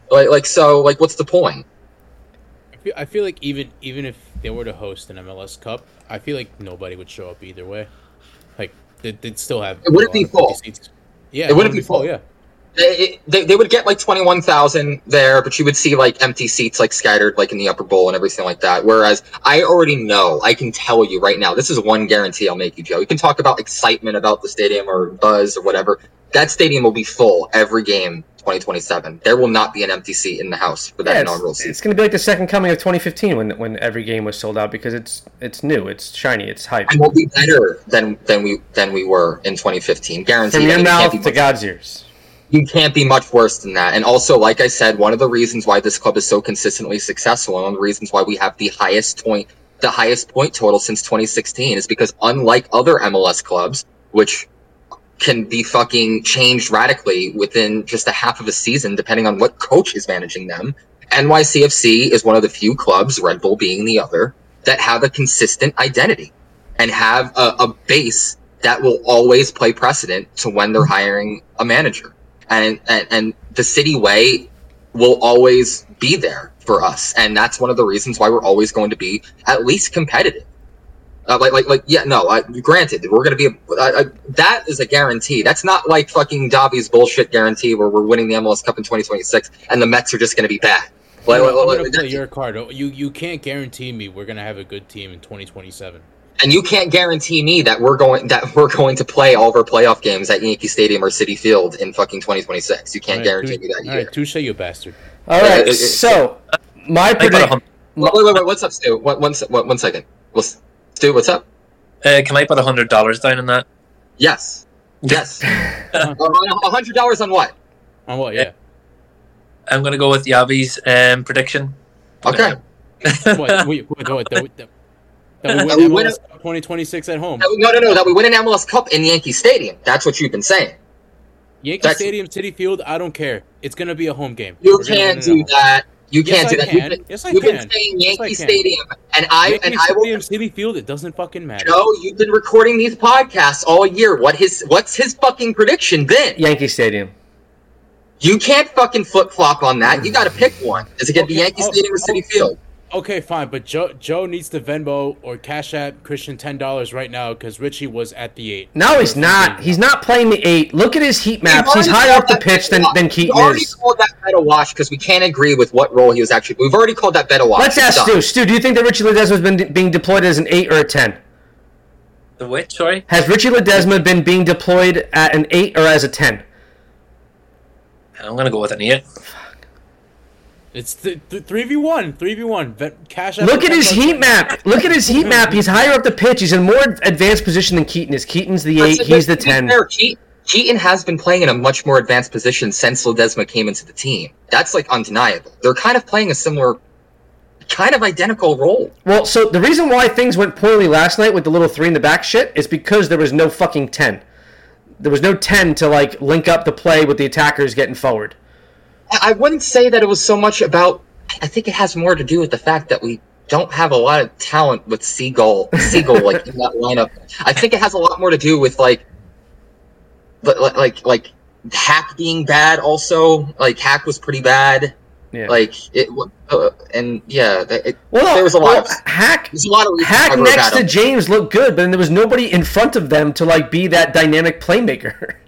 S2: Like, like so, like, what's the point?
S3: I feel, I feel like even even if they were to host an MLS Cup, I feel like nobody would show up either way. Like they'd, they'd still have.
S2: It wouldn't be full.
S3: Yeah,
S2: It wouldn't be full.
S3: Yeah,
S2: They, they, they would get like 21,000 there, but you would see like empty seats like scattered like in the upper bowl and everything like that. Whereas I already know, I can tell you right now, this is one guarantee I'll make you, Joe. You can talk about excitement about the stadium or buzz or whatever. That stadium will be full every game 2027. There will not be an empty seat in the house for that
S1: Yeah,
S2: inaugural
S1: it's,
S2: season.
S1: it's going to be like the second coming of 2015 when when every game was sold out because it's it's new, it's shiny, it's hype.
S2: and we'll be better than than we than we were in 2015. Guaranteed.
S1: From your
S2: mean, you can't
S1: mouth to God's ears.
S2: You can't be much worse than that. And also, like I said, one of the reasons why this club is so consistently successful, and one of the reasons why we have the highest point, the highest point total since 2016, is because unlike other MLS clubs, which can be fucking changed radically within just a half of a season, depending on what coach is managing them. NYCFC is one of the few clubs, Red Bull being the other, that have a consistent identity and have a, a base that will always play precedent to when they're hiring a manager. And, and and the city way will always be there for us, and that's one of the reasons why we're always going to be at least competitive. Uh, like like like yeah no I, granted we're going to be a, that is a guarantee that's not like fucking Davi's bullshit guarantee where we're winning the MLS Cup in 2026 and the Mets are just going to be bad. Like,
S3: I'm
S2: like,
S3: gonna
S2: like,
S3: play your card. You you can't guarantee me we're gonna have a good team in 2027.
S2: And you can't guarantee me that we're going that we're going to play all of our playoff games at Yankee Stadium or Citi Field in fucking 2026. You can't
S3: All right,
S2: guarantee me that
S3: All
S2: either.
S3: right, touche, you bastard.
S1: All
S2: Yeah, it- it-
S1: so my
S4: I got a
S1: prediction.
S4: hun-
S2: Wait, wait, wait, what's up, Stu? One, one, se- one, one second. What's, Stu, what's up?
S4: uh, can I put a hundred dollars down on that?
S2: Yes. Yes. Uh, A hundred dollars on what?
S3: On what? Yeah.
S4: I'm gonna go with Yavi's um, prediction.
S2: Okay.
S3: what? Wait, wait, wait, that, we- that, that we win
S2: we win
S3: 2026 at home.
S2: We- No, no, no. That we win an MLS Cup in Yankee Stadium. That's what you've been saying.
S3: Yankee
S2: that's-
S3: Stadium, Citi Field. I don't care. It's gonna be a home game.
S2: You
S3: We're
S2: can't do that. You
S3: Yes,
S2: can't
S3: I
S2: do that.
S3: can.
S2: You've been,
S3: Yes, I
S2: you've been
S3: can.
S2: saying
S3: Yes, I
S2: Yankee
S3: can.
S2: Stadium, and I
S3: Yankee
S2: and I will.
S3: Stadium, Citi Field. It doesn't fucking matter.
S2: Joe, you've been recording these podcasts all year. What his? What's his fucking prediction then?
S1: Yankee Stadium.
S2: You can't fucking flip flop on that. You got to pick one. Is it gonna be
S3: Okay,
S2: Yankee
S3: oh,
S2: Stadium or City
S3: oh,
S2: Field?
S3: Okay, fine, but Joe Joe needs to Venmo or Cash App Christian ten dollars right now because Richie was at the eight.
S1: No, he's not. He's not playing the eight. Look at his heat maps. He's
S2: We've
S1: higher up the pitch than,
S2: bet a
S1: than
S2: wash.
S1: Keaton
S2: We've already
S1: is.
S2: called that bet a wash because we can't agree with what role he was actually. We've already called that bet a wash.
S1: Let's ask. Stu. Stu, do you think that Richie Ledezma has been de- being deployed as an eight or a ten?
S4: The which? Sorry.
S1: Has Richie Ledezma been being deployed at an eight or as a ten?
S4: I'm gonna go with an eight.
S3: It's three v one, three v one. Cash App.
S1: Look at his heat map. Look at his heat hmm. map. He's higher up the pitch. He's in more advanced position than Keaton is. Keaton's the eight.
S2: But-
S1: He's the
S2: but to be
S1: ten.
S2: fair, Keaton, Keaton has been playing in a much more advanced position since Ledezma came into the team. That's like undeniable. They're kind of playing a similar, kind of identical role.
S1: Well, so the reason why things went poorly last night with the little three in the back shit is because there was no fucking ten. There was no ten to like link up the play with the attackers getting forward.
S2: I I wouldn't say that it was so much about. I think it has more to do with the fact that we don't have a lot of talent with Segal, Segal like in that lineup. I think it has a lot more to do with like, li- li- like like Haak being bad. Also, like Haak was pretty bad.
S1: Yeah.
S2: Like it, uh, and yeah, it,
S1: well,
S2: there was a lot
S1: well,
S2: of
S1: Haak.
S2: there's a lot of Haak
S1: next to James looked good, but then there was nobody in front of them to like be that dynamic playmaker.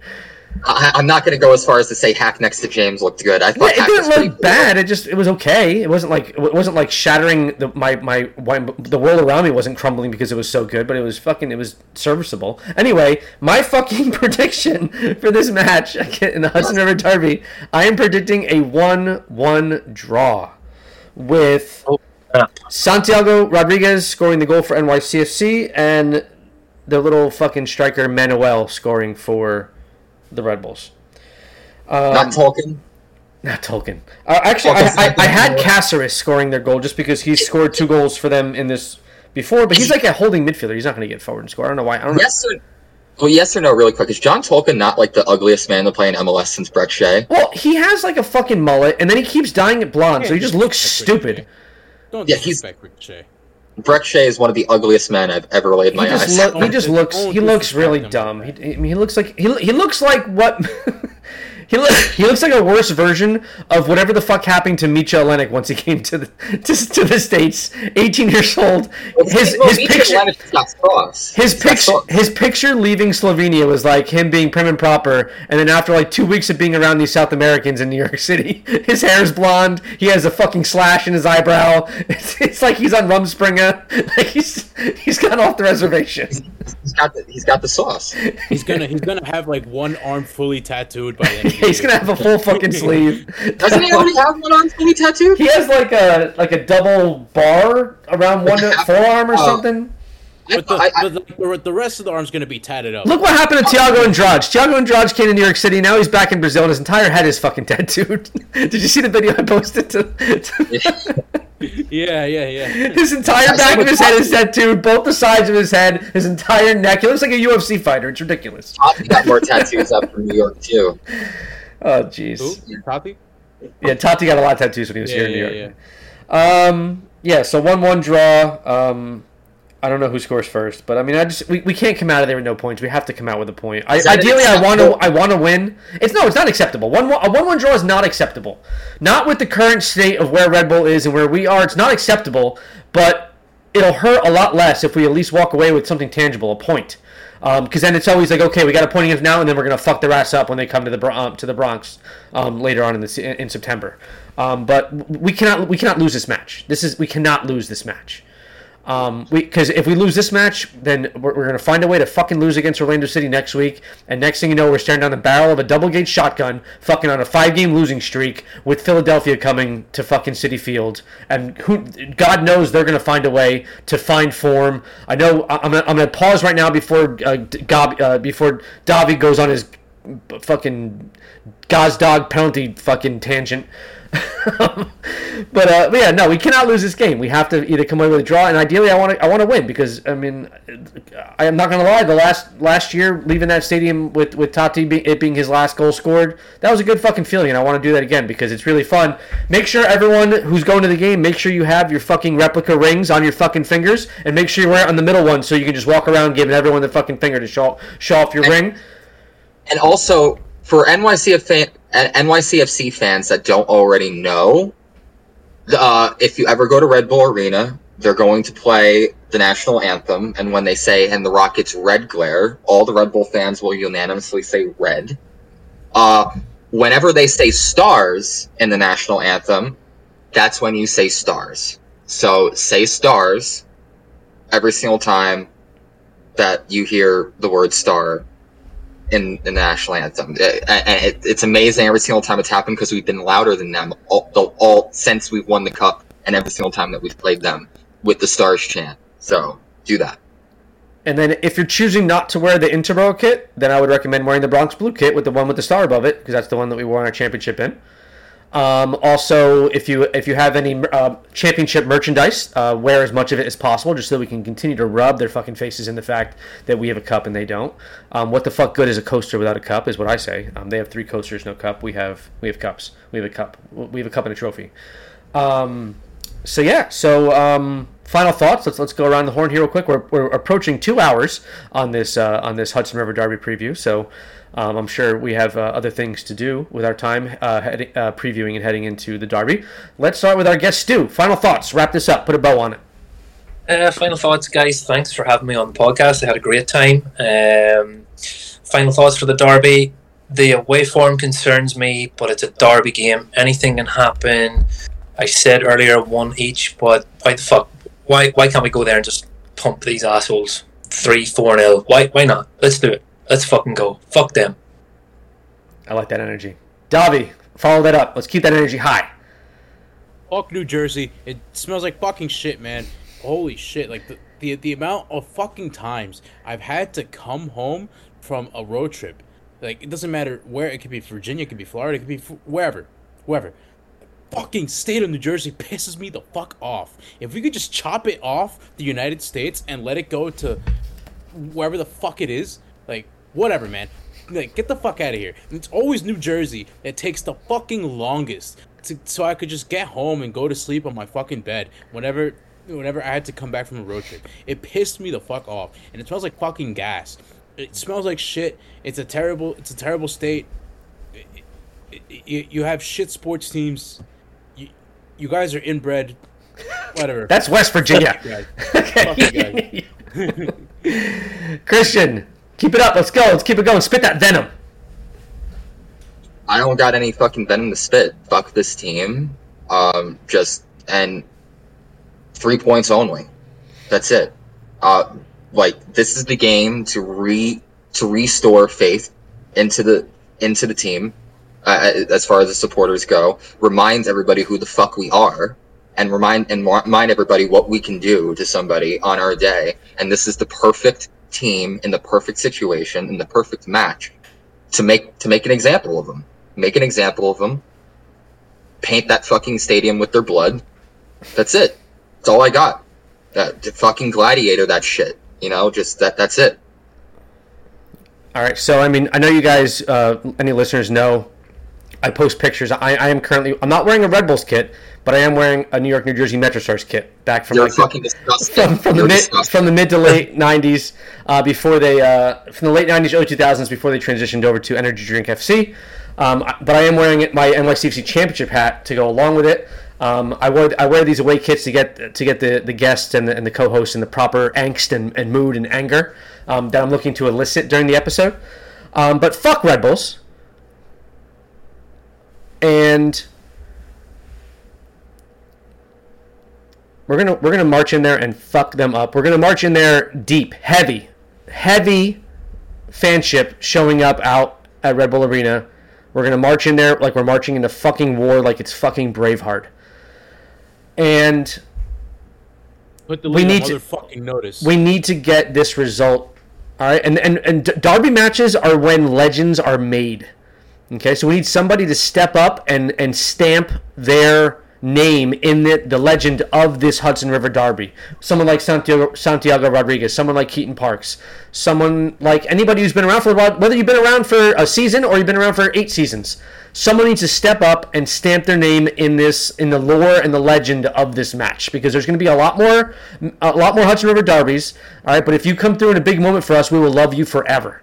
S2: I, I'm not going to go as far as to say Haak next to James looked good. I
S1: Yeah,
S2: thought
S1: it
S2: was
S1: didn't
S2: pretty
S1: look bad. It just it was okay. It wasn't like it wasn't like shattering the my my my- the world around me wasn't crumbling because it was so good, but it was fucking it was serviceable. Anyway, my fucking prediction for this match in the Hudson River Derby, I am predicting a one-one draw with
S4: Oh, yeah.
S1: Santiago Rodriguez scoring the goal for NYCFC and the little fucking striker Manoel scoring for the Red Bulls. Um,
S2: Not Tolkin.
S1: not Tolkin. Uh, actually, I,
S2: Tolkin's
S1: I,
S2: not
S1: I had
S2: good.
S1: Cásseres scoring their goal just because he's scored two goals for them in this before, but he's like a holding midfielder. He's not going to get forward and score. I don't know why. I don't know.
S2: Yes or well, yes or no, really quick. Is John Tolkin not like the ugliest man to play in MLS since Brek Shea?
S1: Well, he has like a fucking mullet, and then he keeps dyeing it blonde, so he just looks stupid.
S3: Don't
S2: Yeah, he's-
S3: disrespect Ricochet.
S2: Brek Shea is one of the ugliest men I've ever laid my eyes.
S1: look,
S2: on.
S1: he just looks. He looks really dumb. He, I mean, he looks like he, he looks like what. He, look, he looks like a worse version of whatever the fuck happened to Mitja Ilenič once he came to the to, to the states. Eighteen years old. His
S2: Well,
S1: his
S2: Micha
S1: picture
S2: Lenich's got sauce.
S1: His picture, his picture leaving Slovenia was like him being prim and proper, and then after like two weeks of being around these South Americans in New York City, his hair is blonde. He has a fucking slash in his eyebrow. It's, it's like he's on Rumspringa. Like he's he's gone off the reservation.
S2: He's got the, he's got the sauce.
S3: He's gonna he's gonna have like one arm fully tattooed, by the end. Of
S1: He's gonna have a full fucking sleeve.
S2: Doesn't he already have one arm fully tattooed?
S1: He has like a like a double bar around one forearm or
S2: Oh.
S1: something.
S3: But the,
S2: I- I-
S3: but the, the rest of the arm's gonna be tatted up.
S1: Look what happened to Thiago Andrade. Thiago Andrade came to New York City. Now he's back in Brazil, and his entire head is fucking tattooed. Did you see the video I posted? To, to-
S3: Yeah, yeah, yeah.
S1: his entire back of his head is tattooed. Both the sides of his head, his entire neck. He looks like a UFC fighter. It's ridiculous.
S2: Taty got more tattoos up from New York too.
S1: Oh jeez.
S3: Who? Taty?
S1: Yeah, Taty got a lot of tattoos when he was
S3: Yeah,
S1: here in New
S3: yeah,
S1: York.
S3: yeah.
S1: Um, yeah, so one one draw. Um, I don't know who scores first, but I mean, I just we, we can't come out of there with no points. We have to come out with a point. I, ideally, I want to? I want to win. It's no, it's not acceptable. One one- a one one draw is not acceptable. Not with the current state of where Red Bull is and where we are. It's not acceptable, but it'll hurt a lot less if we at least walk away with something tangible, a point. Because then it's always like, okay, we got a point against now, and then we're gonna fuck their ass up when they come to the um, to the Bronx um, later on in the in September. Um, but we cannot we cannot lose this match. This is we cannot lose this match. Um, because if we lose this match, then we're, we're gonna find a way to fucking lose against Orlando City next week. And next thing you know, we're staring down the barrel of a double gauge shotgun, fucking on a five game losing streak with Philadelphia coming to fucking Citi Field. And who, God knows, they're gonna find a way to find form. I know. I'm gonna, I'm gonna pause right now before uh, Gob, uh, before Davi goes on his fucking God's Gazdag penalty fucking tangent. but, uh, but yeah, no, we cannot lose this game. We have to either come away with a draw, and ideally, I want to I want to win because I mean, I am not gonna lie. The last last year, leaving that stadium with with Taty be, it being his last goal scored, that was a good fucking feeling, and I want to do that again because it's really fun. Make sure everyone who's going to the game, make sure you have your fucking replica rings on your fucking fingers, and make sure you wear it on the middle one so you can just walk around giving everyone the fucking finger to show show off your ring.
S2: And also for NYCF fan, uh, NYCFC fans that don't already know, uh, if you ever go to Red Bull Arena, they're going to play the national anthem, and when they say "and the Rockets red glare," all the Red Bull fans will unanimously say red. Uh, whenever they say stars in the national anthem, that's when you say stars. So say stars every single time that you hear the word star in, the national anthem. Uh, And it, it's amazing every single time it's happened because we've been louder than them all, all since we've won the cup and every single time that we've played them with the stars chant. So do that.
S1: And then if you're choosing not to wear the Interboro kit, then I would recommend wearing the Bronx Blue kit with the one with the star above it because that's the one that we won our championship in. Um, also, if you if you have any uh, championship merchandise, uh, wear as much of it as possible, just so we can continue to rub their fucking faces in the fact that we have a cup and they don't. Um, what the fuck good is a coaster without a cup? Is what I say. Um, they have three coasters, no cup. We have we have cups. We have a cup. We have a cup and a trophy. Um, so yeah. So um, final thoughts. Let's let's go around the horn here real quick. We're, we're approaching two hours on this uh, on this Hudson River Derby preview. So um, I'm sure we have uh, other things to do with our time uh, head, uh, previewing and heading into the Derby. Let's start with our guest Stu. Final thoughts. Wrap this up. Put a bow on it.
S4: Uh, final thoughts, guys. Thanks for having me on the podcast. I had a great time. Um, final thoughts for the derby. The away form concerns me, but it's a derby game. Anything can happen. I said earlier one each, but why the fuck? Why why can't we go there and just pump these assholes three four nil? Why why not? Let's do it. Let's fucking go. Fuck them.
S1: I like that energy. Davi, follow that up. Let's keep that energy high.
S3: Fuck New Jersey. It smells like fucking shit, man. Holy shit! Like the, the the amount of fucking times I've had to come home from a road trip. Like it doesn't matter where. It could be Virginia, it could be Florida, it could be f- wherever, wherever. Fucking state of New Jersey pisses me the fuck off. If we could just chop it off the United States and let it go to wherever the fuck it is, like whatever, man. Like get the fuck out of here. It's always New Jersey that takes the fucking longest to, so I could just get home and go to sleep on my fucking bed whenever whenever I had to come back from a road trip. It pissed me the fuck off, and it smells like fucking gas. It smells like shit. It's a terrible. It's a terrible state. It- it- it- you, have shit sports teams. You, you guys are inbred. Whatever.
S1: That's West Virginia.
S3: Fuck you guys.
S1: Okay.
S3: Fuck
S1: Christian, keep it up. Let's go. Let's keep it going. Spit that venom.
S2: I don't got any fucking venom to spit. Fuck this team. Um, just and three points only. That's it. Uh, like this is the game to re to restore faith into the into the team, uh, as far as the supporters go, reminds everybody who the fuck we are, and remind and remind everybody what we can do to somebody on our day. And this is the perfect team in the perfect situation in the perfect match to make to make an example of them. Make an example of them. Paint that fucking stadium with their blood. That's it. That's all I got. That fucking gladiator. That shit. You know, just that. That's it.
S1: All right. So I mean, I know you guys, uh, any listeners know, I post pictures. I, I am currently. I'm not wearing a Red Bulls kit, but I am wearing a New York, New Jersey MetroStars kit back from
S2: You're
S1: like the-
S2: fucking disgusting.
S1: from, from the mid
S2: disgusting.
S1: from the mid to late '90s, uh, before they uh, from the late '90s, early 2000s, before they transitioned over to Energy Drink FC. Um, but I am wearing it, my NYCFC Championship hat to go along with it. Um, I wear I wear these away kits to get to get the, the guests and the, and the co-hosts in the proper angst and, and mood and anger um, that I'm looking to elicit during the episode. Um, but fuck Red Bulls. And we're gonna we're gonna march in there and fuck them up. We're gonna march in there deep, heavy, heavy fanship showing up out at Red Bull Arena. We're gonna march in there like we're marching into fucking war, like it's fucking Braveheart. And We need to-
S3: motherfucking notice.
S1: we need to get this result. All right, and and and derby matches are when legends are made. Okay, so we need somebody to step up and and stamp their name in the, the legend of this Hudson River Derby. Someone like Santiago, Santiago Rodriguez, someone like Keaton Parks, someone like anybody who's been around for a while, whether you've been around for a season or you've been around for eight seasons. Someone needs to step up and stamp their name in this in the lore and the legend of this match because there's going to be a lot more a lot more Hudson River derbies. All right, but if you come through in a big moment for us, we will love you forever.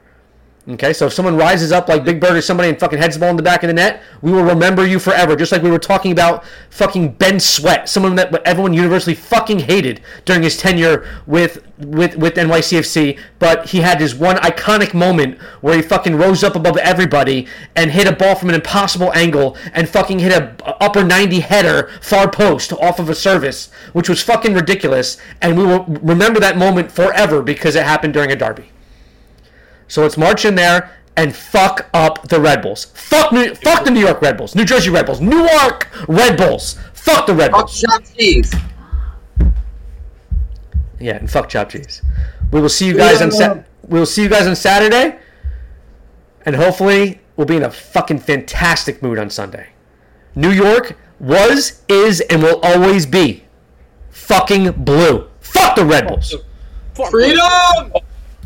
S1: Okay, so if someone rises up like Big Bird or somebody and fucking heads the ball in the back of the net, we will remember you forever. Just like we were talking about fucking Ben Sweat, someone that everyone universally fucking hated during his tenure with with with NYCFC, but he had this one iconic moment where he fucking rose up above everybody and hit a ball from an impossible angle and fucking hit a upper 90 header far post off of a service, which was fucking ridiculous, and we will remember that moment forever because it happened during a derby. So let's march in there and fuck up the Red Bulls. Fuck New, fuck the New York Red Bulls, New Jersey Red Bulls, Newark Red Bulls. Fuck the Red Bulls.
S2: Fuck
S1: Bulls.
S2: shot cheese.
S1: Yeah, and fuck Chop Cheese. We will see you guys on Sa- we will see you guys on Saturday, and hopefully we'll be in a fucking fantastic mood on Sunday. New York was, is, and will always be fucking blue. Fuck the Red Bulls.
S3: Fuck
S2: Freedom!